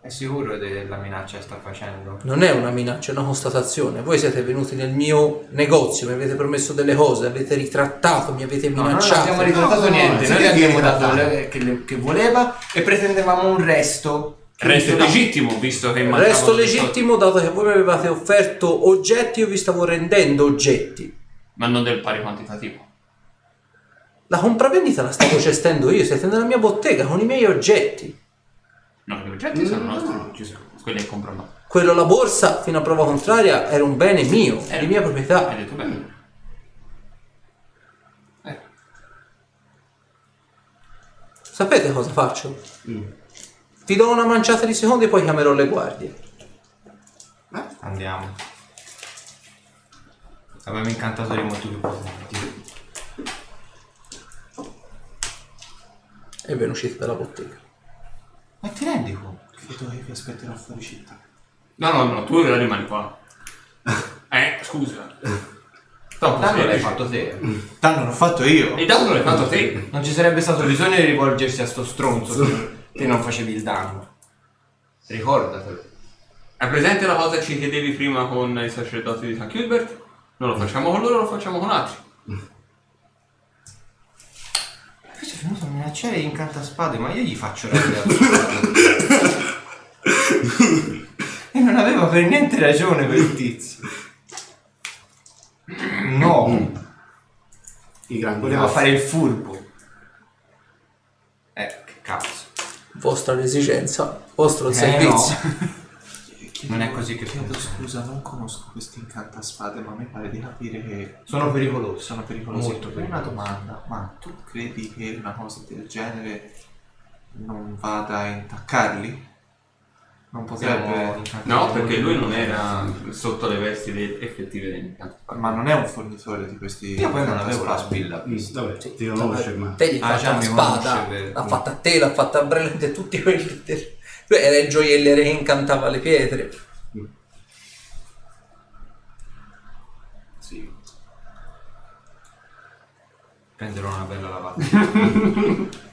È sicuro della minaccia che sta facendo? Non è una minaccia, è una constatazione. Voi siete venuti nel mio negozio, mi avete promesso delle cose, avete ritrattato, mi avete No, non minacciato. abbiamo ritrattato No, niente, noi abbiamo dato le- che, le- che voleva e pretendevamo un resto. Resto legittimo, visto che resto legittimo, dato che voi mi avevate offerto oggetti, io vi stavo rendendo oggetti. Ma non del pari quantitativo. La compravendita la stavo gestendo io, siete nella mia bottega con i miei oggetti. No, gli oggetti sono No, nostri. no, ci siamo. Quelli che comprano. Quello la borsa, fino a prova contraria, era un bene mio, Eh, di mia proprietà. Hai detto bene. Sapete cosa faccio? Mm. Vi do una manciata di secondi e poi chiamerò le guardie. Andiamo. Avevamo incantatori molto più potenti. E ve ne uscite dalla bottega. Ma ti rendi conto? Che vi aspetterò fuori città. No, no, no, tu rimani qua. Eh, scusa. Tanto sei- l'hai fatto te. Tanto l'ho fatto io. E dato l'hai fatto te. Non ci sarebbe stato bisogno di rivolgersi a sto stronzo se te non facevi il danno. Ricordatelo. Hai presente la cosa che ci chiedevi prima con i sacerdoti di San Gilbert? Non lo facciamo con loro, lo facciamo con altri. Questo è venuto a minacciare incanta spade, ma io gli faccio rabbia. (laughs) E non aveva per niente ragione quel tizio. No, I grandi voleva fare il furbo. Eh, che cazzo. Vostra esigenza, vostro Eh, servizio. no. (laughs) Non è così che Chiedo funziona. scusa, non conosco questi incantaspade, ma mi pare di capire che Sono pericolosi. sono pericolosi. Molto Una pericolosi. domanda, ma tu credi che una cosa del genere non vada a intaccarli? Non potrebbe... No, perché lui non era sotto le vesti de- effettive degli Ma non è un fornitore di questi Io poi non avevo la incantaspade. spilla. Mm, Vabbè, ti conosce, ma... Te gli Ah, fai già la spada, l'ha fatta a te, l'ha fatta a Brilliant e tutti quelli del... Lui era il gioielliere che incantava le pietre. Sì. Prenderò una bella lavata. (laughs)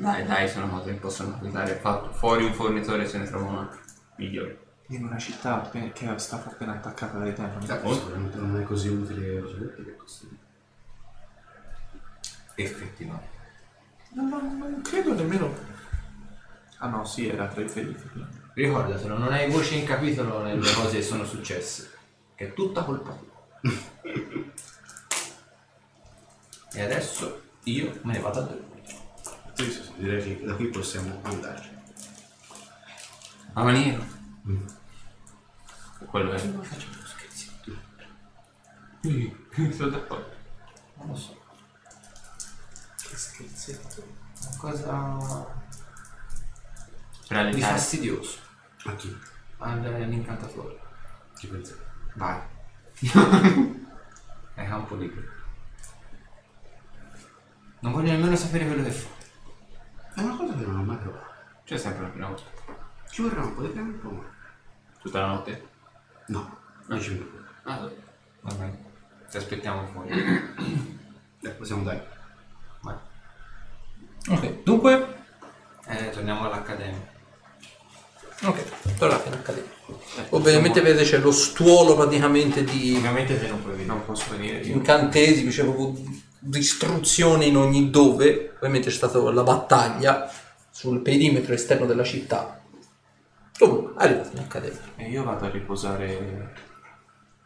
Dai, dai, sono cose che possono capitare. Fatto fuori un fornitore se ne trova un altro. Migliore. In una città appena- che è stata appena attaccata dai demoni. Sicuramente non è così utile che costruire. Effettivamente. Non, non- non credo nemmeno... Ah no, sì, era tra i feriti. quindi. Ricordatelo, non hai voce in capitolo nelle cose che sono successe. Che è tutta colpa tua. e adesso io me ne vado a dormire. Sì, sì, sì, direi che da qui possiamo andare. Ma maniero. Quello è. Sono d'accordo. Non lo so. Che scherzetto. Una cosa Per di fastidioso. A chi? All'incantatore. Chi pensa? Vai. (laughs) È campo libero. Non voglio nemmeno sapere quello che fa. È una cosa che non ho mai provato. C'è sempre la prima volta. Ci vorrà un po' di tempo, ma... Tutta la notte. No, 10 minuti. Ah, dai. Va bene. Ti aspettiamo fuori. (coughs) Eh, possiamo andare. Vai. Ok, dunque... Eh, torniamo all'accademia. Ok, tornate in accademia. Ovviamente vedete c'è lo stuolo praticamente di Ovviamente te non puoi. Non posso venire io. incantesimi, c'è proprio distruzione in ogni dove. Ovviamente c'è stata la battaglia sul perimetro esterno della città. Comunque, arrivate in accademia. E io vado a riposare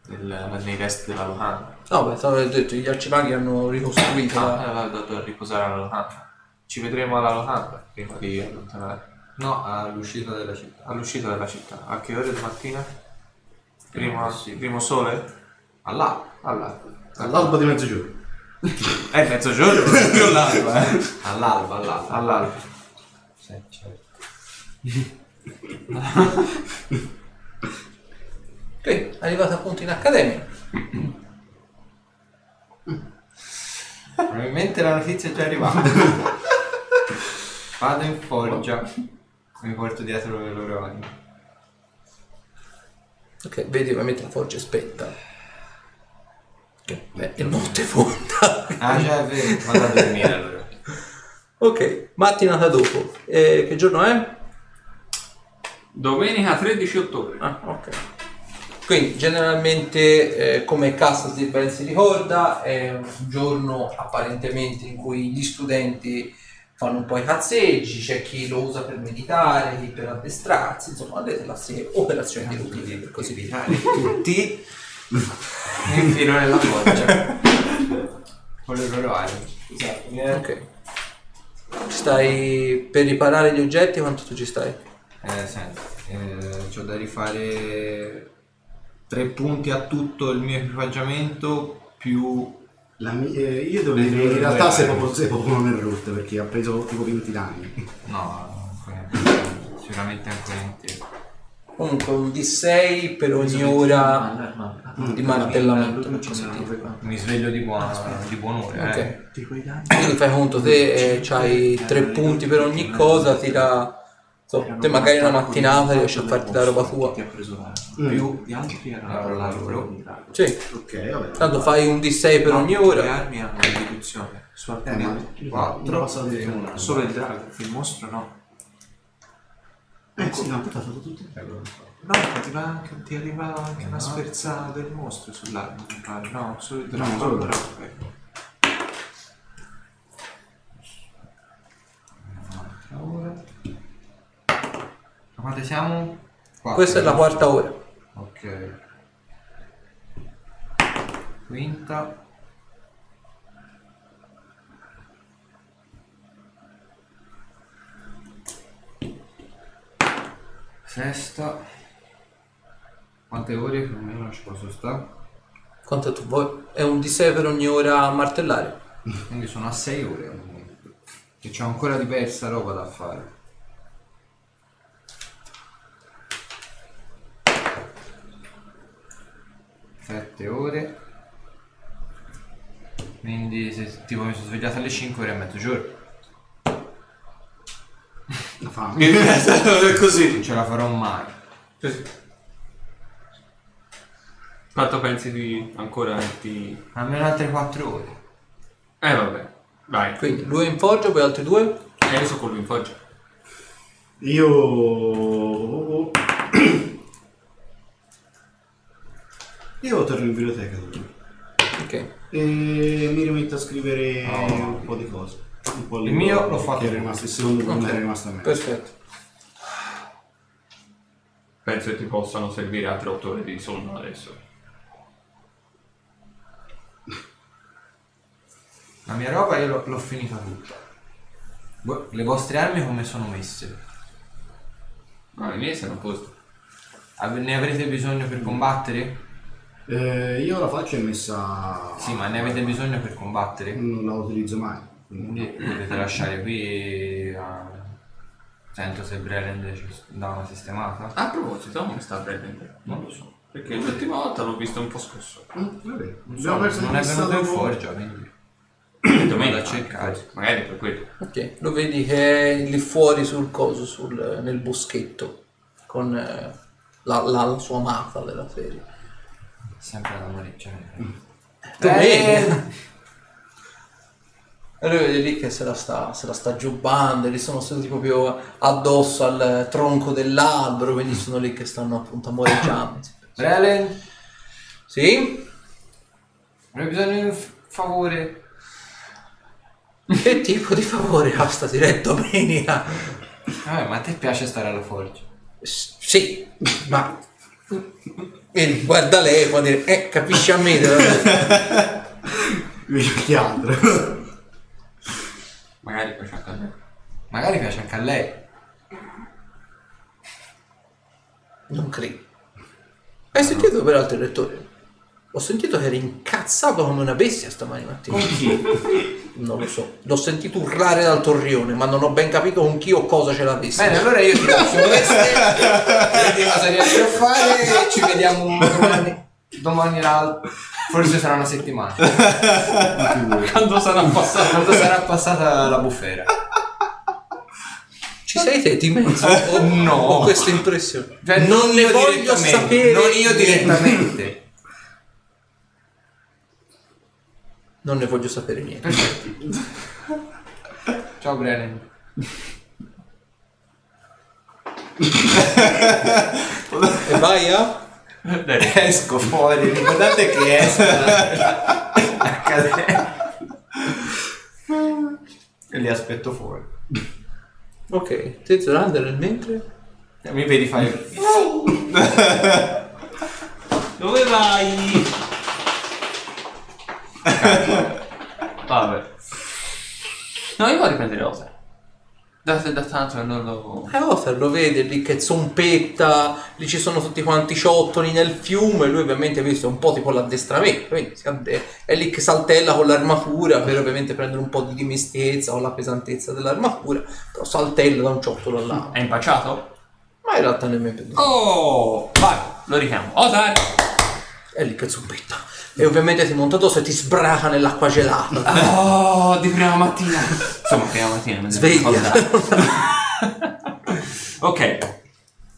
nel- nei resti della locanda. No, beh, stavo detto, gli arcimaghi hanno ricostruito la... Ah, vado a riposare alla locanda. Ci vedremo alla locanda prima di allontanare. No, all'uscita della città. All'uscita della città. A che ore di mattina? Prima, possibile. primo sole? All'alba. All'alba. All'alba di mezzogiorno. È mezzogiorno, non è più l'alba, eh. All'alba, all'alba. All'alba. Sì, certo. Ok, arrivate appunto in accademia. Probabilmente la notizia è già arrivata. (laughs) Vado in forgia. Mi porto dietro le loro anime. Ok, vedi ovviamente la forgia è spenta. Ok, beh, è notte fonda. Ah, già è vero. Vado a dormire allora. (laughs) ok, mattinata dopo. Eh, che giorno è? Domenica 13 ottobre. Ah, ok. Quindi generalmente, eh, come Castas ben si ricorda, è un giorno apparentemente in cui gli studenti fanno un po' i cazzeggi, c'è chi lo usa per meditare, chi per addestrarsi, insomma, le classiche operazioni di routine per così via. Tutti (laughs) mi infilo nella foggia. Con le loro anime. Scusate. Ok. Ci stai per riparare gli oggetti? Quanto tu ci stai? Eh, senti, eh, c'ho da rifare tre punti a tutto il mio equipaggiamento più... La mi- eh, io dire, in realtà sei armi. proprio, sei proprio non è rotta perché ha preso tipo 20 danni. No, sicuramente ancora intero. Comunque un D6 per ogni ora di martellamento. ci sentivo. Mi sveglio di, buona, di buon'ora. Ok. Eh. Quindi fai conto, te hai 3 punti per ogni cosa, tira... so, te magari una mattinata riesci a farti la roba tua. Ti ha preso la Più. Gli altri erano Allora, la loro. Sì, Ok, vabbè. tanto fai un D6 per ogni Le ora. armi hanno una riduzione. Su Eh, passato di una. Solo il drago, il mostro no. Eh sì, no, l'ha fatto tutto. No, ti arriva anche, ti arriva anche una sferzata del mostro sull'arma, mi pare. No, solo il drago. No, solo il drago. ecco. Ora. Ma quante siamo? Quattro, Questa è la quarta ora. Ok. Quinta. Sesta. Quante ore? Più o meno non ci posso stare. Quanto tu vuoi? È un D6 per ogni ora a martellare. Quindi sono a 6 ore al momento. E c'ho ancora diversa roba da fare. Sette ore. Quindi se tipo mi sono svegliato alle 5 ore e mezzogiorno. La fa. (laughs) È così. Non ce la farò mai. Quanto pensi di ancora di... Almeno altre 4 ore. Eh vabbè, vai. Quindi due in foggio, poi altri due. E adesso con lui in foggia. Io... Io torno in biblioteca domani. Ok. e mi rimetto a scrivere Oh. un po' di cose. Un po' Il mio l'ho fatto Che tutto. rimasto il secondo quando Ok. era rimasto a me. Perfetto. Penso che ti possano servire altre 8 ore di sonno adesso. La mia roba io l'ho, l'ho finita tutta. Le vostre armi come sono messe? No, le mie sono a posto. Ave- Ne avrete bisogno per combattere? Eh, io la faccia è messa... Sì, ma ne avete bisogno per combattere? Non la utilizzo mai. Quindi potete lasciare qui e... ah, Sento se Brelend ci dà una sistemata. A proposito, come sta Brandon? Non lo so. Perché l'ultima volta l'ho visto un po' scosso. Mm, vabbè. Non, so, non è venuto in forgia, quindi... Domenica a cercare. cercare. Magari per quello. Ok. Lo vedi che è lì fuori sul coso, sul- nel boschetto. Con eh, la, la- la sua amata della serie. Sempre la moreggiare. Tu Eh, vedi? E lui vede lì che se la sta, se la sta giubbando, li sono seduti proprio addosso al tronco dell'albero, quindi sono lì che stanno appunto amoreggiando. (coughs) Brelend, Sì? avrei bisogno di un favore. Che tipo di favore ha sta diretta domenica? Vabbè, ma a te piace stare alla forgia? S- sì, ma... (laughs) Vedi, guarda lei e può dire, eh, capisci a me. Che (laughs) altro? Magari c'è anche a me. Magari piace anche a lei. Non credo. Hai sentito peraltro il rettore? Ho sentito che eri incazzato come una bestia stamani mattina. Con chi? Non lo so. L'ho sentito urlare dal torrione, ma non ho ben capito con chi o cosa ce l'avessi. Bene, allora io ti lascio queste, vedi cosa riesci a fare e ci vediamo domani. Domani l'altro. Forse sarà una settimana. Quando sarà passato? Quando sarà passata la bufera. Ci sei te di mezzo? O, No. Ho questa impressione. Cioè, non ne io voglio sapere. Non io direttamente. Non ne voglio sapere niente. (laughs) Ciao Brennan. E vai a? Dai, Esco fuori, ricordate che esco. E li aspetto fuori. Ok, te Zorander nel mentre? E mi vedi fare. Dove vai? Vabbè. No, io voglio prendere Osa. Da, da tanto non lo... Eh, Othar lo vede lì che zompetta, lì ci sono tutti quanti ciottoli nel fiume, lui ovviamente ha visto un po' tipo l'addestramento, quindi è lì che saltella con l'armatura per ovviamente prendere un po' di dimestichezza o la pesantezza dell'armatura, però saltella da un ciottolo all'altro. È impacciato? Ma in realtà nemmeno per Oh, vai, lo richiamo. Otar! È lì che zombetta. E ovviamente ti monta addosso e ti sbraca nell'acqua gelata. Oh, di prima mattina. Insomma, prima mattina. mi devo Sveglia. ricordare. ok,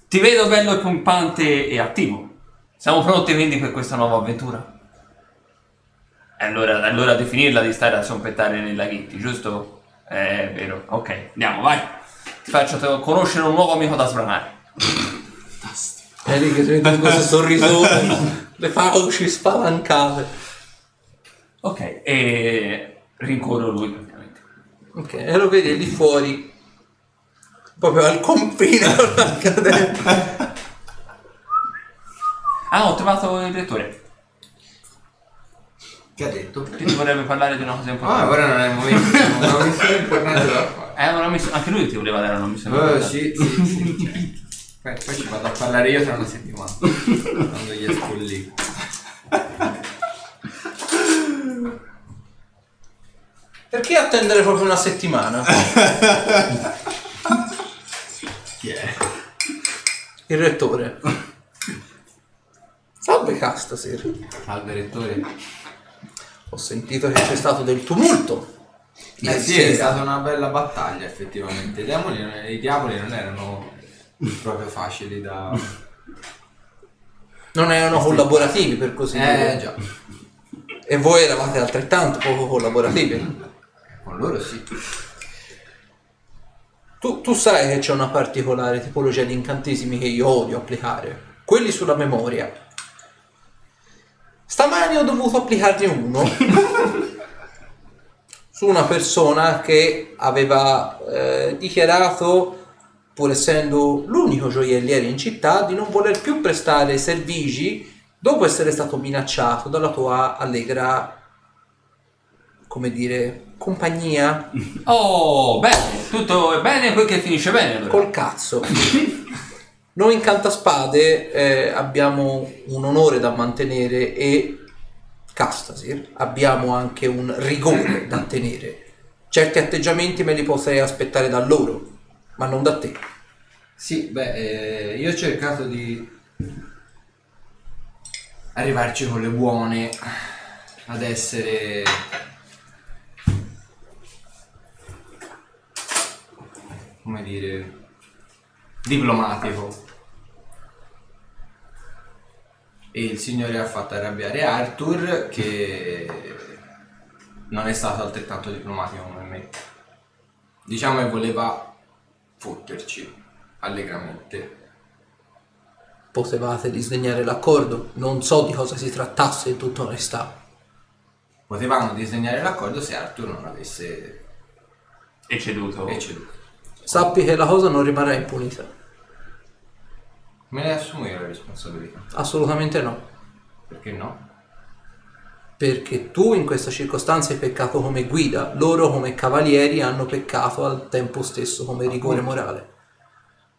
ti vedo bello pompante e attivo. Siamo pronti quindi per questa nuova avventura? Allora, è l'ora di finirla di stare a zompettare nei laghetti, giusto? È vero. Ok, andiamo, vai. Ti faccio te- conoscere un nuovo amico da sbranare. È lì che ti vede con questo sorrisone, le fauci spalancate. Ok, e rincorro lui praticamente. Ok, e lo vedi lì fuori, proprio al confine con l'accademia. Ah, ho trovato il direttore. Che ha detto? Che ti vorrebbe parlare di una cosa importante. Ah, ora non è il momento, è una missione importante da fare. Eh, una missione- anche lui ti voleva dare una missione. Importante. sì, sì, sì, (laughs) certo. Poi, ci vado a parlare io tra una settimana. quando gli esco lì. Perché attendere proprio una settimana? Chi è? Il rettore. Salve Castasir. Salve rettore. Ho sentito che c'è stato del tumulto. Eh sì, è stata una bella battaglia effettivamente. I, non- i diavoli non erano proprio facili da... (laughs) Non erano collaborativi per così dire. Eh già, E voi eravate altrettanto poco collaborativi. con loro sì. Tu, tu sai che c'è una particolare tipologia di incantesimi che io odio applicare. Quelli sulla memoria. Stamani ho dovuto applicarne uno (laughs) su una persona che aveva eh, dichiarato, pur essendo l'unico gioielliere in città, di non voler più prestare servigi dopo essere stato minacciato dalla tua allegra, come dire, compagnia (laughs) Oh, bene, tutto è bene quel che finisce bene allora. Col cazzo. Noi in Cantaspade eh, abbiamo un onore da mantenere e Castasir abbiamo anche un rigore da tenere. Certi atteggiamenti me li potrei aspettare da loro, ma non da te. Sì, beh, eh, io ho cercato di arrivarci con le buone, ad essere come dire diplomatico. E il signore ha fatto arrabbiare Arthur che non è stato altrettanto diplomatico come me. Diciamo che voleva fotterci allegramente. Potevate disdegnare l'accordo, non so di cosa si trattasse in tutta onestà. Potevamo disegnare l'accordo se Arthur non avesse E ceduto. ecceduto. Sappi che la cosa non rimarrà impunita. Me ne assumo io la responsabilità. Assolutamente no. Perché no? Perché tu in questa circostanza hai peccato come guida, loro come cavalieri hanno peccato al tempo stesso come rigore morale.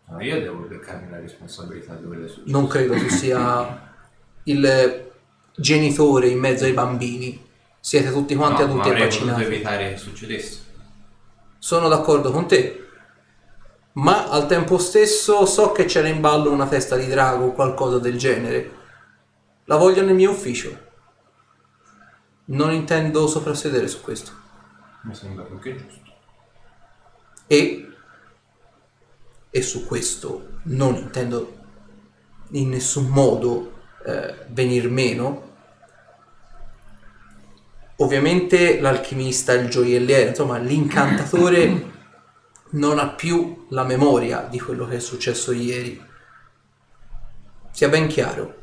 No, io devo beccarmi la responsabilità di quello che è successo. Non credo tu sia il genitore in mezzo ai bambini. Siete tutti quanti No, ma adulti e vaccinati. evitare che succedesse. Sono d'accordo con te. Ma al tempo stesso so che c'era in ballo una testa di drago o qualcosa del genere. La voglio nel mio ufficio. Non intendo soprassedere su questo. Mi sembra più che giusto. E, e su questo non intendo in nessun modo eh, venir meno. Ovviamente l'alchimista, il gioielliere, insomma l'incantatore (coughs) non ha più la memoria di quello che è successo ieri. Sia ben chiaro.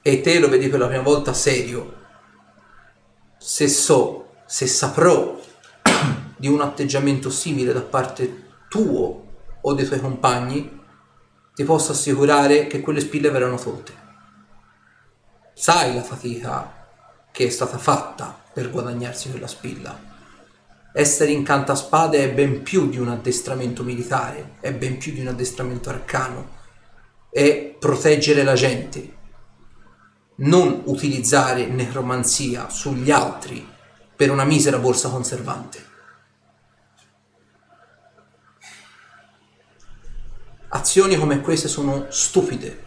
E te lo vedi per la prima volta serio. Se so, se saprò di un atteggiamento simile da parte tuo o dei tuoi compagni, ti posso assicurare che quelle spille verranno tolte. Sai la fatica che è stata fatta per guadagnarsi quella spilla. Essere incantaspade è ben più di un addestramento militare, è ben più di un addestramento arcano, è proteggere la gente, non utilizzare necromanzia sugli altri per una misera borsa conservante. Azioni come queste sono stupide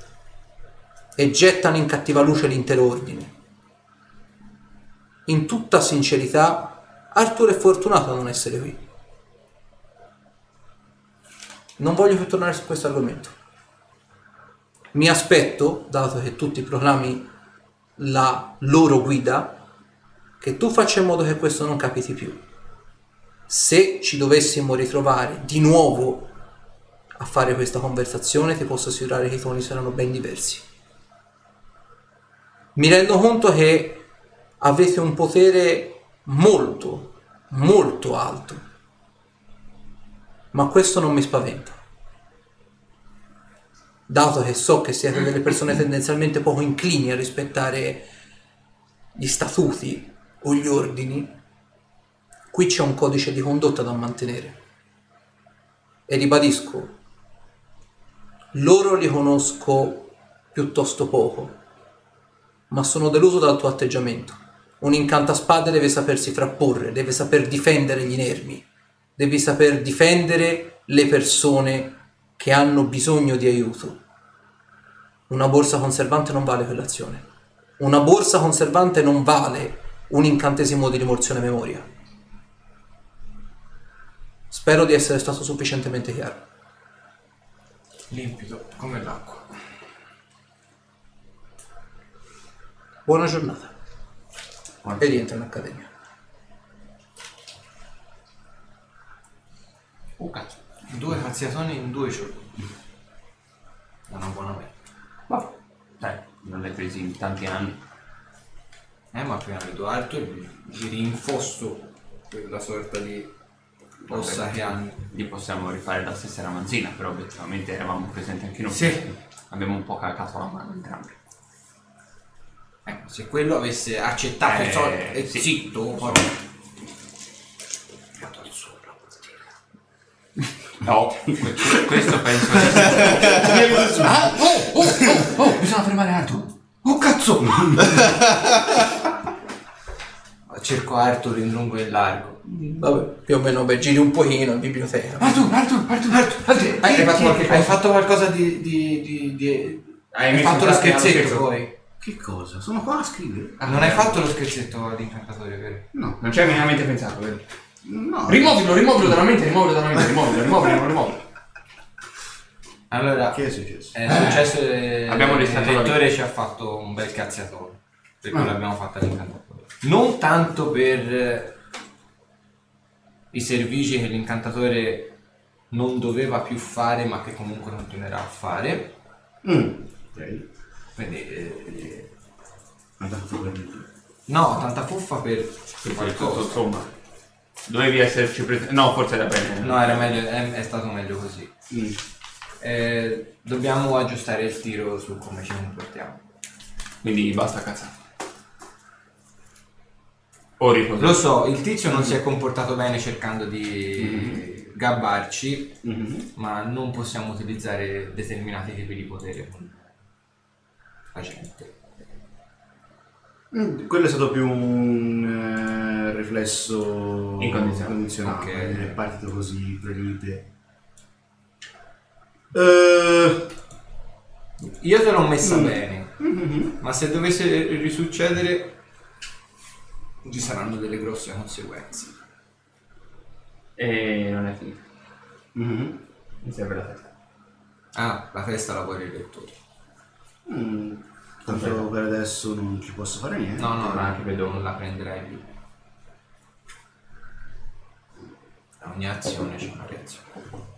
e gettano in cattiva luce l'intero ordine. In tutta sincerità, Arthur è fortunato a non essere qui. Non voglio più tornare su questo argomento. Mi aspetto, dato che tutti proclami la loro guida, che tu faccia in modo che questo non capiti più. Se ci dovessimo ritrovare di nuovo a fare questa conversazione, ti posso assicurare che i toni saranno ben diversi. Mi rendo conto che avete un potere molto, molto alto, ma questo non mi spaventa. Dato che so che siete delle persone tendenzialmente poco inclini a rispettare gli statuti o gli ordini, qui c'è un codice di condotta da mantenere. E ribadisco, loro li conosco piuttosto poco, ma sono deluso dal tuo atteggiamento. Un incantaspade deve sapersi frapporre, deve saper difendere gli inermi, devi saper difendere le persone che hanno bisogno di aiuto. Una borsa conservante non vale quell'azione. Una borsa conservante non vale un incantesimo di rimorsione memoria. Spero di essere stato sufficientemente chiaro. Limpido come l'acqua. Buona giornata. E rientra in accademia. Oh cazzo. Due cazziatoni in due giorni. È una buona meta. Ma, dai, non l'hai presi in tanti anni. Eh, ma appena vedo Arthur gli, gli rinfosto quella sorta di ossa Vabbè, che hanno. Li possiamo rifare la stessa ramanzina, però obiettivamente eravamo presenti anche noi. Sì. Abbiamo un po' cacato la mano entrambi. Ecco, se quello avesse accettato Eh, il soldo e sì. zitto, poi... No, questo penso che (laughs) Ah, oh, oh, oh, oh, bisogna fermare Arthur. Oh cazzo! (laughs) Cerco Arthur in lungo e in largo. Vabbè, più o meno beh, giri un pochino in biblioteca. Arthur, Arthur, Arthur, Arthur, Arthur. Hai, hai fatto, qualche- hai fatto qualcosa di... di, di, di- Hai Hai, fatto lo scherzetto poi? Che cosa? Sono qua a scrivere. Ah, non hai fatto lo scherzetto all'incantatore, vero? No, non ci hai minimamente pensato, vero? No. Rimuovilo, rimuovilo dalla mente, rimuovilo dalla mente, rimuovilo, rimuovilo, rimuovilo. Allora, Che è successo? è successo che Abbiamo il la lettore ci ha fatto un bel cazziatore. Per quello Ah. l'abbiamo fatto all'incantatore. Non tanto per eh, i servigi che l'incantatore non doveva più fare, ma che comunque continuerà a fare. Mm. Ok. Quindi, eh, Andato fuori. no, tanta fuffa per, per Tutto, qualcosa. insomma. Dovevi esserci presente. No, forse era bene. No, era meglio, è, è stato meglio così. Mm. Eh, dobbiamo aggiustare il tiro su come ci comportiamo. Quindi basta cazzare. O riposo. Lo so, il tizio non si è comportato bene cercando di gabbarci, Mhm. ma non possiamo utilizzare determinati tipi di potere con la gente. Mm, Quello è stato più un eh, riflesso Incondizionato. incondizionato, Ok. è partito così prelite. Eh, Io te l'ho messa Mm. bene, mhm. ma se dovesse risuccedere ci saranno delle grosse conseguenze. E non è finito. Mhm. Mi serve la testa. Ah, la festa la vuole il lettore. Mm, Tanto per adesso non ci posso fare niente. No, no, Ma anche vedo- non la prenderai più. A ogni azione c'è una reazione.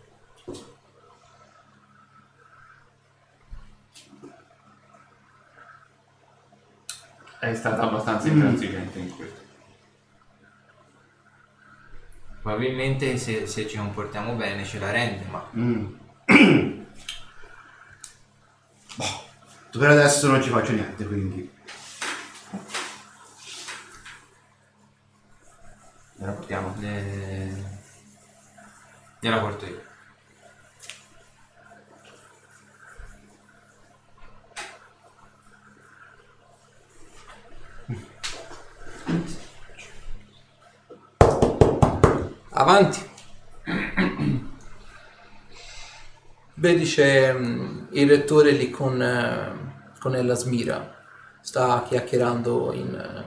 È stata abbastanza intransigente in questo. Probabilmente se, se ci comportiamo bene ce la rende, ma Mm. (clears throat) Per adesso non ci faccio niente, quindi. La portiamo. le... gliela porto io. Avanti. Vedi c'è mm, il rettore lì con, eh, con Ella Smira, sta chiacchierando in, eh,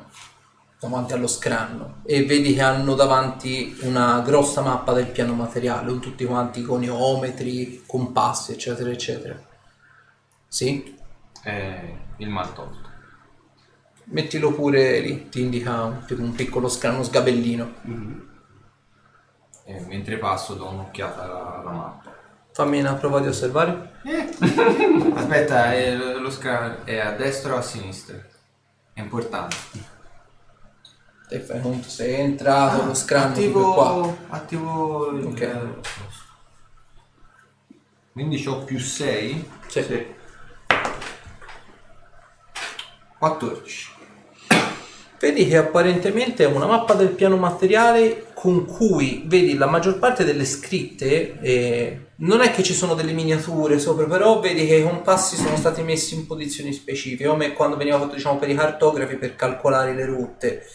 davanti allo scranno e vedi che hanno davanti una grossa mappa del piano materiale, con tutti quanti goniometri, compassi, eccetera, eccetera. Sì? Eh, il mal tolto. Mettilo pure lì, ti indica un, tipo un piccolo scranno, sgabellino. E mentre passo do un'occhiata alla, alla mappa. Fammi una prova di osservare. Aspetta, è, lo, lo scra- è a destra o a sinistra? È importante. Te fai conto, sei entrato lo scranno tipo qua. attivo, attivo il Ok. Quindi ho più 6, Sì. 14. Vedi che apparentemente è una mappa del piano materiale con cui vedi la maggior parte delle scritte, eh, non è che ci sono delle miniature sopra, però vedi che i compassi sono stati messi in posizioni specifiche, come quando veniva fatto diciamo, per i cartografi per calcolare le rotte.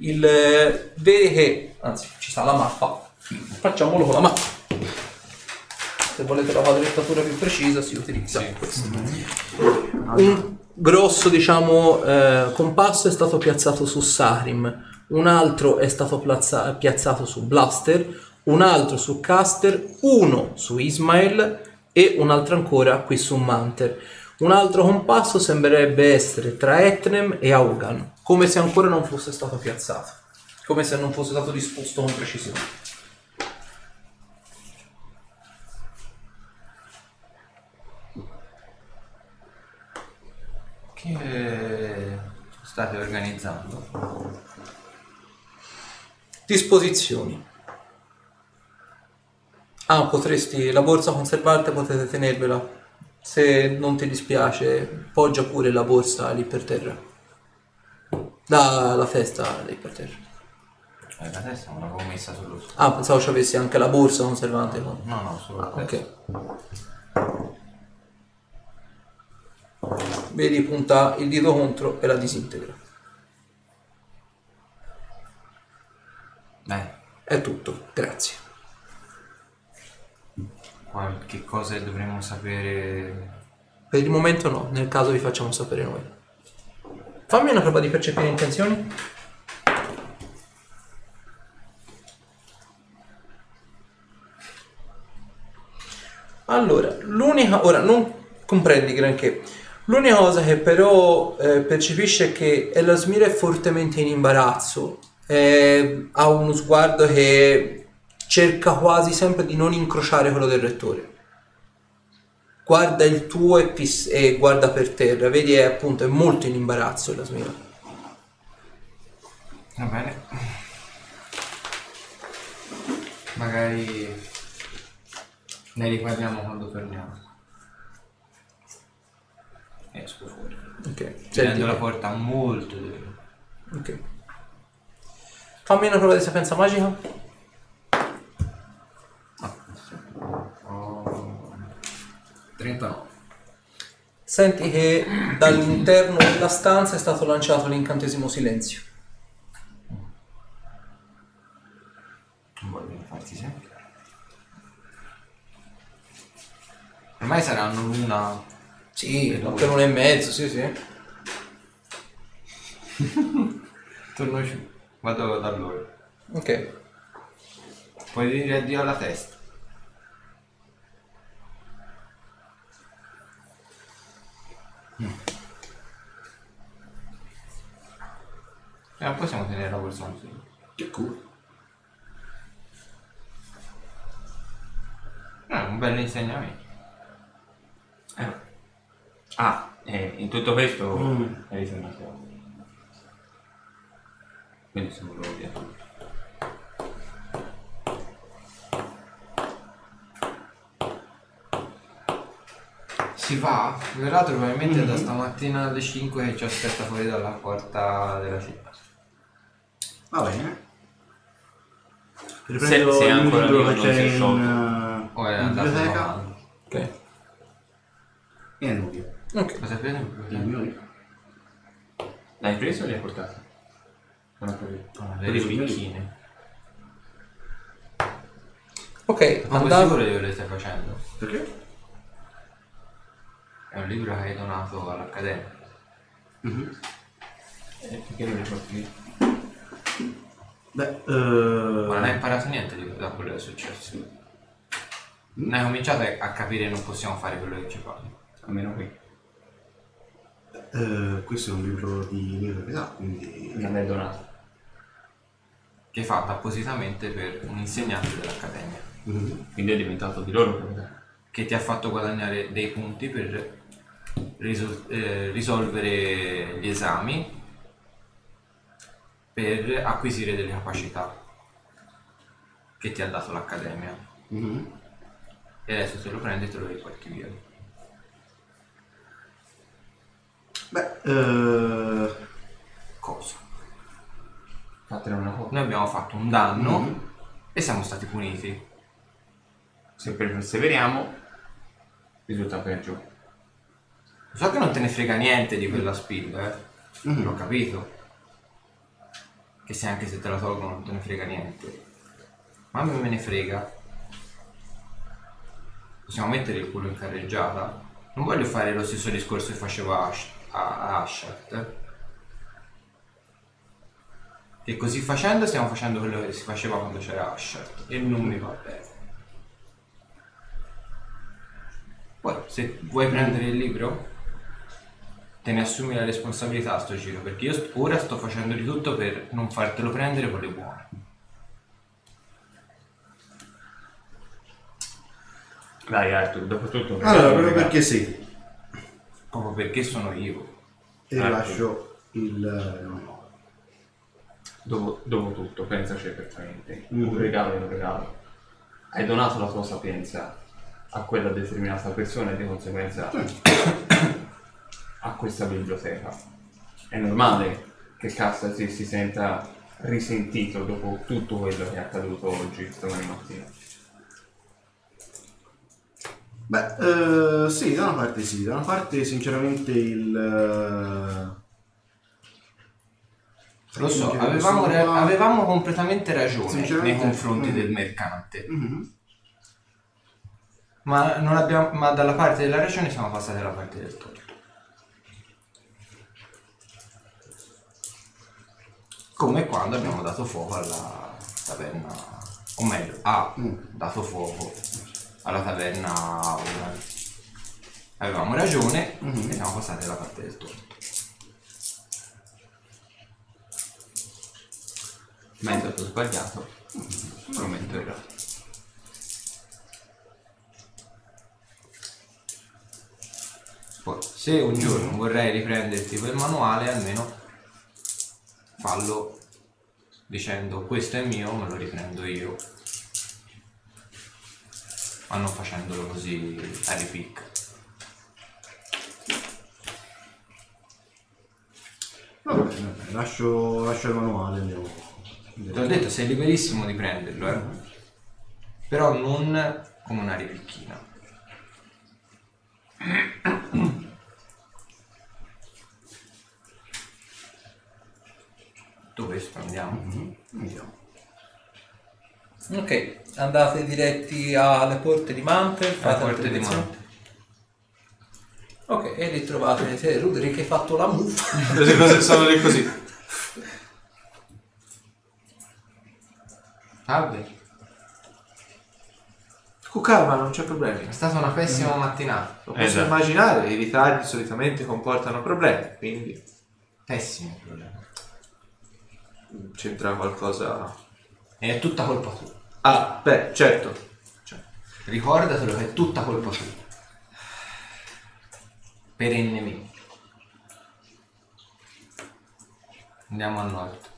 Il, eh, vedi che, anzi ci sta la mappa, facciamolo con la mappa. Se volete la quadrettatura più precisa si utilizza questa. Un grosso, diciamo, eh, compasso è stato piazzato su Sarim, un altro è stato plazza- piazzato su Blaster, un altro su Caster, uno su Ismail e un altro ancora qui su Manter. Un altro compasso sembrerebbe essere tra Etnem e Augan, come se ancora non fosse stato piazzato, come se non fosse stato disposto con precisione. Che state organizzando? Disposizioni. Ah, potresti, la borsa conservante potete tenervela. Se non ti dispiace, poggia pure la borsa lì per terra. Da la testa lì per terra. Eh, la testa non l'avevo messa sullo sfondo. Ah, pensavo ci avessi anche la borsa conservante. no? No, no, solo la testa. Ok. Vedi, punta il dito contro e la disintegra. Beh, È tutto, grazie. qualche cosa dovremmo sapere. Per il momento no, nel caso vi facciamo sapere noi. Fammi una prova di percepire intenzioni. Allora, l'unica... Ora, non comprendi granché. L'unica cosa che però eh, percepisce è che Elasmir è fortemente in imbarazzo. Eh, ha uno sguardo che cerca quasi sempre di non incrociare quello del rettore guarda il tuo e, pis- e guarda per terra, vedi è appunto è molto in imbarazzo la smira. Va bene. Magari ne riparliamo quando torniamo. Esco fuori. Ok, senti, Tenendo la porta molto dura. ok. Fammi una prova di sapienza magica. Ho 39. Senti che dall'interno della stanza è stato lanciato l'incantesimo silenzio. Non voglio farti sempre. Ormai saranno l'una. Sì, per uno e mezzo, sì, sì. (laughs) Torno giù. Vado da loro. Ok. Puoi dire addio alla testa. E non possiamo tenere la borsa così. Che culo. No, è un bel insegnamento. Eh. Ah, eh, in tutto questo Mm. hai ritornato. Quindi sono loro dietro. Si va? Verrà probabilmente da stamattina alle 5 che ci aspetta fuori dalla porta della città. Va bene. Se- Riprendo se il ancora libro che c'è è in, è eh, in andato biblioteca avanti. Ok. e nel mio. Ok. Cosa hai preso? Il mio libro. L'hai preso o li hai portato? Capito. Ah, le rubicchine. Ok, Ma andavo- sicuro che le stai facendo? Perché? È un libro che hai donato all'Accademia. Mhm. Eh, perché non li porti? Beh, Ma non hai imparato niente di- da quello che è successo. Non hai cominciato a capire che non possiamo fare quello che ci pare. Almeno qui. Eh, questo è un libro di mia proprietà, quindi... Non l'hai donato. Che è fatto appositamente per un insegnante dell'Accademia. Mhm. Quindi è diventato di loro proprietà. Che ti ha fatto guadagnare dei punti per risol- eh, risolvere gli esami per acquisire delle capacità che ti ha dato l'Accademia. Mhm. E adesso te lo prendi e te lo riporti via. Beh, eh, Cosa? Fatene una cosa. Noi abbiamo fatto un danno Mhm. e siamo stati puniti. Se perseveriamo, risulta peggio. So che non te ne frega niente di quella spilla, eh. Mhm. L'ho capito. Che se anche se te la tolgono non te ne frega niente. Ma a me me ne frega. Possiamo mettere il culo in carreggiata? Non voglio fare lo stesso discorso che facevo a, Ash- a, a Ashat. Che così facendo stiamo facendo quello che si faceva quando c'era Ashat. E non mi va bene. Poi, se vuoi prendere il libro, te ne assumi la responsabilità a sto giro, perché io ora sto facendo di tutto per non fartelo prendere con le buone. Dai Arthur, dopo tutto... allora, proprio perché sì, Proprio perché sono io. e Ecco. lascio il... eh. Dopo, dopo tutto, pensaci perfettamente. Mm. Un regalo è un regalo. Hai donato la tua sapienza a quella determinata persona e di conseguenza a questa biblioteca. È normale che Cassasi si senta risentito dopo tutto quello che è accaduto oggi, domani mattina. Beh, eh, sì, da una parte sì, da una parte sinceramente il... eh, Lo so, avevamo, ra- qua- avevamo completamente ragione nei confronti mm. del mercante. mhm. Ma, non abbiamo, ma dalla parte della ragione siamo passati alla parte del torto. Come quando abbiamo dato fuoco alla taverna, o meglio, ha Mm. dato fuoco alla taverna Auran. Avevamo ragione Mhm. e siamo passati alla parte del torto. Stato sbagliato. Prometto il Poi, se un giorno vorrei riprenderti quel manuale, almeno fallo dicendo questo è mio, me lo riprendo io. Ma non facendolo così a ripicca. Va bene, va bene, lascio, lascio il manuale, andiamo. Ti ho detto, sei liberissimo di prenderlo, eh. Però non come una ripicchina. Dove sto? Andiamo? Andiamo. Ok, andate diretti alle porte di Mantel, Alla fate porta di attenzione. Mante. Ok, e lì trovate te, Ruderick che hai fatto la muffa. (laughs) Le cose sono lì così. Salve. Con calma, non c'è problemi. È stata una pessima mattinata. Lo posso Esatto. immaginare, i ritardi solitamente comportano problemi, quindi Pessimo problema. c'entra qualcosa. E è tutta colpa tua. Ah, beh, certo. Cioè, Ricordatelo che è tutta colpa tua. Perennemente. Andiamo a nord.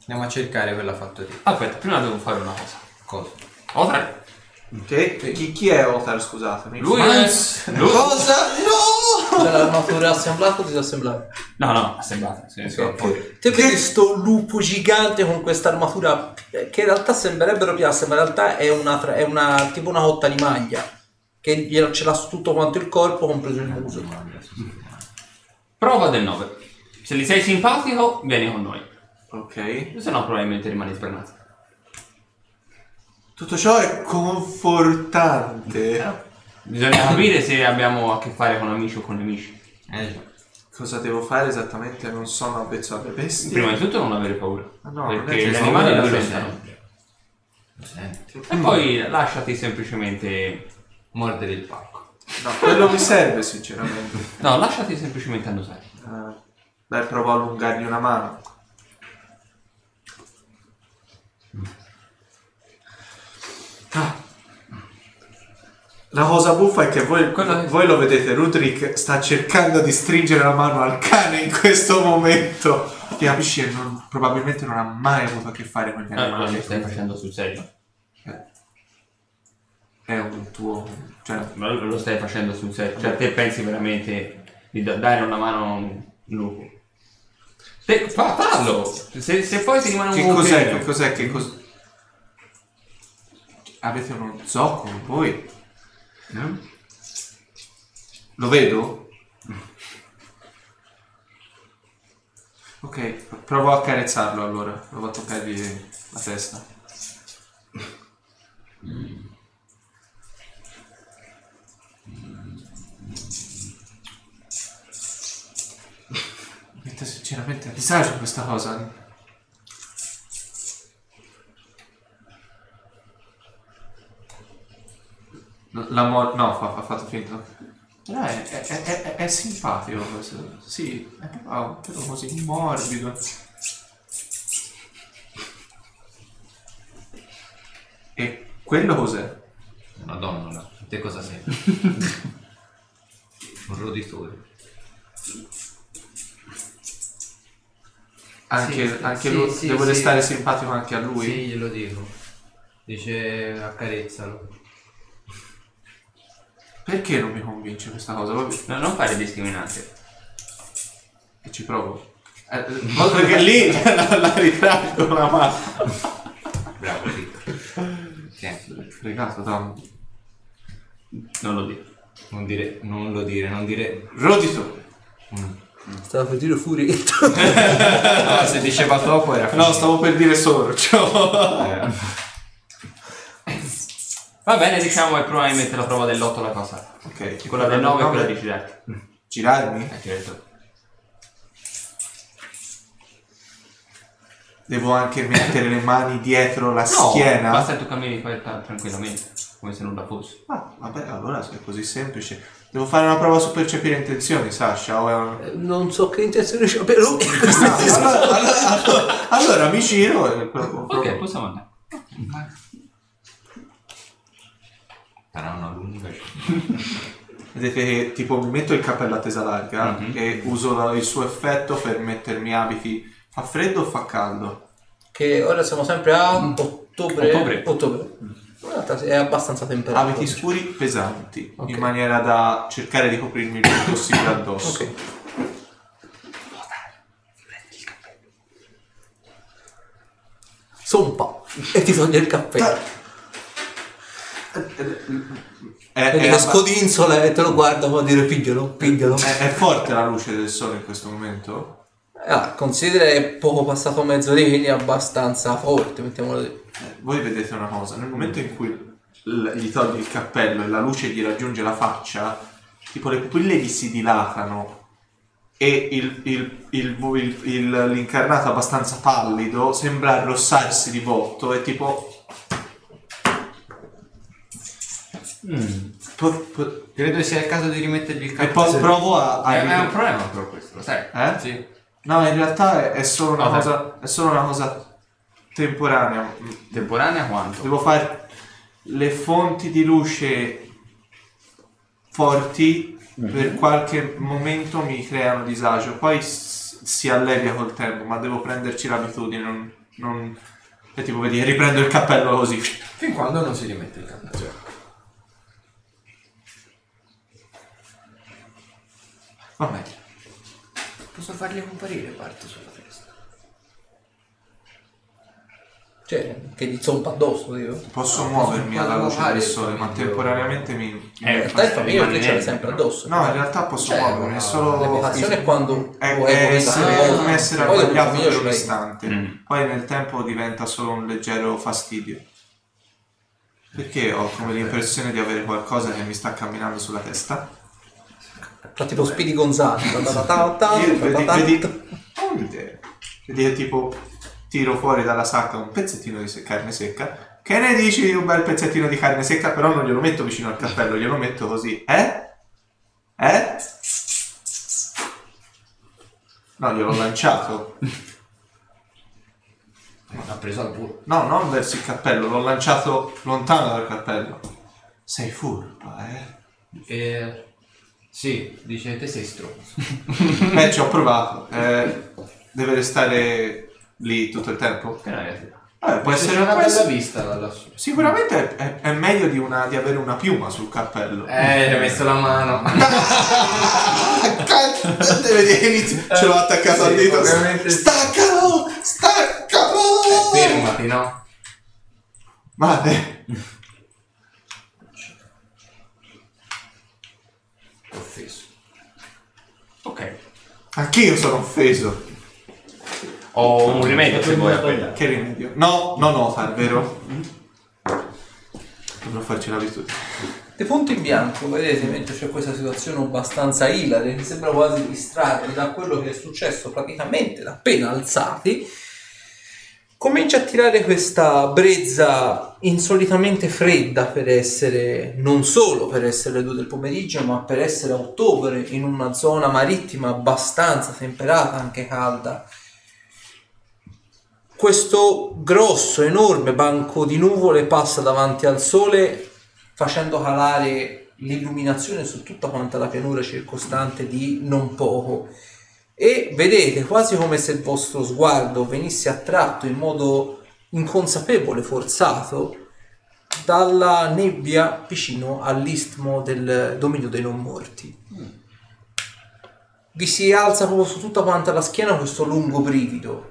Andiamo a cercare quella fattoria. Aspetta, prima devo fare una cosa. Cosa? Otar, ok? Chi, chi è Otar, scusatemi? lui è... Lui... Cosa? No! C'è l'armatura assemblata o disassemblata? No, no, assemblata. Sì, sì, poi- Te vedi sto lupo gigante con questa armatura eh, che in realtà sembrerebbero piastre, ma in realtà è una, tra- è una tipo una cotta di maglia che ce l'ha su tutto quanto il corpo, compreso il muso. Prova del 9. Se gli sei simpatico, vieni con noi. Ok. Se no, probabilmente rimani sbernato. Tutto ciò è confortante. Bisogna capire se abbiamo a che fare con amici o con nemici. Eh già. Cosa devo fare esattamente? Non sono avvezzo alle bestie. Prima di tutto non avere paura. Ah, no, non è perché che gli animali lo sentono. Lo senti? E poi lasciati semplicemente. Mordere il pacco. No, quello mi serve sinceramente. No, lasciati semplicemente annusare. Eh, dai, provo a allungargli una mano. Ah. La cosa buffa è che voi, Quello è- voi lo vedete, Rudrick sta cercando di stringere la mano al cane in questo momento. Ti capisci che non- probabilmente non ha mai avuto a che fare con gli Eh, ma animali. lo stai facendo sul serio. È un tuo... Cioè, Ma Lo lo stai facendo sul serio. Cioè, te pensi veramente di da- dare una mano a un lupo? Te, fa, fallo! Se, se poi ti rimane un che cos'è? Che cos'è? Che cos... Avete uno zoccolo voi? Eh? Lo vedo? Ok, provo a accarezzarlo allora. Provo a toccargli la testa. Mette sinceramente a disagio questa cosa. La mo- no, fa, fa fatto finta. Però è, è, è, è- è simpatico questo. Sì, è proprio, così morbido. E quello cos'è? Una donnola. Te cosa sei? (laughs) Un roditore. Anche, Sì, anche sì, lui, sì, devo sì. restare simpatico anche a lui? Sì, glielo dico. Dice accarezzalo. Perché non mi convince questa cosa? Vabbè, No, non fare discriminante. che ci provo. Eh, eh, (laughs) perché lì (laughs) la, la ritraggo la mano. Bravo, Tito. Tieni. Fregato da Non lo dico. Non dire, non lo dire, non dire. Roditore. Stava per dire furetto. (laughs) No, se diceva troppo era No, stavo per dire sorcio. Eh, Va bene, diciamo che probabilmente la prova dell'8 la cosa. ok. Quella del 9 e quella di girarti. Girarmi? Eh, certo. Devo anche mettere le mani dietro la No, schiena? basta che tu cammini poi tra- tranquillamente, come se nulla fosse. Ah, vabbè, allora se è così semplice. Devo fare una prova su percepire intenzioni, Sasha. O è un- Non so che intenzione c'ho per lui. Ah, allora, allora- allora- allora mi giro e provo. provo. Ok, possiamo andare. Sarà una lunga Vedete che tipo mi metto il cappello a tesa larga Mhm. e uso la- il suo effetto per mettermi abiti. Fa freddo o fa caldo? Che ora siamo sempre a ottobre. Ottobre. Ottobre. In realtà è abbastanza temperato. Abiti scuri pesanti, Ok. in maniera da cercare di coprirmi il più possibile addosso. Ok. Sompa. E ti toglie il cappello. È, Vedi è abba- scodinzola e te lo guarda come a dire piglialo, piglialo. è- è forte la luce del sole in questo momento? Ah, considera che è poco passato mezz'ora, quindi è abbastanza forte, mettiamolo lì. Eh, voi vedete una cosa, nel momento in cui l- gli togli il cappello e la luce gli raggiunge la faccia, tipo le pupille gli si dilatano e il- il- il- l'incarnato abbastanza pallido sembra arrossarsi di volto e tipo... Po- po- Credo sia il caso di rimettergli il e cappello. poi provo a... a- È, è un problema però questo, lo sai? Eh? Sì. No, in realtà è, è solo una Ah, dai. cosa, è solo una cosa temporanea. Temporanea quanto? Devo fare le fonti di luce forti per qualche momento mi creano disagio, poi s- si allevia col tempo, ma devo prenderci l'abitudine, non... non... E tipo, vedi, riprendo il cappello così. Fin quando non si rimette il cappello. Va bene. Posso fargli comparire parto sulla testa. Cioè, che gli zompa addosso, io. Posso No, muovermi posso- alla luce fare del sole, ma temporaneamente mi... Eh, In realtà il famiglio rimane che ce l'hai niente, sempre addosso. No, in realtà posso Cioè, muovermi, è solo... L'evocazione è quando È, tu è essere, cosa, come essere poi dopo il un istante. Mm. Poi nel tempo diventa solo un leggero fastidio. Perché ho come l'impressione di avere qualcosa che mi sta camminando sulla testa. Fa tipo Speedy Gonzales. vedi, tipo tiro fuori dalla sacca un pezzettino di se- carne secca. Che ne dici di un bel pezzettino di carne secca? Però non glielo metto vicino al cappello, glielo metto così. Eh? Eh? No, gliel'ho lanciato. Ha preso al volo. No, non verso il cappello, l'ho lanciato lontano dal cappello. Sei furba, eh? E... Sì, dice te sei stronzo. (laughs) Beh, ci ho provato. Eh, deve restare lì tutto il tempo? Che ne Vabbè, può essere una può bella essere- vista da lassù. Sicuramente è, è meglio di, una- di avere una piuma sul cappello. Eh, gli ho messo la mano. (laughs) Deve dire Ce l'ho attaccato al Sì, dito. ovviamente. Staccalo! Staccalo! Fermati, no? Vale. Offeso. Ok. Anch'io sono offeso. Ho un rimedio se vuoi. Che rimedio? No, no, no, fa, è vero? Dovrò farci l'abitudine. Di punto in bianco, vedete, mentre c'è questa situazione abbastanza ilare, che sembra quasi distrarre da quello che è successo praticamente da appena alzati, comincia a tirare questa brezza insolitamente fredda per essere, non solo per essere le due del pomeriggio, ma per essere ottobre in una zona marittima abbastanza temperata, anche calda. Questo grosso, enorme banco di nuvole passa davanti al sole facendo calare l'illuminazione su tutta quanta la pianura circostante di non poco e vedete quasi come se il vostro sguardo venisse attratto in modo inconsapevole, forzato dalla nebbia vicino all'istmo del dominio dei non morti. Vi si alza proprio su tutta quanta la schiena questo lungo brivido.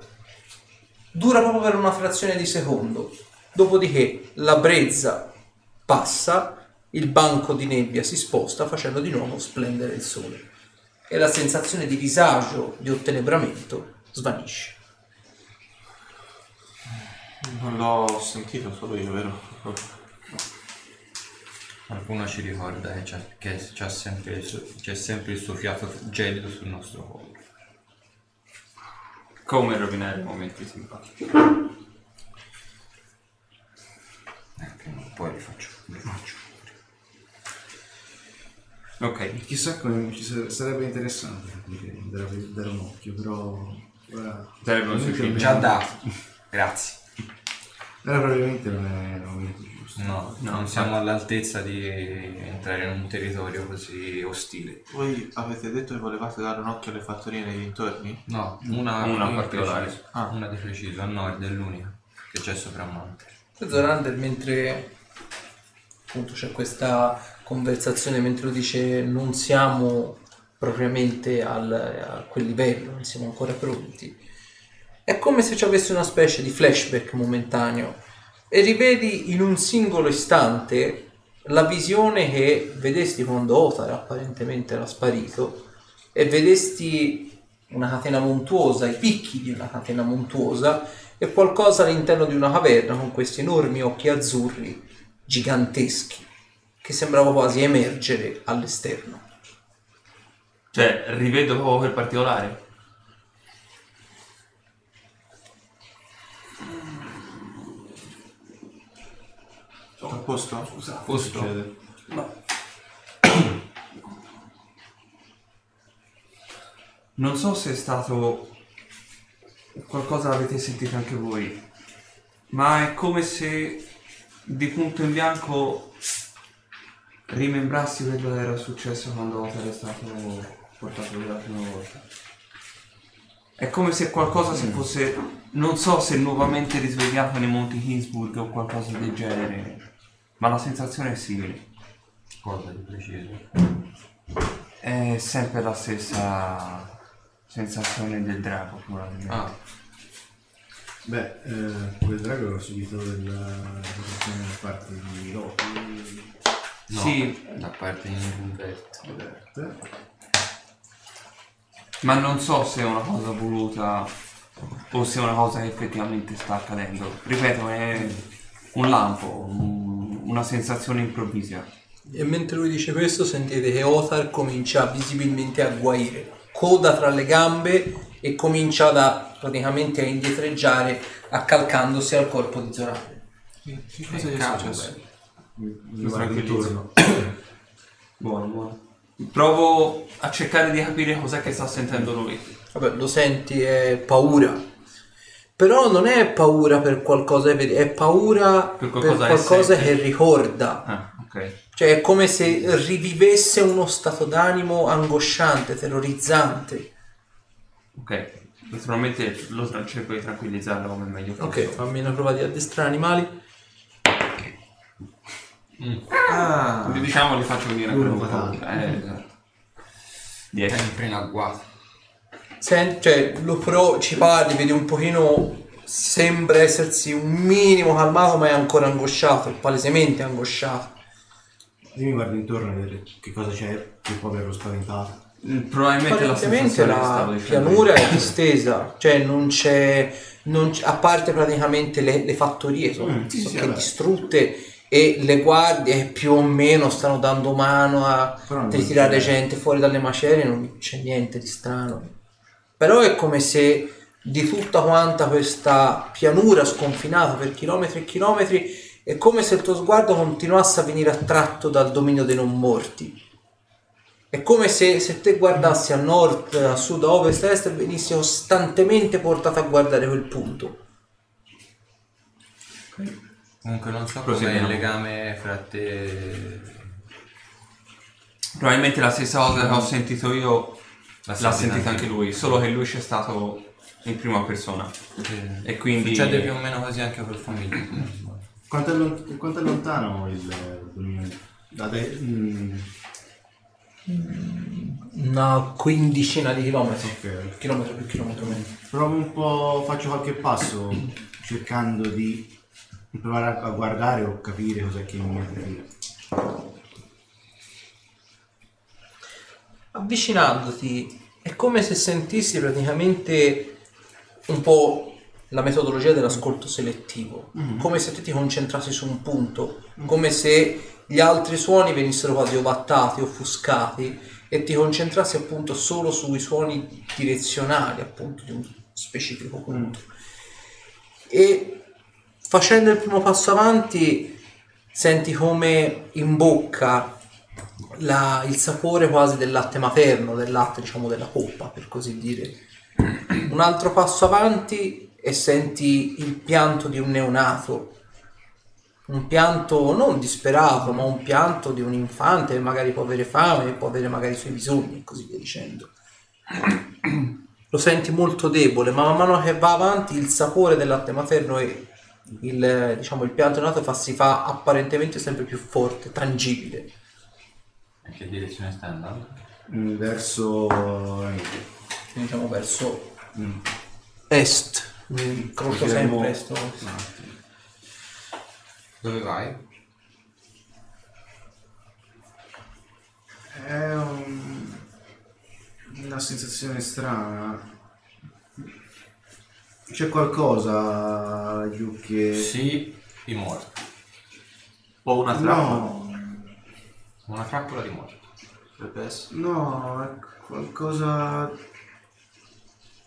Dura proprio per una frazione di secondo. Dopodiché la brezza passa, il banco di nebbia si sposta facendo di nuovo splendere il sole e la sensazione di disagio, di ottenebramento svanisce. Non l'ho sentito solo io, vero? Qualcuno ci ricorda che c'è, che c'è sempre, il suo, c'è sempre il suo fiato gelido sul nostro collo. Come rovinare i momenti simpatici. Ecco, poi li faccio, li faccio. Ok. Chissà come ci sare- sarebbe interessante anche dare, dare un occhio, però ora, Sarebbe un suicidio. Già dato. Grazie. ora probabilmente non è il momento giusto. No, non siamo all'altezza di entrare in un territorio così ostile. Voi avete detto che volevate dare un occhio alle fattorie nei dintorni? No, una, Una in particolare. preciso. Ah. Una di preciso, a nord è l'unica che c'è sopra Monte. Zorander mentre appunto c'è questa conversazione mentre lo dice non siamo propriamente al- a quel livello, non siamo ancora pronti. È come se ci avesse una specie di flashback momentaneo e rivedi in un singolo istante la visione che vedesti quando Otar apparentemente era sparito e vedesti una catena montuosa, i picchi di una catena montuosa e qualcosa all'interno di una caverna con questi enormi occhi azzurri giganteschi che sembrava quasi emergere all'esterno. Cioè, rivedo proprio quel particolare. Tutto a posto? Posto. Succede. Non so se è stato qualcosa l'avete sentito anche voi, ma è come se di punto in bianco rimembrassi quello che era successo quando è stato portato via la prima volta. È come se qualcosa si fosse, non so se nuovamente risvegliato nei Monti Kingsburg o qualcosa del genere, ma la sensazione è simile. Cosa di preciso? È sempre la stessa sensazione del drago, probabilmente. Ah, Beh, eh, quel drago ha subito della da parte di Loki. No, Sì. da parte di Umberto. Vedete? Ma non so se è una cosa voluta o se è una cosa che effettivamente sta accadendo. Ripeto, è un lampo, un, una sensazione improvvisa. E mentre lui dice questo, sentite che Othar comincia visibilmente a guaire, coda tra le gambe e comincia da, praticamente a indietreggiare, accalcandosi al corpo di Zorander. Che cosa gli è Cavolo, successo? Mi tranquillizzo. (coughs) Buono, buono. Provo a cercare di capire cos'è che sta sentendo lui. Vabbè, lo senti, è paura. Però non è paura per qualcosa è paura Per per qualcosa qualcosa, che ricorda. Ah, ok. Cioè è come se rivivesse uno stato d'animo angosciante, terrorizzante. Ok. Naturalmente lo tra- cerco di tranquillizzarlo come meglio posso. Ok, fammi una prova di addestrare animali. Ah, Quindi diciamo li faccio venire un po'. fatale. Eh, esatto. 10. Sempre in agguato. Senti, cioè, lo pro, ci parli, vedi un pochino, sembra essersi un minimo calmato, ma è ancora angosciato, palesemente angosciato. Io mi guardo intorno a vedere che cosa c'è che può averlo spaventato. Probabilmente la sensazione che la pianura è distesa, cioè non c'è, non c- a parte praticamente le, le fattorie sono Mm, sì, sì, sono vabbè. distrutte e le guardie più o meno stanno dando mano a ritirare gente fuori dalle macerie, non c'è niente di strano. Però è come se di tutta quanta questa pianura sconfinata per chilometri e chilometri è come se il tuo sguardo continuasse a venire attratto dal dominio dei non morti. È come se, se te guardassi a nord, a sud, a ovest, a est e venissi costantemente portato a guardare quel punto. Comunque non so Proseguiamo. il legame fra te Probabilmente la stessa cosa che ho sentito io L'ha l'ha sentita anche lui, solo che lui c'è stato in prima persona. e E quindi... succede più o meno così anche col famiglia. Quanto è, lon- quanto è lontano il eh, dominio? Date, mm, Una quindicina di chilometri. ok. Chilometro più chilometro meno. Provo un po', faccio qualche passo cercando di provare a, guardare o capire cos'è che mi attira. Avvicinandoti è come se sentissi praticamente un po' la metodologia dell'ascolto selettivo, come se te ti concentrassi su un punto, come se gli altri suoni venissero quasi ovattati, offuscati e ti concentrassi appunto solo sui suoni direzionali appunto di un specifico punto. E facendo il primo passo avanti senti come in bocca la- il sapore quasi del latte materno, del latte diciamo della coppa per così dire. Un altro passo avanti e senti il pianto di un neonato, un pianto non disperato, ma un pianto di un infante che magari può avere fame, può avere magari i suoi bisogni e così via dicendo. Lo senti molto debole, ma man mano che va avanti il sapore del latte materno e il, diciamo, il pianto neonato fa- si fa apparentemente sempre più forte, tangibile. In che direzione stai andando? Mm, Verso... Quindi diciamo verso est. Mi Incrocio Continuiamo- sempre sto. Dove vai? È un- una sensazione strana. C'è qualcosa laggiù che... Sì, i morti. ho una trappola. No, Una trappola di morti. Potrebbe essere. no, è qualcosa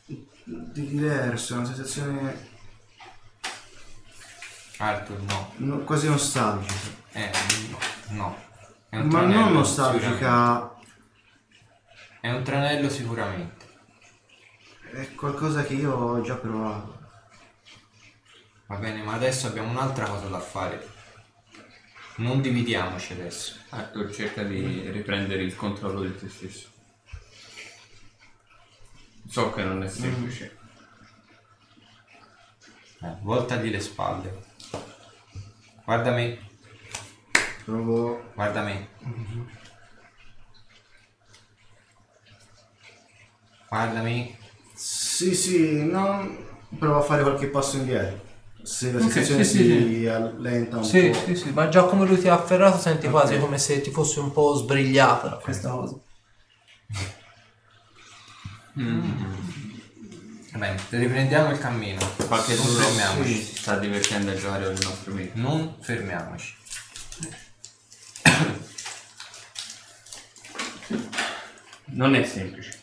di diverso, è una sensazione Arthur no. no- quasi nostalgica. Eh, no. no. È un Ma tranello, non sicuramente. nostalgica, È un tranello sicuramente. È qualcosa che io ho già provato. Va bene, ma adesso abbiamo un'altra cosa da fare. Non dividiamoci adesso. Arthur cerca di riprendere il controllo di te stesso. So che non è semplice. Eh, voltagli le spalle. Guarda me, Provo... guarda me. Guarda me. Sì, sì, non... provo a fare qualche passo indietro. Se la Ok, sensazione sì, si sì, sì. allenta un Sì, po'. sì, sì, ma già come lui ti ha afferrato senti Ok. quasi come se ti fosse un po' sbrigliata questa cosa. Mm. Bene, riprendiamo il cammino. Qualche non turno fermiamoci. si sta divertendo a giocare con il nostro amico. Non fermiamoci. Non è semplice.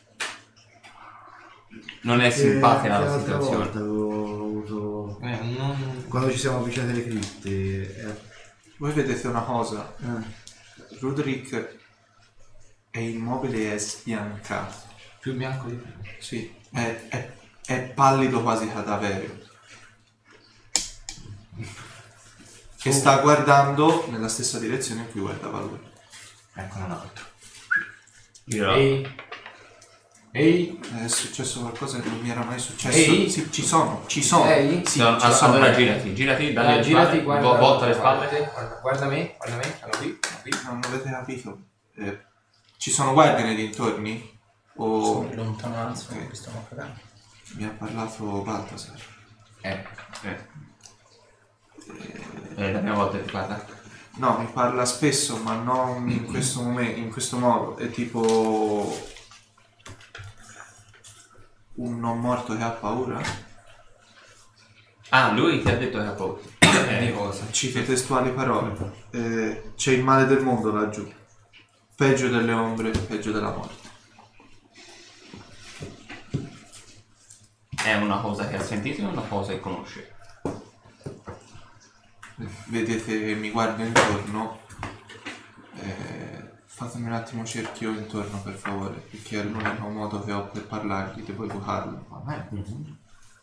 Non è simpatica la l'altra situazione. volta avevo avuto... Eh, non... Quando ci siamo avvicinati alle cripte... eh, Voi vedete una cosa, eh, Rudrick è immobile e sbiancato. Più bianco di prima. Sì, è, è- è pallido quasi cadavereo. Che sta guardando nella stessa direzione in cui guardava lui. Ecco un altro. Io- Ehi. Ehi. È successo qualcosa che non mi era mai successo. Ehi. Sì, ci sono, ci sono. Ehi. Sì, No, ci allora, sono. allora girati, girati, dalle Allora, girati, spalle, guarda, vo- volta le spalle. Guarda, guarda me, guarda me. Guarda qui, qui. Non avete capito? Eh, ci sono guardie nei dintorni? O Sono in lontananza, Ok. mi stiamo cagando. mi ha parlato Baltasar? Eh. Eh. Eh, la prima volta ti parla. No, mi parla spesso, ma non in (clears throat) questo momento, in questo modo. È tipo un non morto che ha paura. Ah, lui ti ha detto che ha paura. Di cosa? Cito testuali parole. Eh, c'è il male del mondo laggiù. Peggio delle ombre, peggio della morte. È una cosa che ha sentito o una cosa che conosce? Vedete che mi guardo intorno. Eh, fatemi un attimo cerchio intorno per favore, perché è l'unico modo che ho per parlargli, devo evocarlo.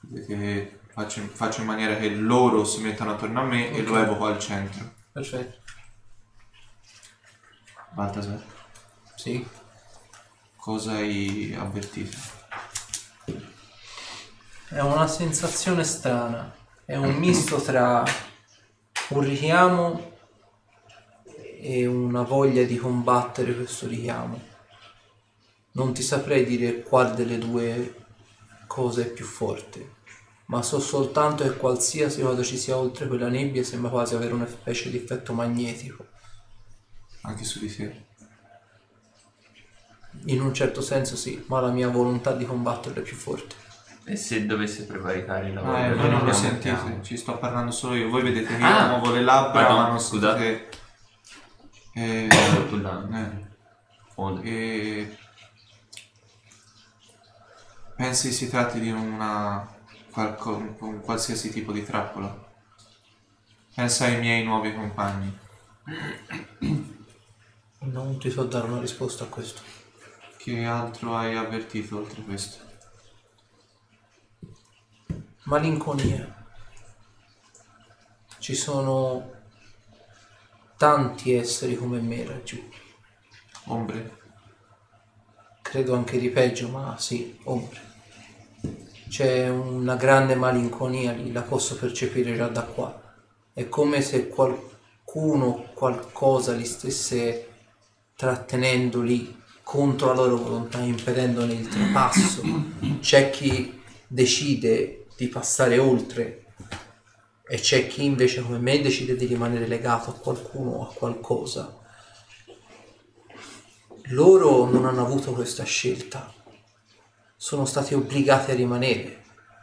Vedete che faccio, faccio in maniera che loro si mettano attorno a me e lo evoco al centro. Perfetto. Baltasar, Sì. cosa hai avvertito? È una sensazione strana. È un misto tra un richiamo e una voglia di combattere questo richiamo. Non ti saprei dire quale delle due cose è più forte, ma so soltanto che qualsiasi cosa ci sia oltre quella nebbia sembra quasi avere una specie di effetto magnetico. Anche su di te? In un certo senso sì, ma la mia volontà di combatterlo è più forte. E se dovesse prevaricare il lavoro? Ah, del voi non lo sentite, ci sto parlando solo io. Voi vedete che io Ah. muovo le labbra, Pardon, ma non scusate. sentite... Il danno. eh, Fondo. e... Pensi si tratti di una... qualco- un qualsiasi tipo di trappola? Pensa ai miei nuovi compagni. Non ti so dare una risposta a questo. Che altro hai avvertito oltre questo? Malinconia. Ci sono tanti esseri come me laggiù. Ombre? Credo anche di peggio, ma sì, ombre. C'è una grande malinconia lì, la posso percepire già da qua. È come se qualcuno, qualcosa li stesse trattenendo lì contro la loro volontà, impedendone il trapasso. C'è chi decide di passare oltre e c'è chi invece come me decide di rimanere legato a qualcuno o a qualcosa. Loro non hanno avuto questa scelta, sono stati obbligati a rimanere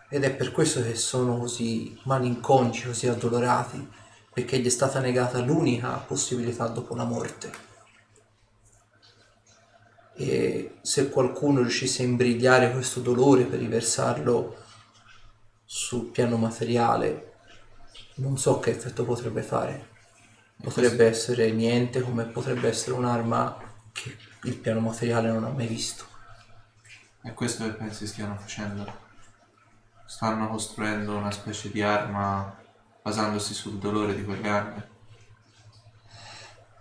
ed è per questo che sono così malinconici, così addolorati, perché gli è stata negata l'unica possibilità dopo la morte. E se qualcuno riuscisse a imbrigliare questo dolore per riversarlo sul piano materiale, non so che effetto potrebbe fare. Potrebbe essere niente, come potrebbe essere un'arma che il piano materiale non ha mai visto. È questo che pensi stiano facendo? Stanno costruendo una specie di arma basandosi sul dolore di quelle armi?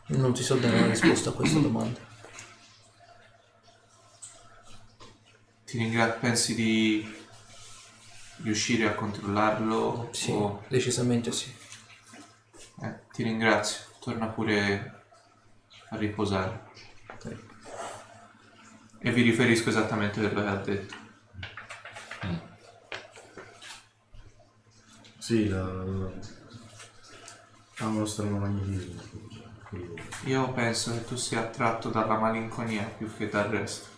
Non ti so dare una risposta a questa domanda. Ti ringrazio, pensi di riuscire a controllarlo? Sì, O- decisamente sì. eh, ti ringrazio, torna pure a riposare. E vi riferisco esattamente quello che ha detto. Sì, la... ha uno strano magnetismo. Io penso che tu sia attratto dalla malinconia più che dal resto.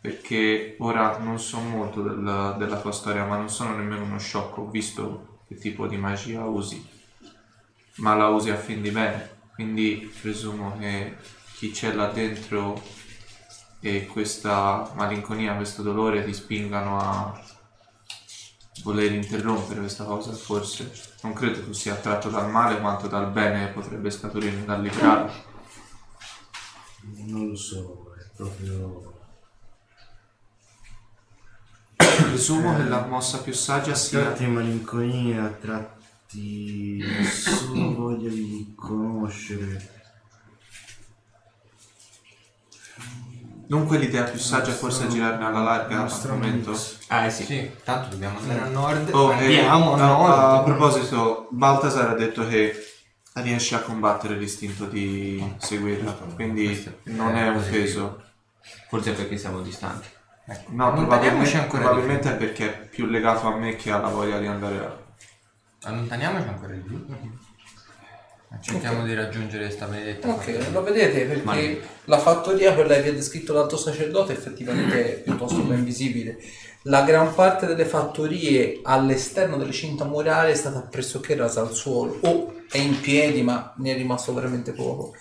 Perché ora non so molto del- della tua storia, ma non sono nemmeno uno sciocco. Ho visto che tipo di magia usi. Ma la usi a fin di bene. Quindi presumo che chi c'è là dentro e questa malinconia, questo dolore ti spingano a voler interrompere questa cosa, forse. Non credo tu sia attratto dal male quanto dal bene potrebbe scaturire dal librare. Non lo so, è proprio... Presumo che la mossa più saggia A sia tratti malinconia, a tratti solo voglia di conoscere. Dunque l'idea più saggia forse è girarne alla larga al momento. Ah, eh sì. Sì, tanto dobbiamo andare a nord. Oh, Andiamo a a, nord. a proposito, Baltasar ha detto che riesce a combattere l'istinto di seguirla, quindi non è un peso. Forse perché siamo distanti. Ecco, No, allontaniamoci probabilmente, ancora di probabilmente è perché è più legato a me che alla voglia di andare a... più. Allontaniamoci ancora di più. Cerchiamo di raggiungere questa benedetta. Ok, lo vedete perché Ma- la fattoria, quella che vi ha descritto l'alto sacerdote, effettivamente è (coughs) piuttosto ben visibile. La gran parte delle fattorie all'esterno delle cinta murale è stata pressoché rasa al suolo o è in piedi, ma ne è rimasto veramente poco.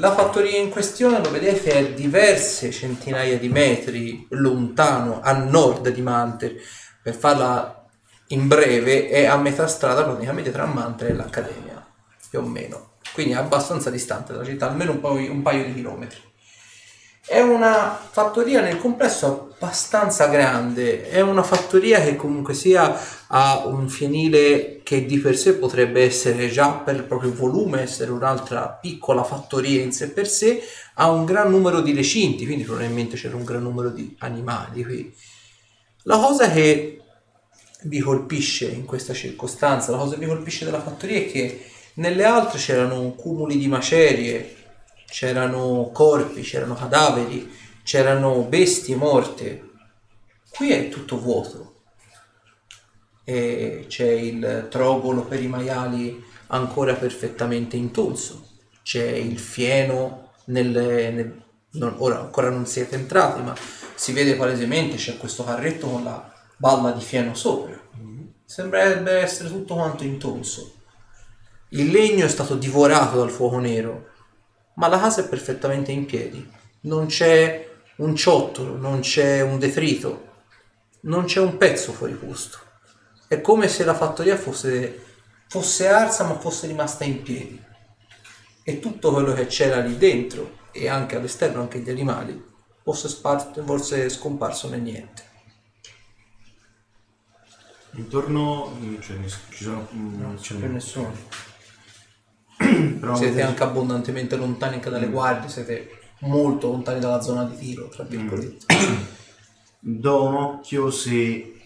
La fattoria in questione, lo vedete, è diverse centinaia di metri lontano a nord di Manter. Per farla in breve, è a metà strada praticamente tra Manter e l'Accademia, più o meno. Quindi è abbastanza distante dalla città, almeno un paio, un paio di chilometri. È una fattoria nel complesso abbastanza grande, è una fattoria che comunque sia ha un fienile che di per sé potrebbe essere già per il proprio volume, essere un'altra piccola fattoria in sé per sé, ha un gran numero di recinti, quindi probabilmente c'era un gran numero di animali qui. La cosa che vi colpisce in questa circostanza, la cosa che vi colpisce della fattoria è che nelle altre c'erano cumuli di macerie, c'erano corpi, c'erano cadaveri, c'erano bestie morte. Qui è tutto vuoto. E c'è il trogolo per i maiali ancora perfettamente intonso. C'è il fieno nelle, nel- non- ora ancora non siete entrati, ma si vede palesemente c'è questo carretto con la balla di fieno sopra. Sembrerebbe essere tutto quanto intonso. Il legno è stato divorato dal fuoco nero, ma la casa è perfettamente in piedi. Non c'è un ciottolo, non c'è un detrito, non c'è un pezzo fuori posto. È come se la fattoria fosse, fosse arsa ma fosse rimasta in piedi. E tutto quello che c'era lì dentro e anche all'esterno, anche gli animali, fosse, spar- fosse scomparso nel niente. Intorno mm, cioè, ne- ci sono... mm, Non c'è più nessuno. (clears throat) però Siete anche abbondantemente lontani anche dalle guardie, siete molto lontani dalla zona di tiro, tra virgolette. (clears throat) Do un occhio se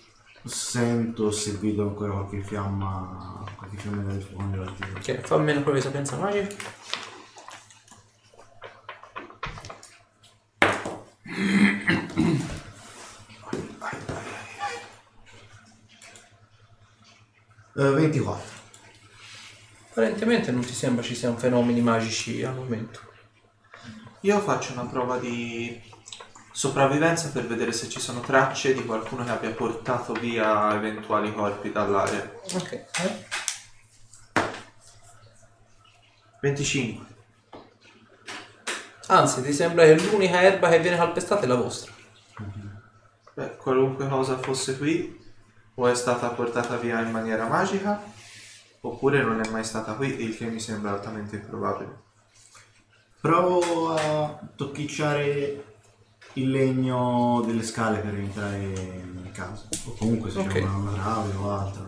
sento se vedo ancora qualche fiamma, qualche fiamma del fuoco nell'attivo. Ok, fammi una prova di sapienza magica. Eh, 24. Apparentemente non ti sembra ci siano fenomeni magici al momento. Io faccio una prova di sopravvivenza per vedere se ci sono tracce di qualcuno che abbia portato via eventuali corpi dall'area. Ok. eh? 25. Anzi, ti sembra che l'unica erba che viene calpestata è la vostra. Beh, qualunque cosa fosse qui o è stata portata via in maniera magica oppure non è mai stata qui, il che mi sembra altamente improbabile. Provo a tocchicciare il legno delle scale per entrare in casa. O comunque se Ok. c'è una, una trave o altro.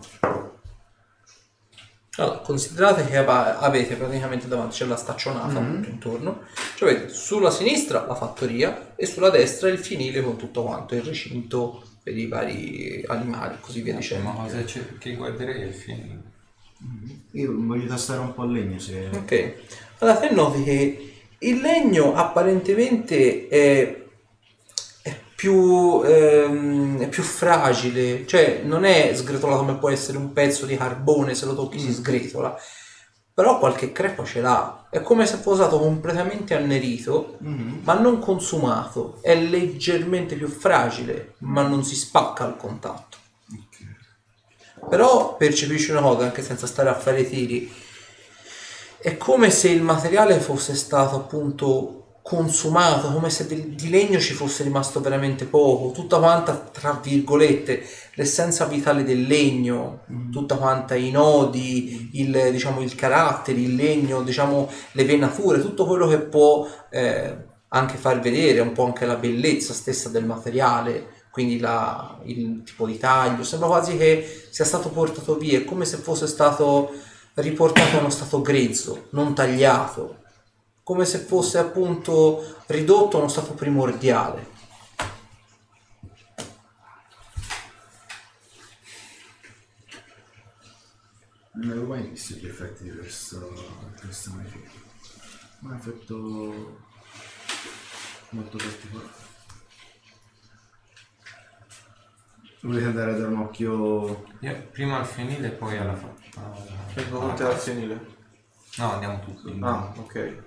Allora, considerate che ava- avete praticamente davanti c'è la staccionata tutto intorno. Cioè avete sulla sinistra la fattoria e sulla destra il fienile con tutto quanto, il recinto per i vari animali, così via dicendo. prima cosa che- che guarderei il film. Io voglio tastare un po' il legno se... Ok, allora te noti che il legno apparentemente è, è più, ehm, è più fragile, cioè non è sgretolato come può essere un pezzo di carbone, se lo tocchi si sgretola, però qualche crepa ce l'ha, è come se fosse stato completamente annerito, ma non consumato, è leggermente più fragile, ma non si spacca al contatto. Però percepisci una cosa, anche senza stare a fare i tiri, è come se il materiale fosse stato appunto consumato, come se di legno ci fosse rimasto veramente poco, tutta quanta, tra virgolette, l'essenza vitale del legno, tutta quanta i nodi, il, diciamo, il carattere, il legno, diciamo, le venature, tutto quello che può eh, anche far vedere un po' anche la bellezza stessa del materiale, quindi la- il tipo di taglio, sembra quasi che sia stato portato via, è come se fosse stato riportato a uno stato grezzo, non tagliato, come se fosse appunto ridotto a uno stato primordiale. Non avevo mai visto gli effetti di questo, questa magia. Ma è un effetto molto particolare. Volete andare a dare un occhio? Io prima al fienile e poi alla fa. Vengo con te al casa. fienile. No, andiamo tutti. Ah, ok.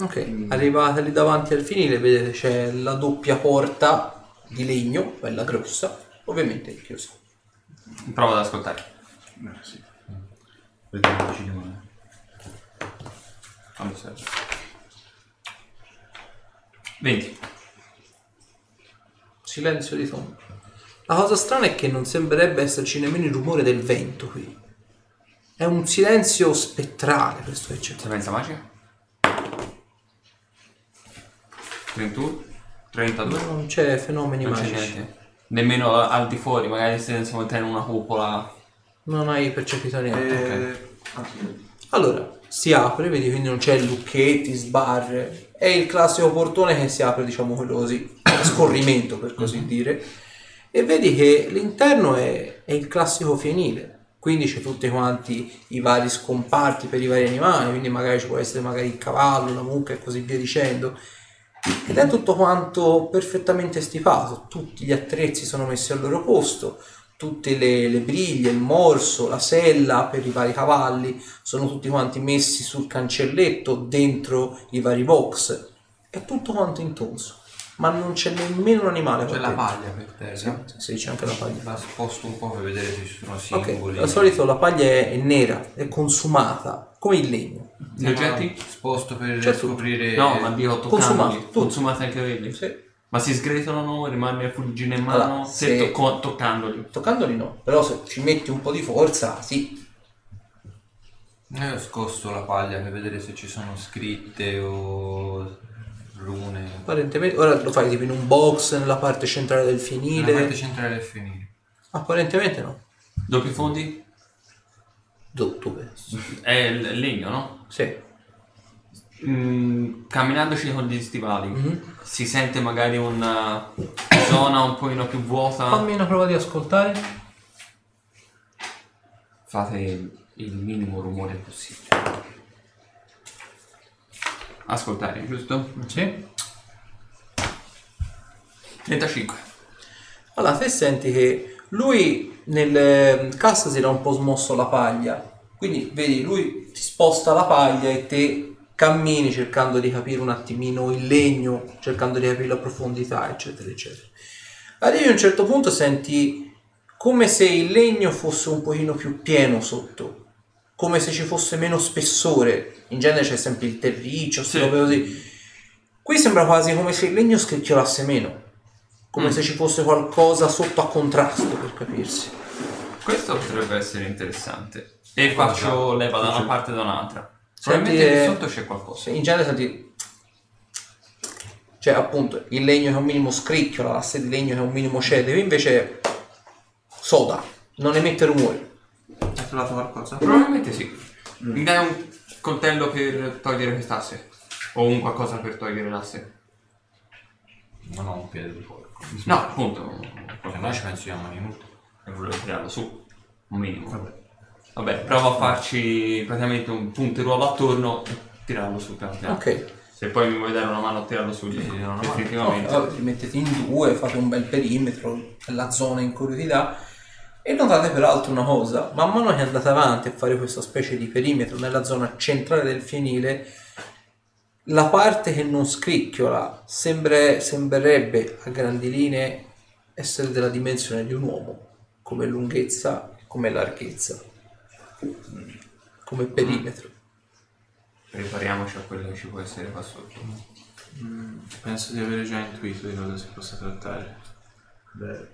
Ok, arrivate lì davanti al finire, vedete c'è la doppia porta di legno, bella grossa, ovviamente chiusa. Prova ad ascoltare. Eh sì. Vediamo vicino male. Quando serve. 20. Silenzio di tomba. La cosa strana è che non sembrerebbe esserci nemmeno il rumore del vento qui. È un silenzio spettrale questo che c'è. Sapienza magica? 31? 32? Non c'è fenomeni Non c'è magici. niente. Nemmeno al di fuori, magari se siamo in una cupola. Non hai percepito niente. Eh, ah, Allora, si apre, vedi, quindi non c'è lucchetti, sbarre. È il classico portone che si apre, diciamo quello così, (coughs) a scorrimento per così dire. E vedi che l'interno è, è il classico fienile. Quindi c'è tutti quanti i vari scomparti per i vari animali, quindi magari ci può essere magari il cavallo, la mucca e così via dicendo. Ed è tutto quanto perfettamente stipato, tutti gli attrezzi sono messi al loro posto, tutte le, le briglie, il morso, la sella per i vari cavalli sono tutti quanti messi sul cancelletto dentro i vari box. È tutto quanto intonso, ma non c'è nemmeno un animale. C'è la paglia per terra. Sì, sì, c'è anche la paglia. La sposto un po' per vedere se ci sono Ok, simboli. al solito la paglia è, nera, è consumata, come il legno. Gli oggetti? Sposto per Certo. scoprire. No, ma dico Consumati, toccandoli. tutto. Consumati anche quelli. Sì. Ma si sgretolano, rimane la fuggine in mano Allora, se se- tocco- toccandoli. Toccandoli no, però se ci metti un po' di forza, sì. Io ho scosto la paglia per vedere se ci sono scritte o rune. Apparentemente, ora lo fai tipo in un box nella parte centrale del Nella fienile. parte centrale del finire. Apparentemente no. Doppi fondi? Do- dove? È il legno, no? Sì. Mm, camminandoci con gli stivali Mhm. si sente magari una zona un pochino più vuota. Fammi una prova di ascoltare. Fate il minimo rumore possibile. Ascoltare, giusto? Sì. 35. Allora, te senti che lui nel eh, cassa si era un po' smosso la paglia. Quindi, vedi, lui ti sposta la paglia e te cammini cercando di capire un attimino il legno, cercando di capire la profondità, eccetera, eccetera. Arrivi a un certo punto senti come se il legno fosse un pochino più pieno sotto, come se ci fosse meno spessore. In genere c'è sempre il terriccio, Sì. così. Qui sembra quasi come se il legno scricchiolasse meno, come Mm. se ci fosse qualcosa sotto a contrasto per capirsi. Questo potrebbe essere interessante. E faccio leva da una parte e da un'altra. Senti, Probabilmente eh, lì sotto c'è qualcosa. In genere senti. Cioè, appunto, il legno che è un minimo scricchiola, l'asse di legno che è un minimo cede, invece soda, non emette rumore. Hai trovato qualcosa? Probabilmente sì. Mi dai un coltello per togliere quest'asse? O un qualcosa per togliere l'asse? Non ho un piede di porco. No, appunto. Se no ci pensiamo inutile. E volevo tirarlo su. Un minimo. Vabbè. Vabbè, provo a farci praticamente un punteruolo attorno e tirarlo su piano piano. Ok. Se poi mi vuoi dare una mano a tirarlo su, Sì, sì, no, no, definitivamente. Allora, vi mettete in due, fate un bel perimetro, la zona in cui vi dà. E notate peraltro una cosa, man mano che andate avanti a fare questa specie di perimetro nella zona centrale del fienile, la parte che non scricchiola sembra- sembrerebbe a grandi linee essere della dimensione di un uomo, come lunghezza come larghezza, come perimetro. prepariamoci a quello che ci può essere qua sotto. Mm, penso di avere già intuito di cosa si possa trattare. Beh,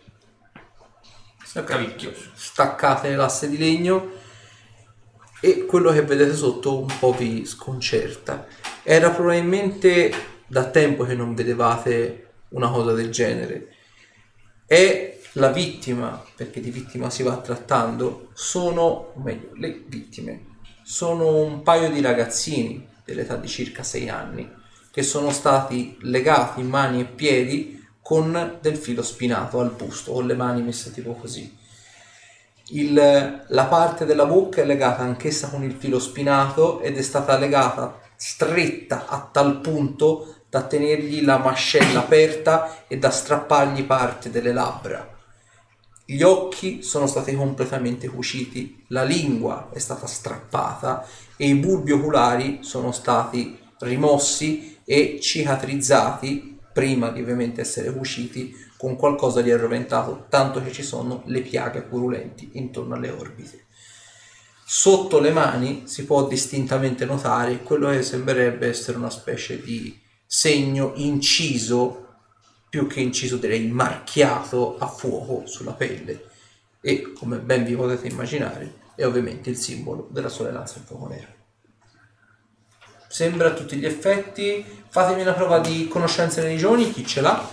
Cavicchio. staccate l'asse di legno e quello che vedete sotto un po' vi sconcerta. Era probabilmente da tempo che non vedevate una cosa del genere. E la vittima, perché di vittima si va trattando, sono, o meglio, le vittime, sono un paio di ragazzini dell'età di circa 6 anni che sono stati legati mani e piedi con del filo spinato al busto, con le mani messe tipo così. Il- la parte della bocca è legata anch'essa con il filo spinato ed è stata legata stretta a tal punto da tenergli la mascella aperta e da strappargli parte delle labbra. Gli occhi sono stati completamente cuciti, la lingua è stata strappata e i bulbi oculari sono stati rimossi e cicatrizzati prima di ovviamente essere cuciti con qualcosa di arroventato, tanto che ci sono le piaghe purulenti intorno alle orbite. Sotto le mani si può distintamente notare quello che sembrerebbe essere una specie di segno inciso, più che inciso direi marchiato a fuoco sulla pelle e come ben vi potete immaginare è ovviamente il simbolo della sorellanza del fuoco nero. Sembra a tutti gli effetti, fatemi una prova di conoscenze religioni, chi ce l'ha?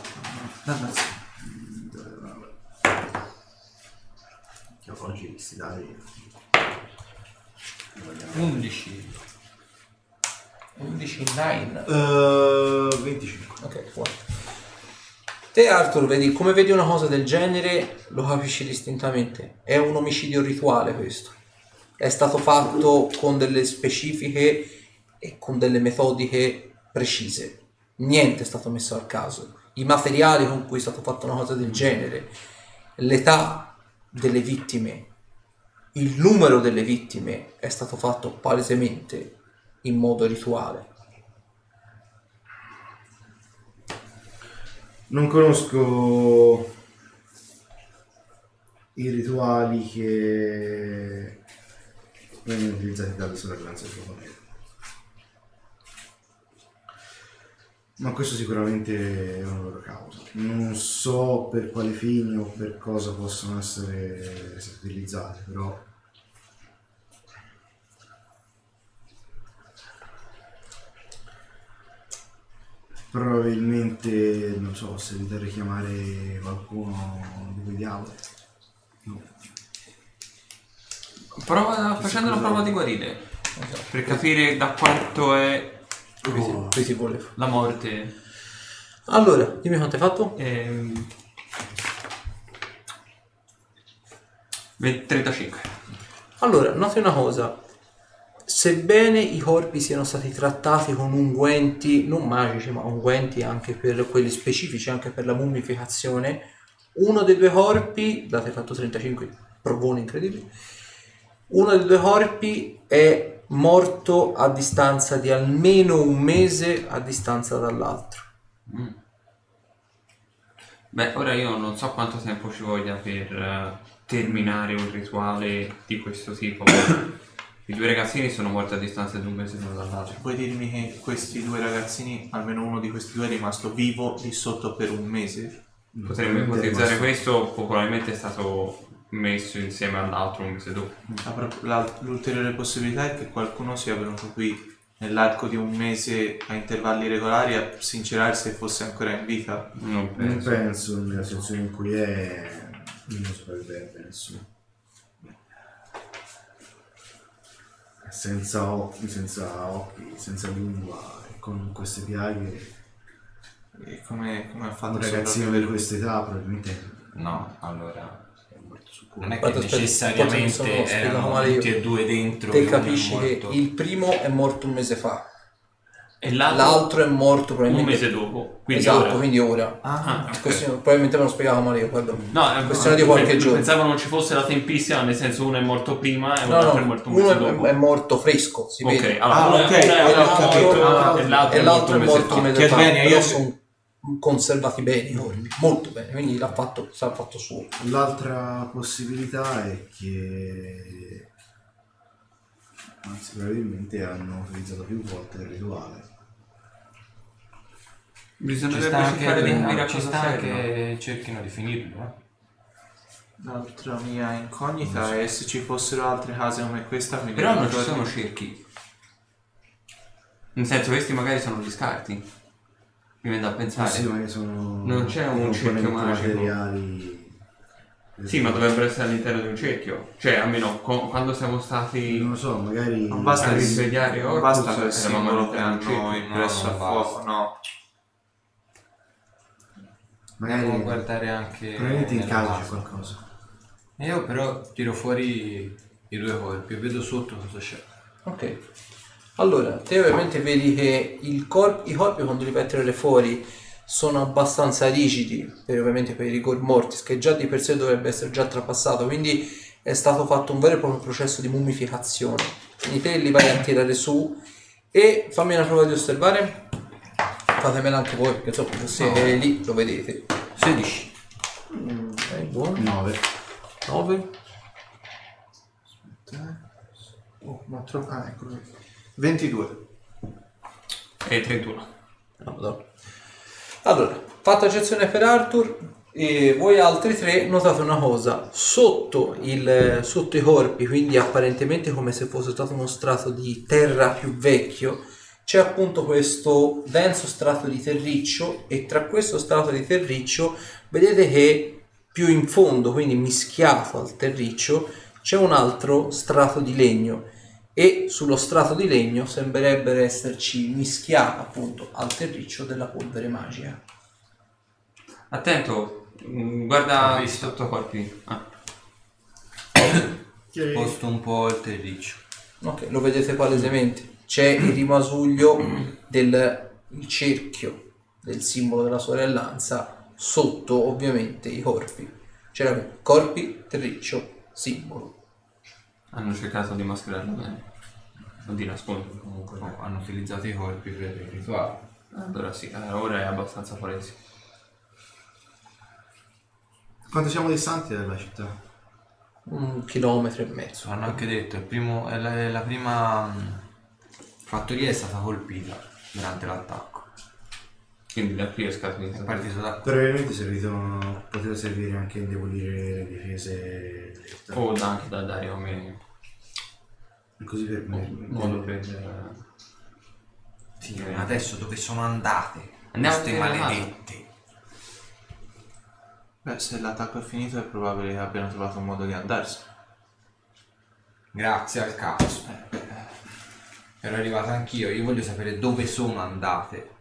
che oggi questi dai 11. 11 9. Eh, 25 Ok, buono. Te Arthur, vedi, come vedi una cosa del genere, lo capisci distintamente. È un omicidio rituale questo. È stato fatto con delle specifiche e con delle metodiche precise. Niente è stato messo al caso. I materiali con cui è stato fatto una cosa del genere, l'età delle vittime, il numero delle vittime è stato fatto palesemente in modo rituale. non conosco i rituali che vengono utilizzati dalle sorellanze del fuoco ma questo sicuramente è una loro causa non so per quali fini o per cosa possono essere utilizzati però Probabilmente, non so, se evitare chiamare qualcuno di quei diavoli. No. Prova, facendo una prova di guarire. Per capire da quanto è Qui si, qui si vuole la morte. Allora, dimmi quanto hai fatto? Ehm, 20 35. Allora, noti una cosa. Sebbene i corpi siano stati trattati con unguenti, non magici, ma unguenti anche per quelli specifici, anche per la mummificazione, uno dei due corpi, dato che hai fatto 35 provoni incredibili, uno dei due corpi è morto a distanza di almeno un mese a distanza dall'altro. Beh, ora io non so quanto tempo ci voglia per eh, terminare un rituale di questo tipo. (coughs) I due ragazzini sono morti a distanza di un mese l'uno dall'altro. Puoi dirmi che questi due ragazzini, almeno uno di questi due è rimasto vivo lì sotto per un mese? Potremmo ipotizzare questo, probabilmente è stato messo insieme all'altro un mese dopo. La la- l'ulteriore possibilità è che qualcuno sia venuto qui nell'arco di un mese a intervalli regolari a sincerarsi se fosse ancora in vita. Non Non penso. penso nella situazione in cui è, non sopravvivrebbe nessuno. Senza occhi, senza occhi, senza lingua, e con queste piaghe, E come, come ha fatto un ragazzino di questa età probabilmente No, allora. Non è che aspetta, necessariamente erano male tutti e due dentro. Te uno capisci che il primo è morto un mese fa, E l'altro, l'altro è morto un probabilmente mese dopo. Quindi esatto, ora. quindi ora. Ah, ok. Questione- probabilmente me lo spiegavo male io, guarda. No, è questione di qualche giorno. Pensavo non ci fosse la tempistica, nel senso uno è morto prima e No, l'altro no, è morto un uno mese dopo. è morto fresco, si ok, vede. allora Ah, uno ok, uno è- ho uno è morto Ah, e l'altro è morto un un mese Che fa, Svenia, però io- sono conservati bene molto bene, quindi l'ha fatto, s'ha fatto suo. L'altra possibilità è che Anzi, probabilmente hanno utilizzato più volte il rituale. Bisognerebbe cercare di capire a ci cosa sta anche cerchino di finirlo. eh. L'altra mia incognita è se ci fossero altre case come questa. Però non ci sono cerchi. Nel senso, questi magari sono gli scarti. Mi viene da pensare. Sì, magari sono Non c'è un cerchio magico. materiali. Sì, ma dovrebbero essere all'interno di un cerchio. Cioè, almeno co- quando siamo stati Non lo so, magari Non basta il- risvegliare Orcus, basta eravamo simbolo che hanno cerchio. impresso No, a fuoco. No, magari Dobbiamo guardare anche probabilmente in casa c'è qualcosa. Io però tiro fuori i due corpi e vedo sotto cosa c'è. Ok. Allora, te ovviamente vedi che il corp- i corpi quando li vai a tirare fuori sono abbastanza rigidi, per, ovviamente per i rigor mortis, che già di per sé dovrebbe essere già trapassato, quindi è stato fatto un vero e proprio processo di mummificazione. Quindi te li vai a tirare su e fammi una prova di osservare. Fatemela anche voi, perché se siete lì lo vedete. 16. Ok, buono. 9. 9. Oh, ma troppo. Ah, eccolo. 22. E 31. Ah, madonna. Allora, fatta eccezione per Arthur, e voi altri tre notate una cosa, sotto, il, sotto i corpi, quindi apparentemente come se fosse stato uno strato di terra più vecchio, c'è appunto questo denso strato di terriccio e tra questo strato di terriccio vedete che più in fondo, quindi mischiato al terriccio, c'è un altro strato di legno e sullo strato di legno sembrerebbe esserci mischiata appunto al terriccio della polvere magica. Attento, mm, guarda i sottocorpi. Ah. (coughs) Sposto un po' il terriccio. Ok, lo vedete palesemente. C'è il rimasuglio del il cerchio del simbolo della sorellanza sotto ovviamente i corpi. C'era qui, corpi, terriccio, simbolo. Hanno cercato di mascherarlo bene. O di nasconderlo comunque. No, hanno utilizzato i corpi per il rituale. Allora sì, eh, ora è abbastanza palese. Quanto siamo distanti dalla città? Un chilometro e mezzo. Hanno anche detto, il primo, è la, è la prima mh, fattoria è stata colpita durante l'attacco. Quindi da qui è È scaturito. partito da qui. Probabilmente servito, poteva servire anche a indebolire le difese della città. O da- anche da dare come Così per modo per... eh, Sì, ma adesso dove sono andate? Andiamo Queste maledette. Beh, se l'attacco è finito è probabile che abbiano trovato un modo di andarsene. Grazie al cazzo. Ero arrivato anch'io, io voglio sapere dove sono andate.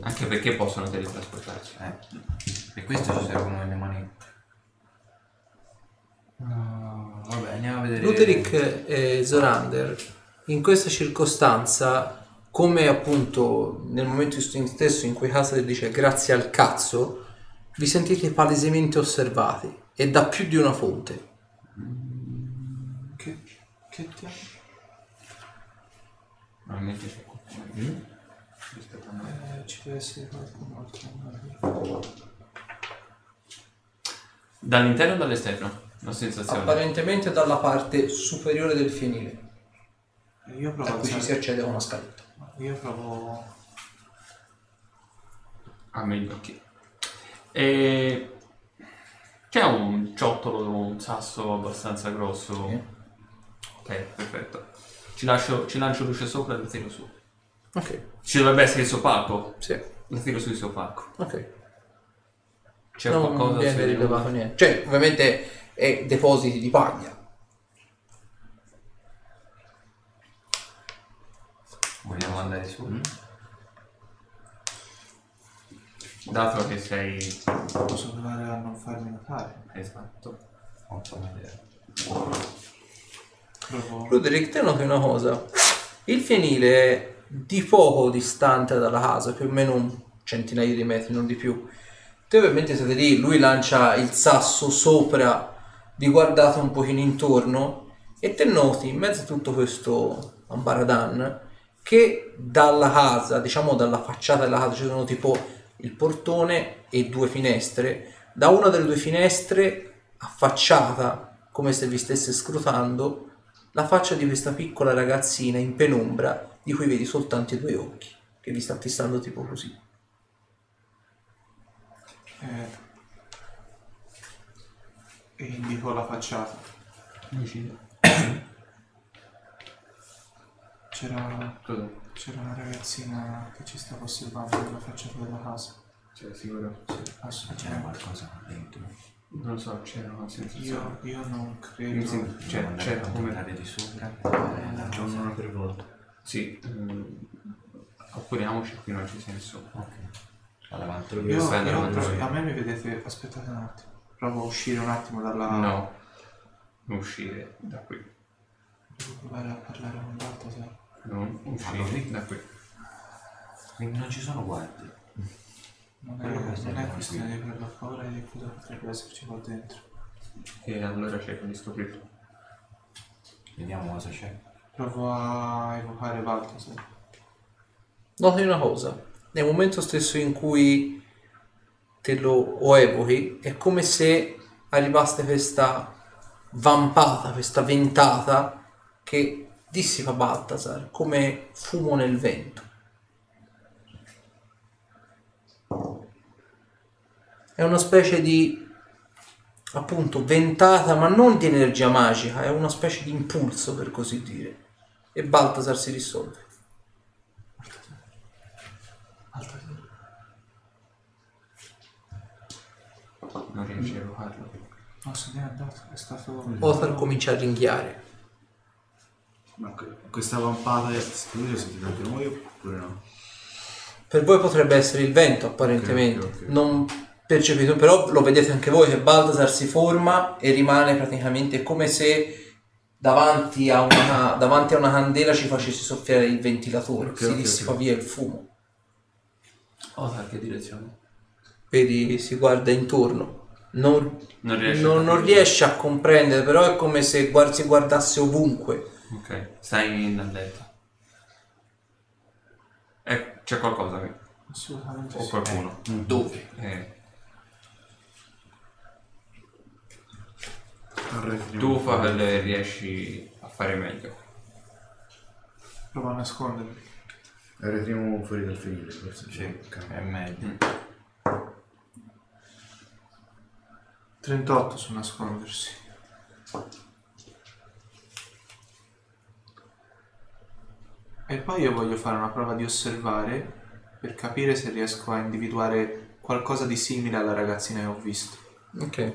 Anche perché possono teletrasportarsi. Eh. E queste ci servono le manette. Ah, vabbè, andiamo a vedere. Lutheric e Zorander in questa circostanza, come appunto nel momento stesso in cui Casadel dice grazie al cazzo, vi sentite palesemente osservati e da più di una fonte. Che, che ti Normalmente c'è qualcuno in più rispetto a noi. eh, ci deve essere qualcun altro. Dall'interno o dall'esterno? La sensazione. Apparentemente dalla parte superiore del fienile, Io provo da a cui ci si accede con una scaletta. Io provo. a me gli occhi. E c'è un ciottolo, un sasso abbastanza grosso. Sì. Ok, perfetto. Ci, lascio, ci lancio luce sopra e lo tiro su. Ok, Ci dovrebbe essere il soppalco. sì, Lo tiro sul soppalco. ok. C'è non qualcosa viene rilevato niente. Cioè, ovviamente è depositi di paglia. Vogliamo andare su? Dato che sei Posso provare a non farmi notare. esatto. Ottima idea. Provo. Roderick, te noti una cosa. Il fienile è di poco distante dalla casa, più o meno un centinaio di metri, non di più. Te ovviamente siete lì, lui lancia il sasso sopra, vi guardate un pochino intorno e te noti in mezzo a tutto questo ambaradan che dalla casa, diciamo dalla facciata della casa, ci sono tipo il portone e due finestre. Da una delle due finestre, affacciata come se vi stesse scrutando, la faccia di questa piccola ragazzina in penombra di cui vedi soltanto i due occhi, che vi sta fissando tipo così. Eh, e indico la facciata. C'era, c'era una ragazzina che ci stava osservando nella facciata della casa. Cioè, sicuro? Sì. C'era qualcosa dentro. Non lo so, c'era una sensazione. Io, io non Mi credo. sembra- Cioè, andare c'era a come... controllare di sopra. Eh, C'è una per volta. Sì, ehm, appuriamoci qui non c'è senso. Ok. Vado avanti. Io, Io io- avanti. a me mi vedete. Aspettate un attimo. Provo a uscire un attimo dalla. No, non uscire da qui. Devo provare a parlare con Baltasar. Non Allora, uscire da qui. Quindi non ci sono guardie. Non è, Quello non è questione di averla paura e di cosa potrebbe esserci qua dentro. E allora cerco di scoprirlo. Vediamo cosa c'è. Provo a evocare Baltasar. Noti una cosa, nel momento stesso in cui te lo o evochi, è come se arrivasse questa vampata, questa ventata che dissipa Baltasar come fumo nel vento. È una specie di appunto ventata, ma non di energia magica, è una specie di impulso per così dire. E Baltasar si risolve. Non riesci a evocarlo. No, se ne è andato, è stato... Othar comincia a ringhiare. Ma que- questa vampata, te sentite anche noi oppure no? Per voi potrebbe essere il vento, apparentemente. Ok, ok, ok. Non percepito, però lo vedete anche voi che Baltasar si forma e rimane praticamente come se davanti a una, davanti a una candela ci facessi soffiare il ventilatore. Si dissipa via il fumo. Othar, che direzione? Vedi, si guarda intorno. Non, Non riesce non- a non riesce a comprendere, però è come se guard- si guardasse ovunque. Ok, stai in letto. Eh, c'è qualcosa qui. Assolutamente O sì. qualcuno. Dove? Eh, tu Favel riesci a fare meglio. Provo a nascondermi. Arretriamo fuori dal finire, forse. Sì, è meglio. 38 su nascondersi. E poi io voglio fare una prova di osservare per capire se riesco a individuare qualcosa di simile alla ragazzina che ho visto. Ok.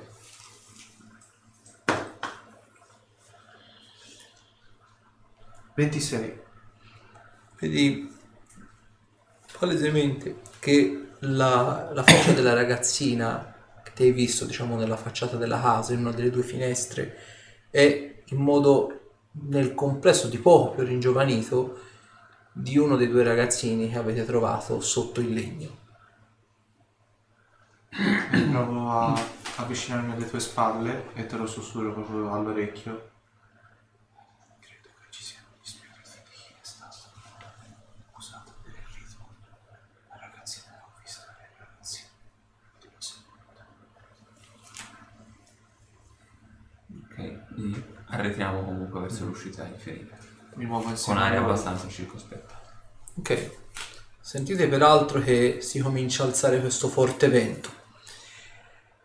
Ventisei. Vedi palesemente che la, la faccia della ragazzina ti hai visto, diciamo, nella facciata della casa, in una delle due finestre, è in modo nel complesso di poco più ringiovanito di uno dei due ragazzini che avete trovato sotto il legno. Provo a avvicinarmi alle tue spalle e te lo sussurro proprio all'orecchio. Credo che ci siano gli spiriti di chi è stato accusato per il rito. La ragazzina che ho visto è la ragazzina di seconda. Ok, quindi arretriamo comunque verso l'uscita infinita. Mi muovo Con insieme aria a loro. abbastanza circospetta. Ok. Sentite peraltro che si comincia a alzare questo forte vento.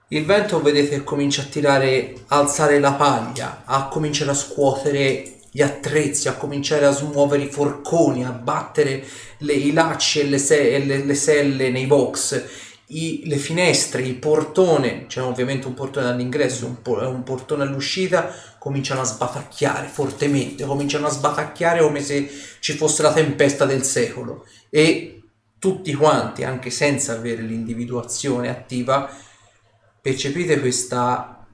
Il vento vedete che comincia a tirare, a alzare la paglia, a cominciare a scuotere gli attrezzi, a cominciare a smuovere i forconi, a battere le- i lacci e le, se- e le- le selle nei box, i- le finestre, il portone, c'è ovviamente un portone all'ingresso, un, po- un portone all'uscita, cominciano a sbatacchiare fortemente, cominciano a sbatacchiare come se ci fosse la tempesta del secolo. E tutti quanti, anche senza avere l'individuazione attiva, percepite questa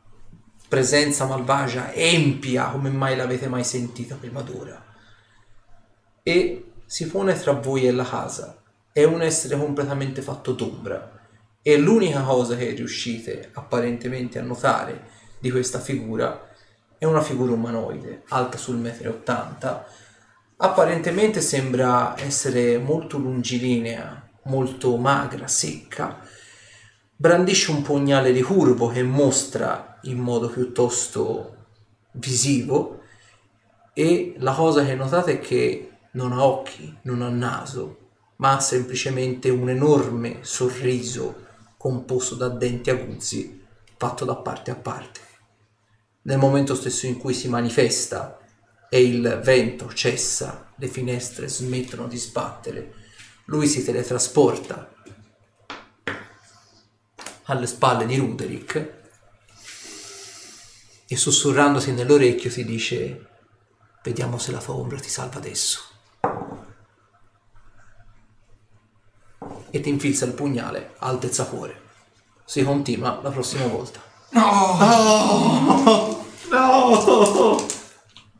presenza malvagia empia come mai l'avete mai sentita prima d'ora. E si pone tra voi e la casa. È un essere completamente fatto d'ombra e l'unica cosa che riuscite apparentemente a notare di questa figura. È una figura umanoide alta sul 1,80 m apparentemente sembra essere molto lungilinea molto magra, secca. Brandisce un pugnale ricurvo che mostra in modo piuttosto visivo. E la cosa che notate è che non ha occhi, non ha naso, ma ha semplicemente un enorme sorriso composto da denti aguzzi fatto da parte a parte. Nel momento stesso in cui si manifesta e il vento cessa, le finestre smettono di sbattere, lui si teletrasporta alle spalle di Ruderick e sussurrandosi nell'orecchio ti dice vediamo se la tua ombra ti salva adesso e ti infilza il pugnale a altezza cuore si continua la prossima volta.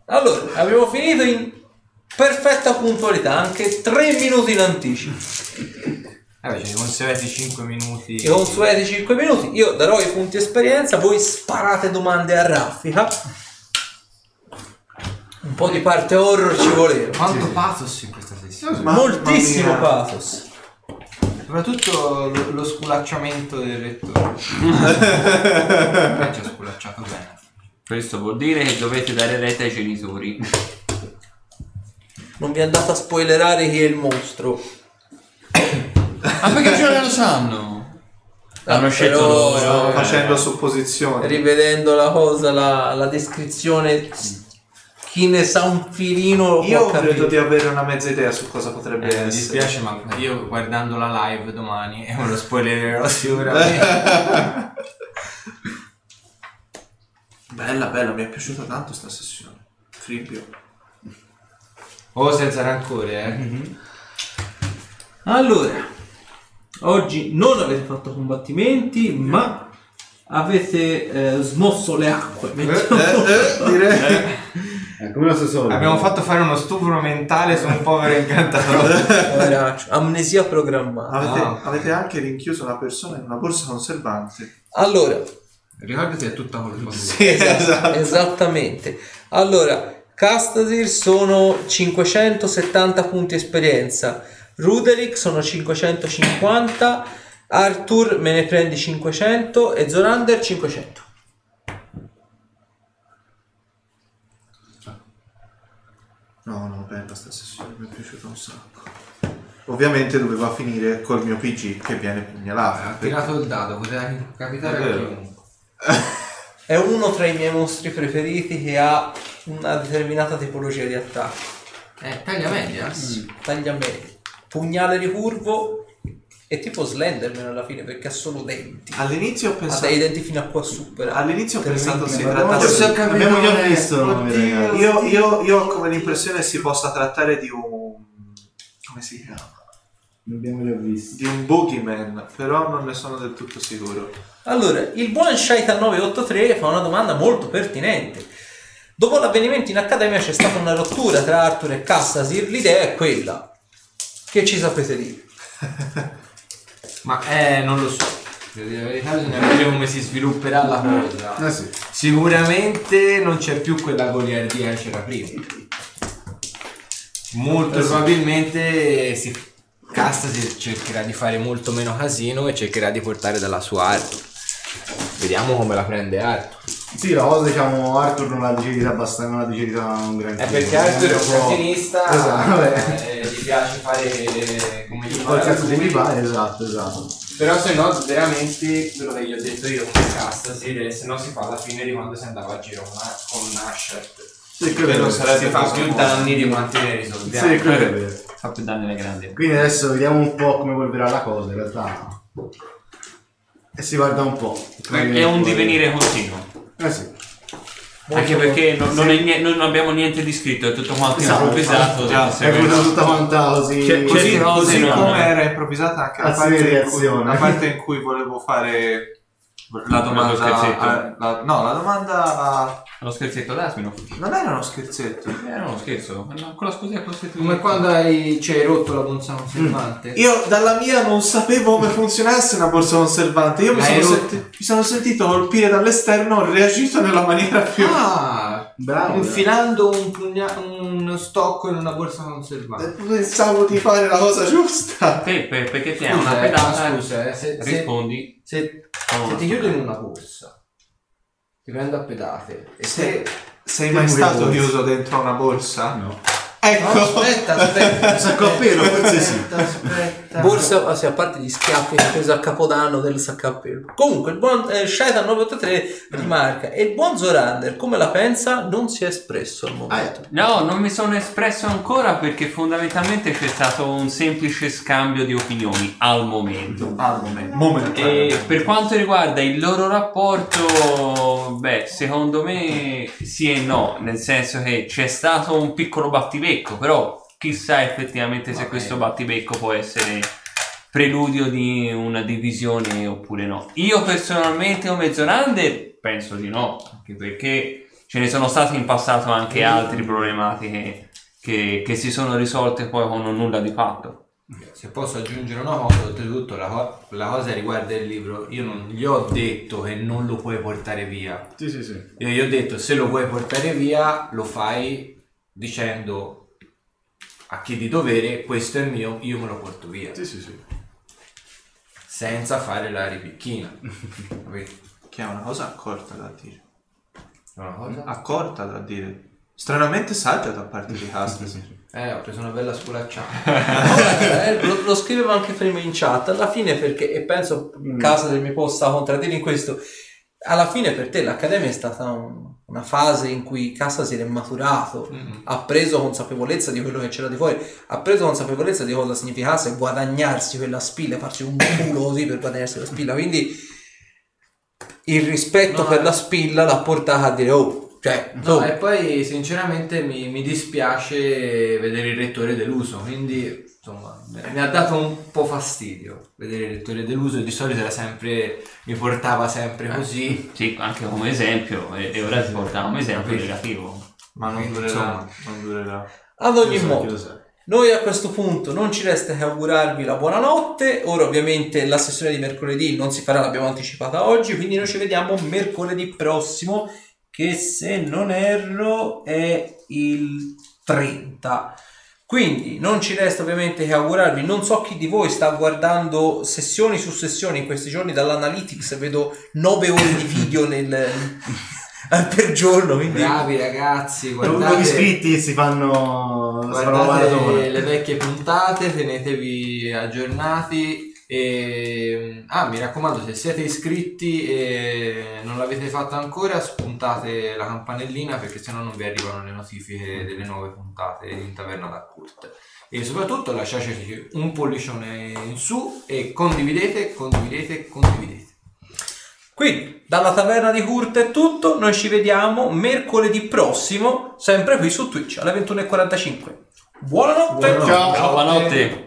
Allora abbiamo finito in perfetta puntualità anche 3 minuti in anticipo. Vabbè, ci consueti 5 minuti. i consueti 5 minuti. Io darò i punti esperienza voi sparate domande a raffica. Un po' di parte horror ci voleva. Quanto pathos in questa sessione. Moltissimo pathos Soprattutto lo, lo sculacciamento del lettore. Eh, (laughs) ci ha sculacciato bene. Questo vuol dire che dovete dare rete ai genitori. non vi andate a spoilerare chi è il mostro Ah, perché già lo sanno? L'hanno Ah, scelto loro. Sto eh. facendo supposizioni. rivedendo la cosa la, la descrizione chi ne sa un filino Io può credo capire di avere una mezza idea su cosa potrebbe Eh, mi essere. dispiace, ma io guardando la live domani e me lo spoilererò sicuramente. (laughs) Bella, bella, mi è piaciuta tanto sta sessione. Fribbio. o senza rancore, eh. allora oggi non avete fatto combattimenti ma avete eh, smosso le acque Eh, direi. (laughs) Eh, come lo stesso Abbiamo fatto fare uno stupro mentale su un povero incantatore. (laughs) Amnesia programmata Avete, Ah. avete anche rinchiuso una persona in una borsa conservante. allora Ricordati, è tutta colpa tua. Sì, esatto. Esattamente. Allora, Castasir sono 570 punti esperienza, Ruderick sono 550, Arthur me ne prendi 500 e Zorander 500. No, no, bella sta sessione, mi è piaciuta un sacco. Ovviamente doveva finire col mio PG che viene pugnalato. Ha tirato il dado, poteva capitare È a vero. chiunque. (laughs) È uno tra i miei mostri preferiti che ha una determinata tipologia di attacco. Eh, taglia media. Taglia medio, pugnale ricurvo e tipo Slenderman alla fine perché ha solo denti. All'inizio ho Ha pensato... dei denti fino a qua su. però. All'inizio ho pensato si trattasse... Abbiamo già visto noi, ragazzi. Io, io, io ho come l'impressione si possa trattare di un... come si chiama? L'abbiamo già visto. Di un boogeyman, però non ne sono del tutto sicuro. Allora, il buon Shaitan 983 fa una domanda molto pertinente. Dopo l'avvenimento in Accademia c'è stata una rottura tra Arthur e Cassasir, l'idea è quella. Che ci sapete dire? (laughs) Ma eh, non lo so. Devo dire la verità, bisogna vedere come si svilupperà la cosa. Eh sì. Sicuramente non c'è più quella goliardia che c'era prima. Molto probabilmente si Casta si cercherà di fare molto meno casino e cercherà di portare dalla sua Arthur. Vediamo come la prende Arthur. Sì, la cosa diciamo Arthur non l'ha digerita abbastanza, non l'ha digerita un granché. È perché Arthur è un po'- casinista, Esatto, eh, gli piace fare come gli pare cazzo mi pare, esatto, esatto. Però se no veramente quello che gli ho detto io con Castasir se no si fa la fine di quando si andava a giro con, Nashat. Sì, quello sarebbe fa più danni di quanti ne risolviamo. Sì, quello è vero. Fa più danni alle grandi. Quindi adesso vediamo un po' come evolverà la cosa, in realtà. E si guarda un po'. È un divenire continuo. Eh sì. Anche perché non, non è nie- non abbiamo niente di scritto, è tutto quanto Esatto, improvvisato. È venuta tutta quanta così. C'è- c'è Così, così non- come era improvvisata anche la Azione parte, in cui, la parte in cui volevo fare la domanda scherzetto. a- la- no, la domanda Lo scherzetto d'asino. non era uno scherzetto. Era uno scherzo. Ma Con la scusa è costituito. Come quando hai, ci hai rotto la bonza conservante. Io dalla mia non sapevo come funzionasse una borsa conservante. Io mi sono, senti- mi sono sentito colpire dall'esterno, ho reagito nella maniera più. Ah, Bravo. infilando un, pugna- un stocco in una borsa conservante. Pensavo di fare la cosa giusta. Per- perché ti hai Scusa, una eh, pedata. scusa, eh, se- se- rispondi. Se, se una ti chiudo in una borsa, ti prendo a pedate e se Sei mai stato chiuso dentro una borsa? No. Ecco. No, aspetta, aspetta. Un sacco a pelo, forse sì. Aspetta, aspetta. Borsa, ah, sì, a parte gli schiaffi che ha preso a capodanno del sacco a pelo. Comunque, il buon eh, Shaitan 983 rimarca: E il buon Zorander, come la pensa? Non si è espresso al momento. No, non mi sono espresso ancora perché fondamentalmente c'è stato un semplice scambio di opinioni al momento. Al momento. momentaneamente. E per quanto riguarda il loro rapporto, beh, secondo me sì e no, nel senso che c'è stato un piccolo battibecco, però chissà effettivamente se Vabbè. questo battibecco può essere preludio di una divisione oppure no. Io personalmente come Zorander penso di no, anche perché ce ne sono state in passato anche altre problematiche che, che si sono risolte poi con un nulla di fatto. Se posso aggiungere una cosa, oltretutto la, co- la cosa riguarda il libro, io non gli ho detto che non lo puoi portare via. Sì, sì, sì. Io gli ho detto se lo vuoi portare via lo fai dicendo a chi di dovere questo è mio, io me lo porto via. Sì, sì, sì. Senza fare la ripicchina. Capito? (laughs) Che è una cosa accorta da dire. Una cosa? Accorta da dire. Stranamente saggia da parte di Cast. (laughs) Eh, ho preso una bella sculacciata. (laughs) Eh, lo, lo scrivevo anche prima in chat alla fine perché e penso in casa del mio possa contraddire in questo alla fine per te l'accademia è stata un- una fase in cui Cassa si è maturato ha preso consapevolezza di quello che c'era di fuori ha preso consapevolezza di cosa significasse guadagnarsi quella spilla farci un culo così per guadagnarsi la spilla quindi il rispetto No, per eh. la spilla l'ha portata a dire oh cioè No, e poi sinceramente mi, mi dispiace vedere il rettore deluso, quindi insomma mi ha dato un po' fastidio vedere il rettore deluso, di solito era sempre, mi portava sempre così. Sì, anche come esempio, e, e ora ti portiamo un esempio negativo. Ma non durerà. Insomma. Non durerà. ad ogni chi modo. Noi a questo punto non ci resta che augurarvi la buonanotte. Ora, ovviamente, la sessione di mercoledì non si farà, l'abbiamo anticipata oggi. Quindi, noi ci vediamo mercoledì prossimo, che se non erro è il 30. Quindi non ci resta ovviamente che augurarvi. Non so chi di voi sta guardando sessioni su sessioni in questi giorni dall'analytics. Vedo 9 ore di video nel, per giorno. Quindi Bravi ragazzi, guardate, iscritti si fanno, guardate le vecchie puntate, tenetevi aggiornati. E, ah, mi raccomando, se siete iscritti e non l'avete fatto ancora, spuntate la campanellina perché sennò non vi arrivano le notifiche delle nuove puntate in taverna da Kurt. E soprattutto lasciateci un pollicione in su e condividete, condividete, condividete. Quindi, dalla taverna di Kurt è tutto. Noi ci vediamo mercoledì prossimo, sempre qui su Twitch alle 21.45. Buonanotte! Ciao. Ciao, buonanotte.